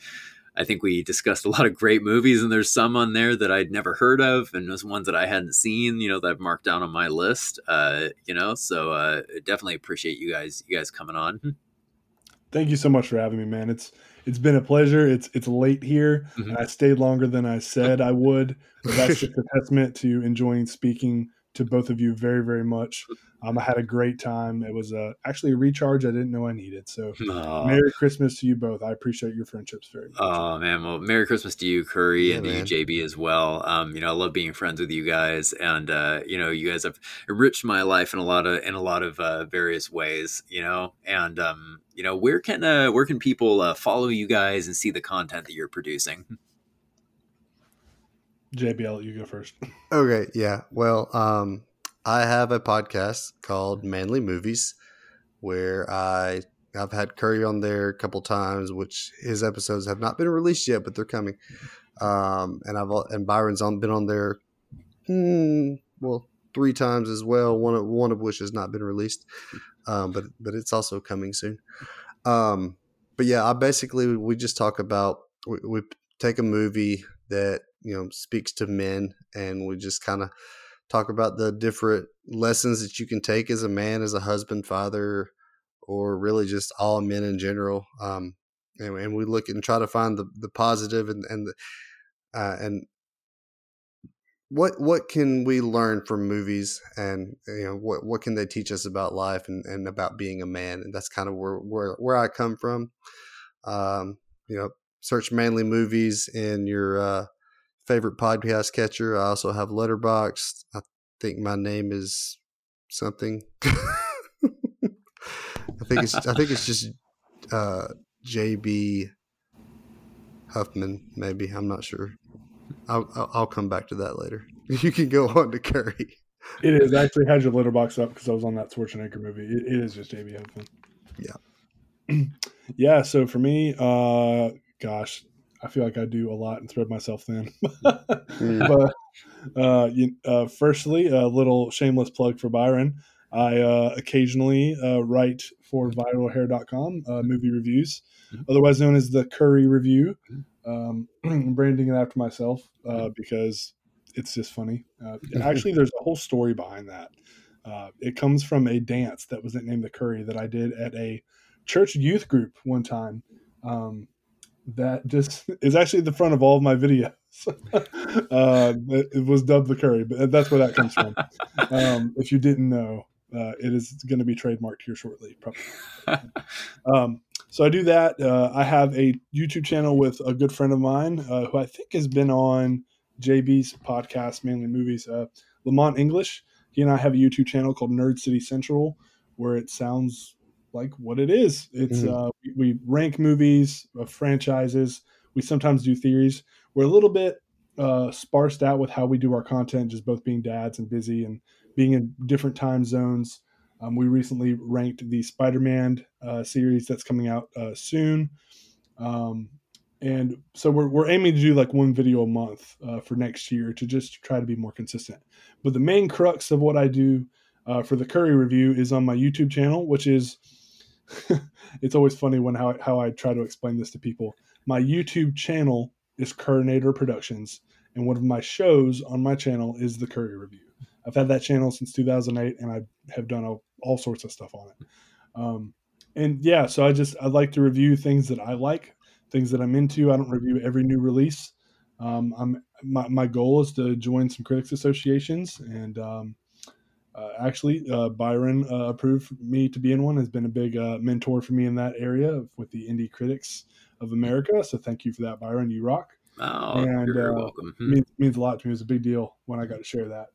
I think we discussed a lot of great movies. And there's some on there that I'd never heard of, and those ones that I hadn't seen. You know, that I've marked down on my list. Uh, you know, so uh, definitely appreciate you guys you guys coming on. Mm-hmm. Thank you so much for having me, man. It's it's been a pleasure. It's it's late here. Mm-hmm. I stayed longer than I said I would. But that's just a testament to enjoying speaking to both of you very very much. Um, I had a great time. It was uh, actually a recharge I didn't know I needed. So, Aww. Merry Christmas to you both. I appreciate your friendships very much. Oh man, well, Merry Christmas to you, Curry, yeah, and man. to you, JB, as well. Um, you know, I love being friends with you guys, and uh, you know, you guys have enriched my life in a lot of in a lot of uh, various ways. You know, and um, you know, where can uh, where can people uh, follow you guys and see the content that you're producing? JBL, you go first. Okay, yeah. Well, um, I have a podcast called Manly Movies where I I've had Curry on there a couple times, which his episodes have not been released yet, but they're coming. Um, and I've and Byron's on been on there, hmm, well, three times as well. One of one of which has not been released, um, but but it's also coming soon. Um, but yeah, I basically we just talk about we, we take a movie that you know speaks to men, and we just kind of talk about the different lessons that you can take as a man, as a husband, father, or really just all men in general. Um, and, and, we look and try to find the, the positive and and the, uh, and what what can we learn from movies and you know what what can they teach us about life and, and about being a man and that's kind of where where, where I come from. Um, you know, search manly movies in your uh, favorite podcast catcher. I also have Letterboxd. I think my name is something. I think it's I think it's just uh, JB Huffman. Maybe I'm not sure. I'll, I'll come back to that later. You can go on to Curry. It is I actually had your Letterboxd up because I was on that Schwarzenegger movie. it, it is just JB Huffman. Yeah, yeah. So for me, uh, gosh, I feel like I do a lot and spread myself thin. mm. But uh, you, uh, firstly, a little shameless plug for Byron. I uh, occasionally uh, write for viralhair.com uh, movie reviews, mm-hmm. otherwise known as the Curry Review. Um, I'm branding it after myself uh, mm-hmm. because it's just funny. Uh, actually, there's a whole story behind that. Uh, it comes from a dance that was named the Curry that I did at a church youth group one time. Um, that just is actually the front of all of my videos. uh, it, was dubbed the curry, but that's where that comes from. Um, if you didn't know, uh, it is going to be trademarked here shortly. Probably. um, so I do that. Uh, I have a YouTube channel with a good friend of mine uh, who I think has been on JB's podcast, Manly Movies. Uh, Lamont English. He and I have a YouTube channel called Nerd City Central, where it sounds like what it is. It's Mhm. uh, we, we rank movies, uh, franchises. We sometimes do theories. We're a little bit uh, sparsed out with how we do our content, just both being dads and busy and being in different time zones. Um, we recently ranked the Spider-Man uh, series that's coming out uh, soon, um, and so we're we're aiming to do like one video a month uh, for next year to just try to be more consistent. But the main crux of what I do uh, for the Curry review is on my YouTube channel, which is it's always funny when how how I try to explain this to people. My YouTube channel is Currinator Productions, and one of my shows on my channel is the Curry Review. I've had that channel since 2008, and I have done all, all sorts of stuff on it. Um, and yeah, so I just I like to review things that I like, things that I'm into. I don't review every new release. Um, I'm my, my goal is to join some critics associations, and um, uh, actually, uh, Byron uh, approved me to be in one. Has been a big uh, mentor for me in that area with the Indie Critics of America. So thank you for that, Byron. You rock Oh, And, you're uh, welcome. Hmm. means, means a lot to me. It was a big deal when I got to share that.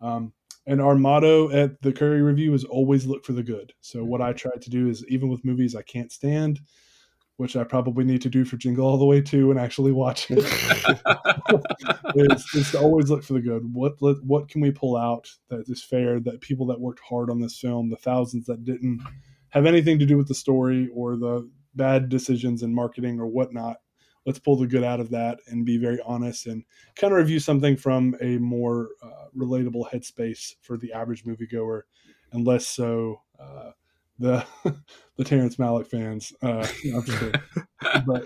Um, and our motto at the Curry Review is always look for the good. So what I try to do is even with movies I can't stand, which I probably need to do for Jingle All the Way too, and actually watch it, is to always look for the good. What what can we pull out that is fair? That people that worked hard on this film, the thousands that didn't have anything to do with the story or the bad decisions in marketing or whatnot. Let's pull the good out of that and be very honest and kind of review something from a more uh, relatable headspace for the average moviegoer, and less so uh, the the Terrence Malick fans. Uh, no, I'm just but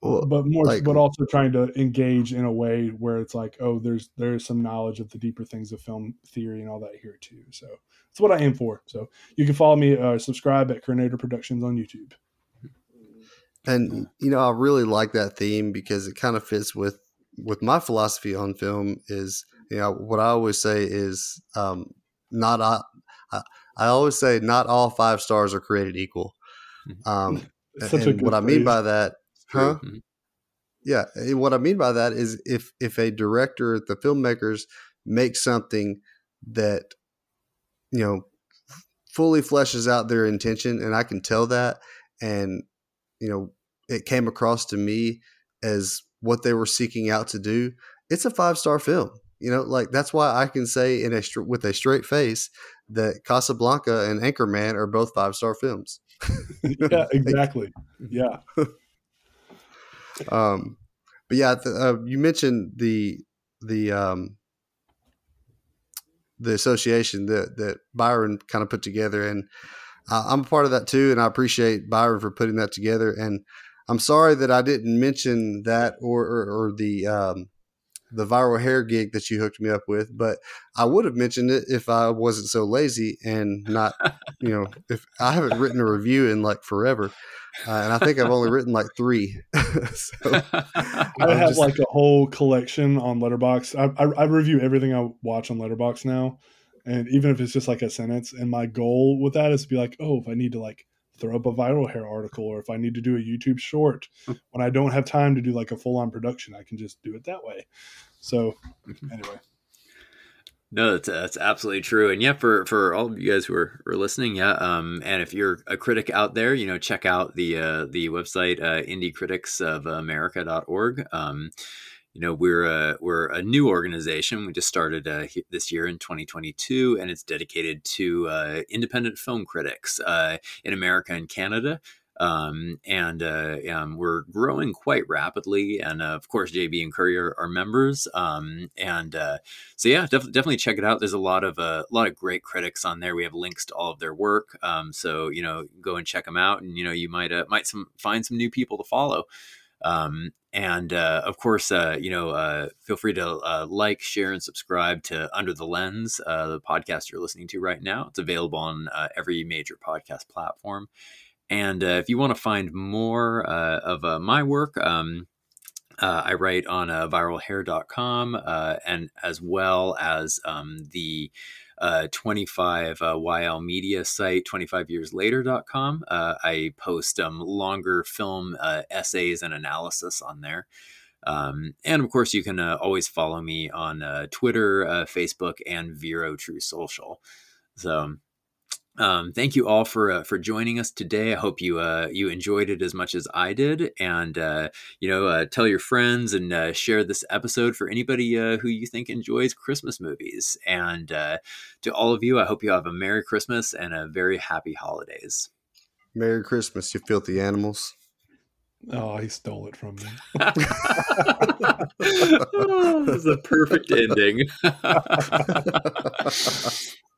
Well, but more like- but also trying to engage in a way where it's like oh there's there's some knowledge of the deeper things of film theory and all that here too so it's what i aim for so you can follow me uh, subscribe at Coordinator productions on youtube and you know, I really like that theme because it kind of fits with with my philosophy on film. Is you know what I always say is um, not I, I I always say not all five stars are created equal. Um, such and good what I mean phrase. by that, huh? Mhm. Yeah, and what I mean by that is if if a director, the filmmakers make something that you know fully fleshes out their intention, and I can tell that, and you know it came across to me as what they were seeking out to do. It's a five star film. You know, like that's why I can say in a with a straight face that Casablanca and Anchorman are both five star films. yeah exactly yeah um, but yeah, th- uh, you mentioned the the um, the association that that Byron kind of put together, and uh, I'm a part of that too, and I appreciate Byron for putting that together. And I'm sorry that I didn't mention that or or, or the um, the viral hair gig that you hooked me up with, but I would have mentioned it if I wasn't so lazy and not, you know, if I haven't written a review in like forever, uh, and I think I've only written like three. so, I I'm have just- like a whole collection on Letterboxd. I, I, I review everything I watch on Letterboxd now, and even if it's just like a sentence. And my goal with that is to be like, oh, if I need to like throw up a viral hair article, or if I need to do a YouTube short, when I don't have time to do like a full on production, I can just do it that way. So anyway, No, that's, that's absolutely true. And yeah, for, for all of you guys who are, are listening, yeah. Um, and if you're a critic out there, you know, check out the, uh, the website, uh, indiecriticsofamerica.org. Um, you know, we're a, we're a new organization. We just started uh, this year in 2022, and it's dedicated to uh, independent film critics uh, in America and Canada. Um, and uh, um, we're growing quite rapidly. And uh, of course, JB and Curry are, members. Um, and uh, so yeah, def- definitely check it out. There's a lot of uh, a lot of great critics on there. We have links to all of their work. Um, so you know, go and check them out, and you know, you might uh, might some find some new people to follow. Um, and uh, of course, uh, you know, uh, feel free to uh, like, share, and subscribe to Under the Lens, uh, the podcast you're listening to right now. It's available on every major podcast platform. And uh, if you want to find more uh, of uh, my work, um, uh, I write on uh, viralhair.com uh, and as well as um, the uh, 25 uh, YL media site, 25yearslater.com. Uh, I post um, longer film essays and analysis on there. Um, and of course, you can always follow me on Twitter, Facebook, and Vero Truth Social. So, um, thank you all for uh, for joining us today. I hope you uh, you enjoyed it as much as I did, and uh, you know, uh, tell your friends and uh, share this episode for anybody uh, who you think enjoys Christmas movies. And to all of you, I hope you have a Merry Christmas and a very happy holidays. Merry Christmas, you filthy animals. Oh, he stole it from me. oh, this is a perfect ending.